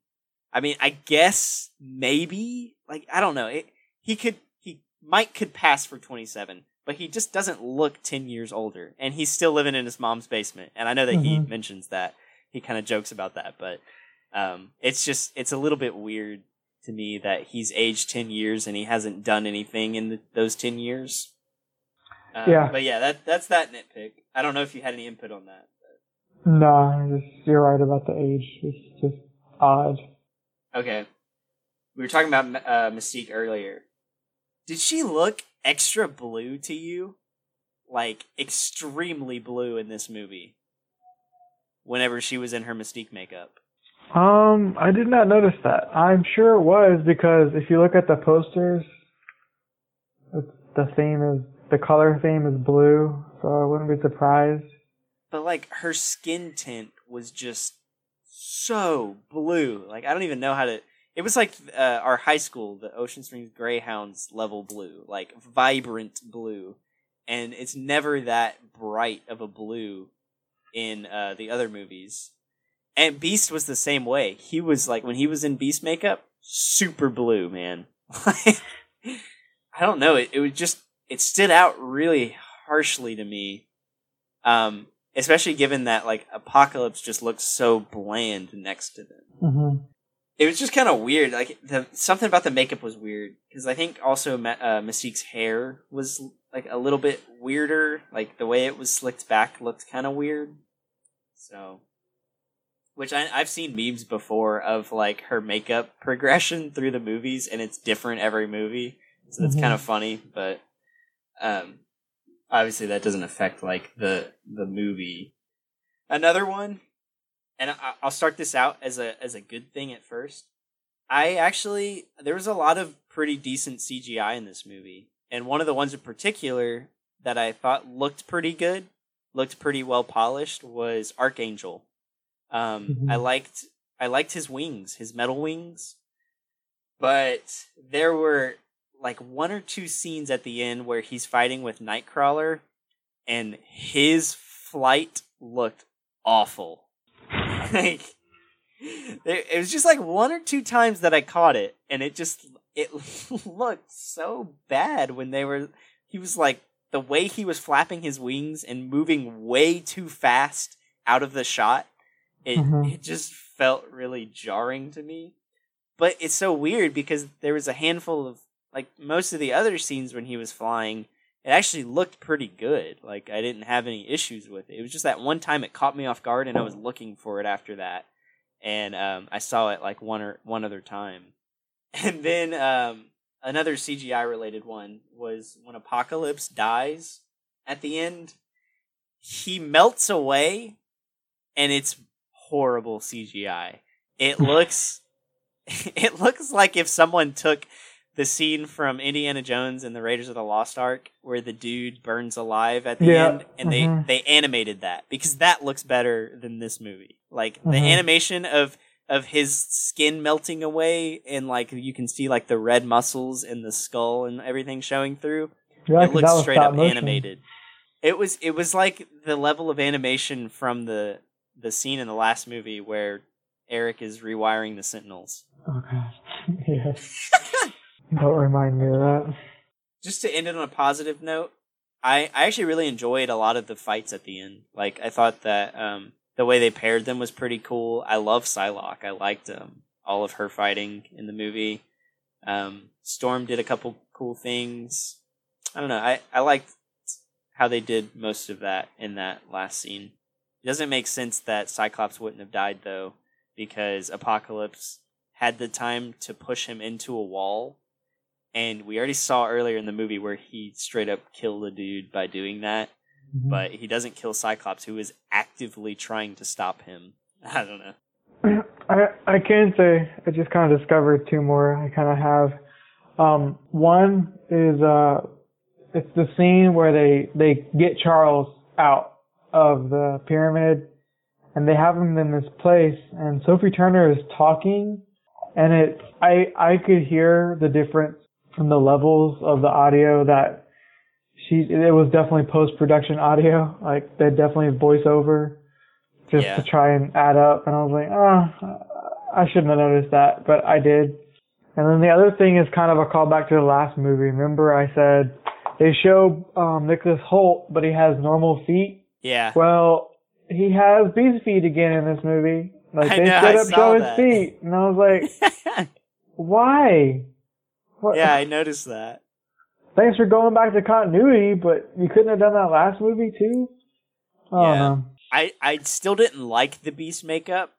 B: I mean, I guess maybe like I don't know. It, he could he might could pass for 27, but he just doesn't look 10 years older, and he's still living in his mom's basement. And I know that he
A: Mhm.
B: mentions that he kind of jokes about that, but um, it's just it's a little bit weird to me that he's aged 10 years and he hasn't done anything in the, those 10 years. Um,
A: Yeah.
B: But yeah, that that's that nitpick. I don't know if you had any input on that.
A: No, just, you're right about the age. It's just odd.
B: Okay. We were talking about uh, Mystique earlier. Did she look extra blue to you? Like extremely blue in this movie. Whenever she was in her Mystique makeup.
A: Um, I did not notice that. I'm sure it was because if you look at the posters, the theme is the color theme is blue, so I wouldn't be surprised.
B: But like her skin tint was just so blue. Like I don't even know how to. It was like uh, our high school, the Ocean Springs Greyhounds level blue, like vibrant blue, and it's never that bright of a blue in uh, the other movies. And Beast was the same way. He was like when he was in Beast makeup, super blue, man. I don't know. It, it was just it stood out really harshly to me. Um, especially given that like Apocalypse just looks so bland next to them.
A: hmm
B: It was just kind of weird. Like the something about the makeup was weird because I think also uh, Mystique's hair was like a little bit weirder. Like the way it was slicked back looked kind of weird. So, which I, I've seen memes before of like her makeup progression through the movies, and it's different every movie. So that's
A: Mhm.
B: kind of funny, but um, obviously that doesn't affect like the the movie. Another one, and I, I'll start this out as a as a good thing at first. I actually there was a lot of pretty decent CGI in this movie, and one of the ones in particular that I thought looked pretty good, looked pretty well polished, was Archangel. Um. I liked I liked his wings, his metal wings, but there were like one or two scenes at the end where he's fighting with Nightcrawler, and his flight looked awful. like it it was just like one or two times that I caught it, and it just it looked so bad when they were. He was like the way he was flapping his wings and moving way too fast out of the shot. It
A: Mhm.
B: it just felt really jarring to me. But it's so weird because there was a handful of like most of the other scenes when he was flying, it actually looked pretty good. Like I didn't have any issues with it. It was just that one time it caught me off guard, and I was looking for it after that, and um, I saw it like one or one other time, and then um, another CGI related one was when Apocalypse dies at the end. He melts away, and it's horrible CGI. It looks, it looks like if someone took the scene from Indiana Jones and the Raiders of the Lost Ark where the dude burns alive at the
A: Yeah,
B: end and
A: mhm.
B: they they animated that because that looks better than this movie. Like the
A: Mhm.
B: animation of of his skin melting away and like you can see like the red muscles and the skull and everything showing through.
A: Yeah,
B: it looks straight up
A: motion.
B: animated. It was it was like the level of animation from the the scene in the last movie where Erik is rewiring the Sentinels.
A: Oh gosh. yes. Don't remind me of that.
B: Just to end it on a positive note, I, I actually really enjoyed a lot of the fights at the end. Like I thought that um, the way they paired them was pretty cool. I love Psylocke. I liked um, all of her fighting in the movie. Um, Storm did a couple cool things. I don't know. I, I liked how they did most of that in that last scene. It doesn't make sense that Cyclops wouldn't have died though, because Apocalypse had the time to push him into a wall. And we already saw earlier in the movie where he straight up killed a dude by doing that,
A: Mhm.
B: but he doesn't kill Cyclops, who is actively trying to stop him. I don't know.
A: I I can say I just kind of discovered two more. I kind of have. Um, one is uh, it's the scene where they they get Charles out of the pyramid, and they have him in this place, and Sophie Turner is talking, and it I I could hear the difference from the levels of the audio that she it was definitely post production audio, like they definitely voice over just
B: Yeah.
A: to try and add up. And I was like, oh, I shouldn't have noticed that, but I did. And then the other thing is kind of a callback to the last movie. Remember I said they show um, Nicholas Hoult, but he has normal feet.
B: Yeah.
A: Well, he has beast feet again in this movie. Like
B: I
A: they
B: know, I
A: up his feet, and I was like, why? What?
B: yeah, I noticed that.
A: Thanks for going back to continuity, but you couldn't have done that last movie too. I
B: Yeah.
A: know.
B: I, I still didn't like the Beast makeup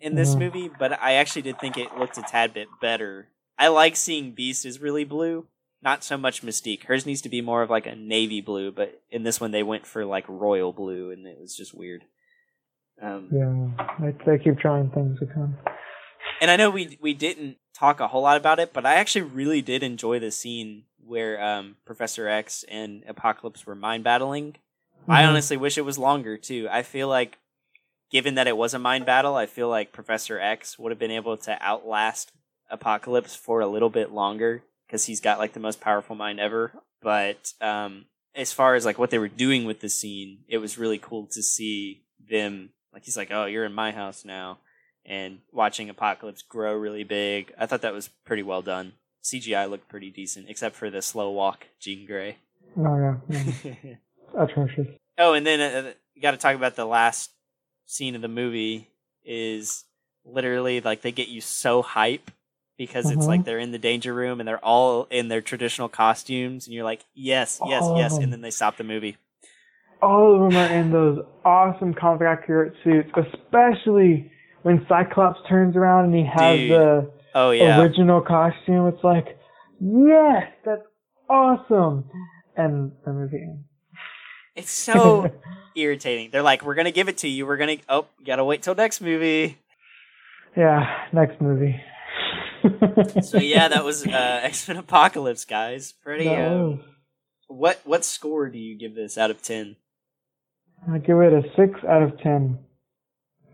B: in this
A: Mhm.
B: movie, but I actually did think it looked a tad bit better. I like seeing Beast is really blue, not so much Mystique. Hers needs to be more of like a navy blue, but in this one they went for like royal blue, and it was just weird. Um,
A: Yeah, they, they keep trying things to come.
B: and I know we we didn't talk a whole lot about it, but I actually really did enjoy the scene where um, Professor X and Apocalypse were mind battling. I
A: Mhm.
B: honestly wish it was longer too. I feel like, given that it was a mind battle, I feel like Professor X would have been able to outlast Apocalypse for a little bit longer because he's got like the most powerful mind ever. But um, as far as like what they were doing with the scene, it was really cool to see them. Like he's like, "Oh, you're in my house now," and watching Apocalypse grow really big. I thought that was pretty well done. CGI looked pretty decent, except for the slow walk Jean Grey.
A: Oh yeah, yeah. atrocious.
B: Oh, and then uh, you got to talk about the last scene of the movie is literally like they get you so hype because it's
A: Mhm.
B: like they're in the danger room and they're all in their traditional costumes and you're like, yes, yes, yes, and then they stop the movie.
A: All of them are in those awesome comic accurate suits, especially when Cyclops turns around and he has
B: Dude.
A: the
B: Oh yeah,
A: original costume. It's like, yes, that's awesome. And the movie ends.
B: it's so irritating. They're like, we're gonna give it to you. We're gonna oh, gotta wait till next movie.
A: yeah, next movie.
B: So yeah, that was uh, X Men Apocalypse, guys. Pretty.
A: That
B: Uh, what what score do you give this out of ten?
A: I give it a six out of ten.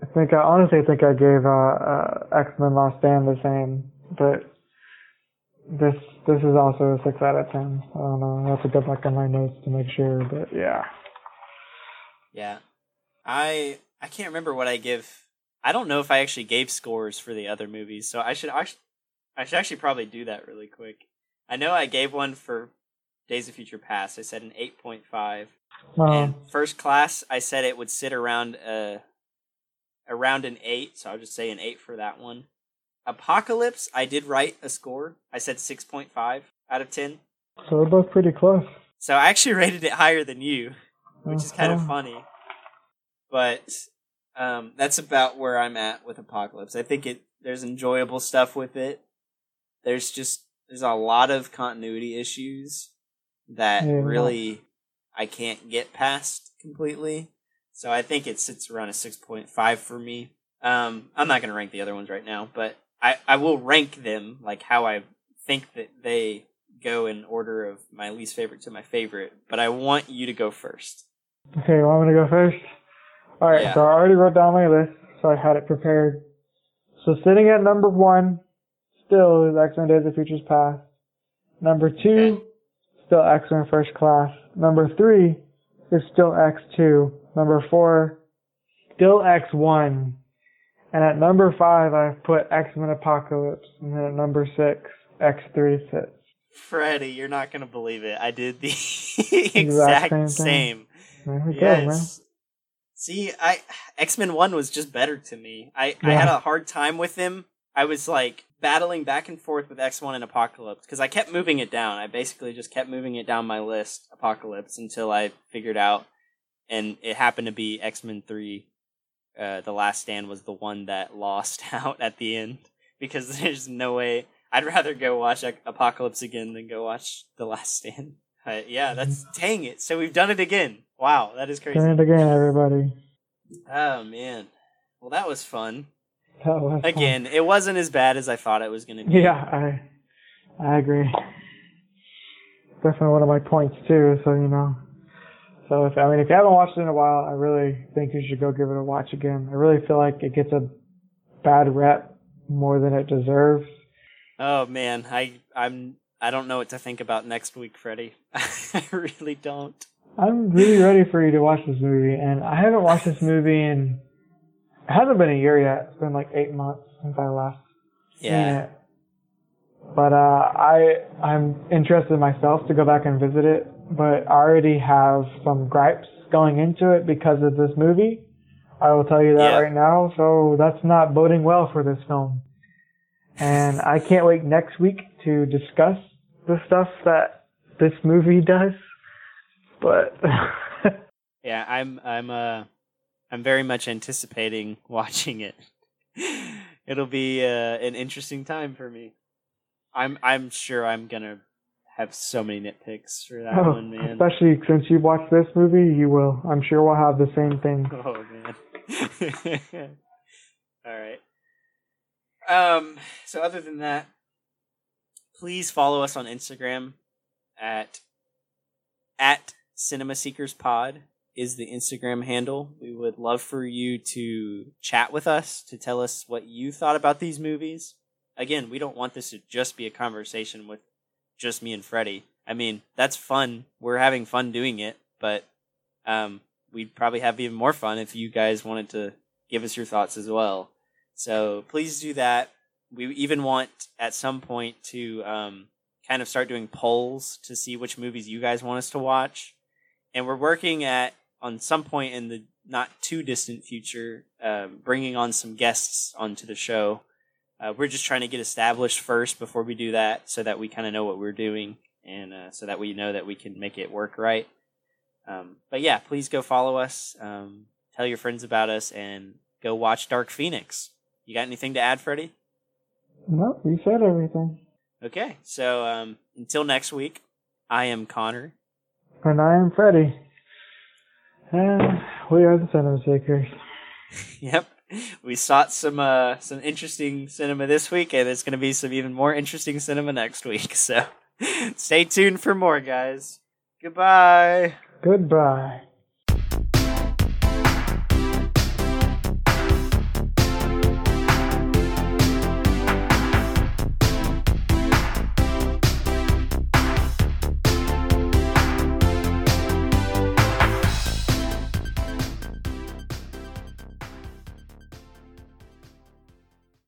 A: I think I honestly think I gave uh, uh, X Men Last Stand the same, but this this is also a six out of ten. I don't know. I have to go back on my notes to make sure, but yeah.
B: Yeah. I I can't remember what I give. I don't know if I actually gave scores for the other movies, so I should I should, I should actually probably do that really quick. I know I gave one for Days of Future Past. I said an 8.5.
A: Um,
B: and First Class, I said it would sit around uh around an 8, so I'll just say an 8 for that one. Apocalypse, I did write a score. I said 6.5 out of 10.
A: so we're both pretty close.
B: So I actually rated it higher than you which is kind of
A: Uh-huh.
B: funny. But um, that's about where I'm at with Apocalypse. I think it there's enjoyable stuff with it. There's just there's a lot of continuity issues that
A: Yeah.
B: really I can't get past completely. So I think it sits around a six point five for me. Um, I'm not gonna rank the other ones right now, but I, I will rank them like how I think that they go in order of my least favorite to my favorite. But I want you to go first.
A: Okay, you want me to go first? Alright,
B: Yeah.
A: so I already wrote down my list, so I had it prepared. So sitting at number one, still is X-Men Days of Futures Past. Number two, still X-Men First Class. Number three is still X2. Number four, still X1. And at number five, I've put X Men Apocalypse. And then at number six, X36.
B: Freddy, you're not gonna believe it. I did the exact
A: same
B: same.
A: There we go, man.
B: Yes. See, I X Men One was just better to me. I I had a hard time with him. I was like battling back and forth with X One and Apocalypse because I kept moving it down. I basically just kept moving it down my list, Apocalypse, until I figured out, and it happened to be X Men Three. Uh, the Last Stand was the one that lost out at the end because there's no way. I'd rather go watch Ap- Apocalypse again than go watch The Last Stand. Uh, yeah, that's dang it. So we've done it again. Wow, that is crazy.
A: Turn it again, everybody.
B: Oh man. Well, that was fun.
A: That was fun.
B: Again, it wasn't as bad as I thought it was going to be.
A: Yeah, I I agree. Definitely one of my points too. So you know, so if I mean if you haven't watched it in a while, I really think you should go give it a watch again. I really feel like it gets a bad rep more than it deserves.
B: Oh man, I I'm I don't know what to think about next week, Freddie. I really don't.
A: I'm really ready for you to watch this movie, and I haven't watched this movie in. It hasn't been a year yet. It's been like eight months since I last seen
B: Yeah.
A: it. But uh, I I'm interested myself to go back and visit it, but I already have some gripes going into it because of this movie. I will tell you that
B: Yeah.
A: right now. So that's not boding well for this film. And I can't wait next week to discuss the stuff that this movie does. But
B: Yeah, I'm I'm uh I'm very much anticipating watching it. It'll be uh, an interesting time for me. I'm I'm sure I'm gonna have so many nitpicks for that
A: Oh,
B: one, man.
A: especially since you watched this movie, you will. I'm sure we'll have the same thing.
B: Oh man. All right. Um. So other than that, please follow us on Instagram at at Cinema Seekers Pod is the Instagram handle. We would love for you to chat with us to tell us what you thought about these movies. Again, we don't want this to just be a conversation with just me and Freddie. I mean, that's fun. We're having fun doing it, but um, we'd probably have even more fun if you guys wanted to give us your thoughts as well. So please do that. We even want at some point to um, kind of start doing polls to see which movies you guys want us to watch. And we're working at, on some point in the not too distant future, um, bringing on some guests onto the show. Uh, we're just trying to get established first before we do that so that we kind of know what we're doing and uh, so that we know that we can make it work right. Um, but yeah, please go follow us, um, tell your friends about us, and go watch Dark Phoenix. You got anything to add, Freddie?
A: No, you said everything.
B: Okay, so um, until next week, I am Connor.
A: And I am Freddy. And we are the Cinema Seekers.
B: Yep, we sought some uh, some interesting cinema this week, and it's going to be some even more interesting cinema next week. So stay tuned for more, guys. Goodbye.
A: Goodbye.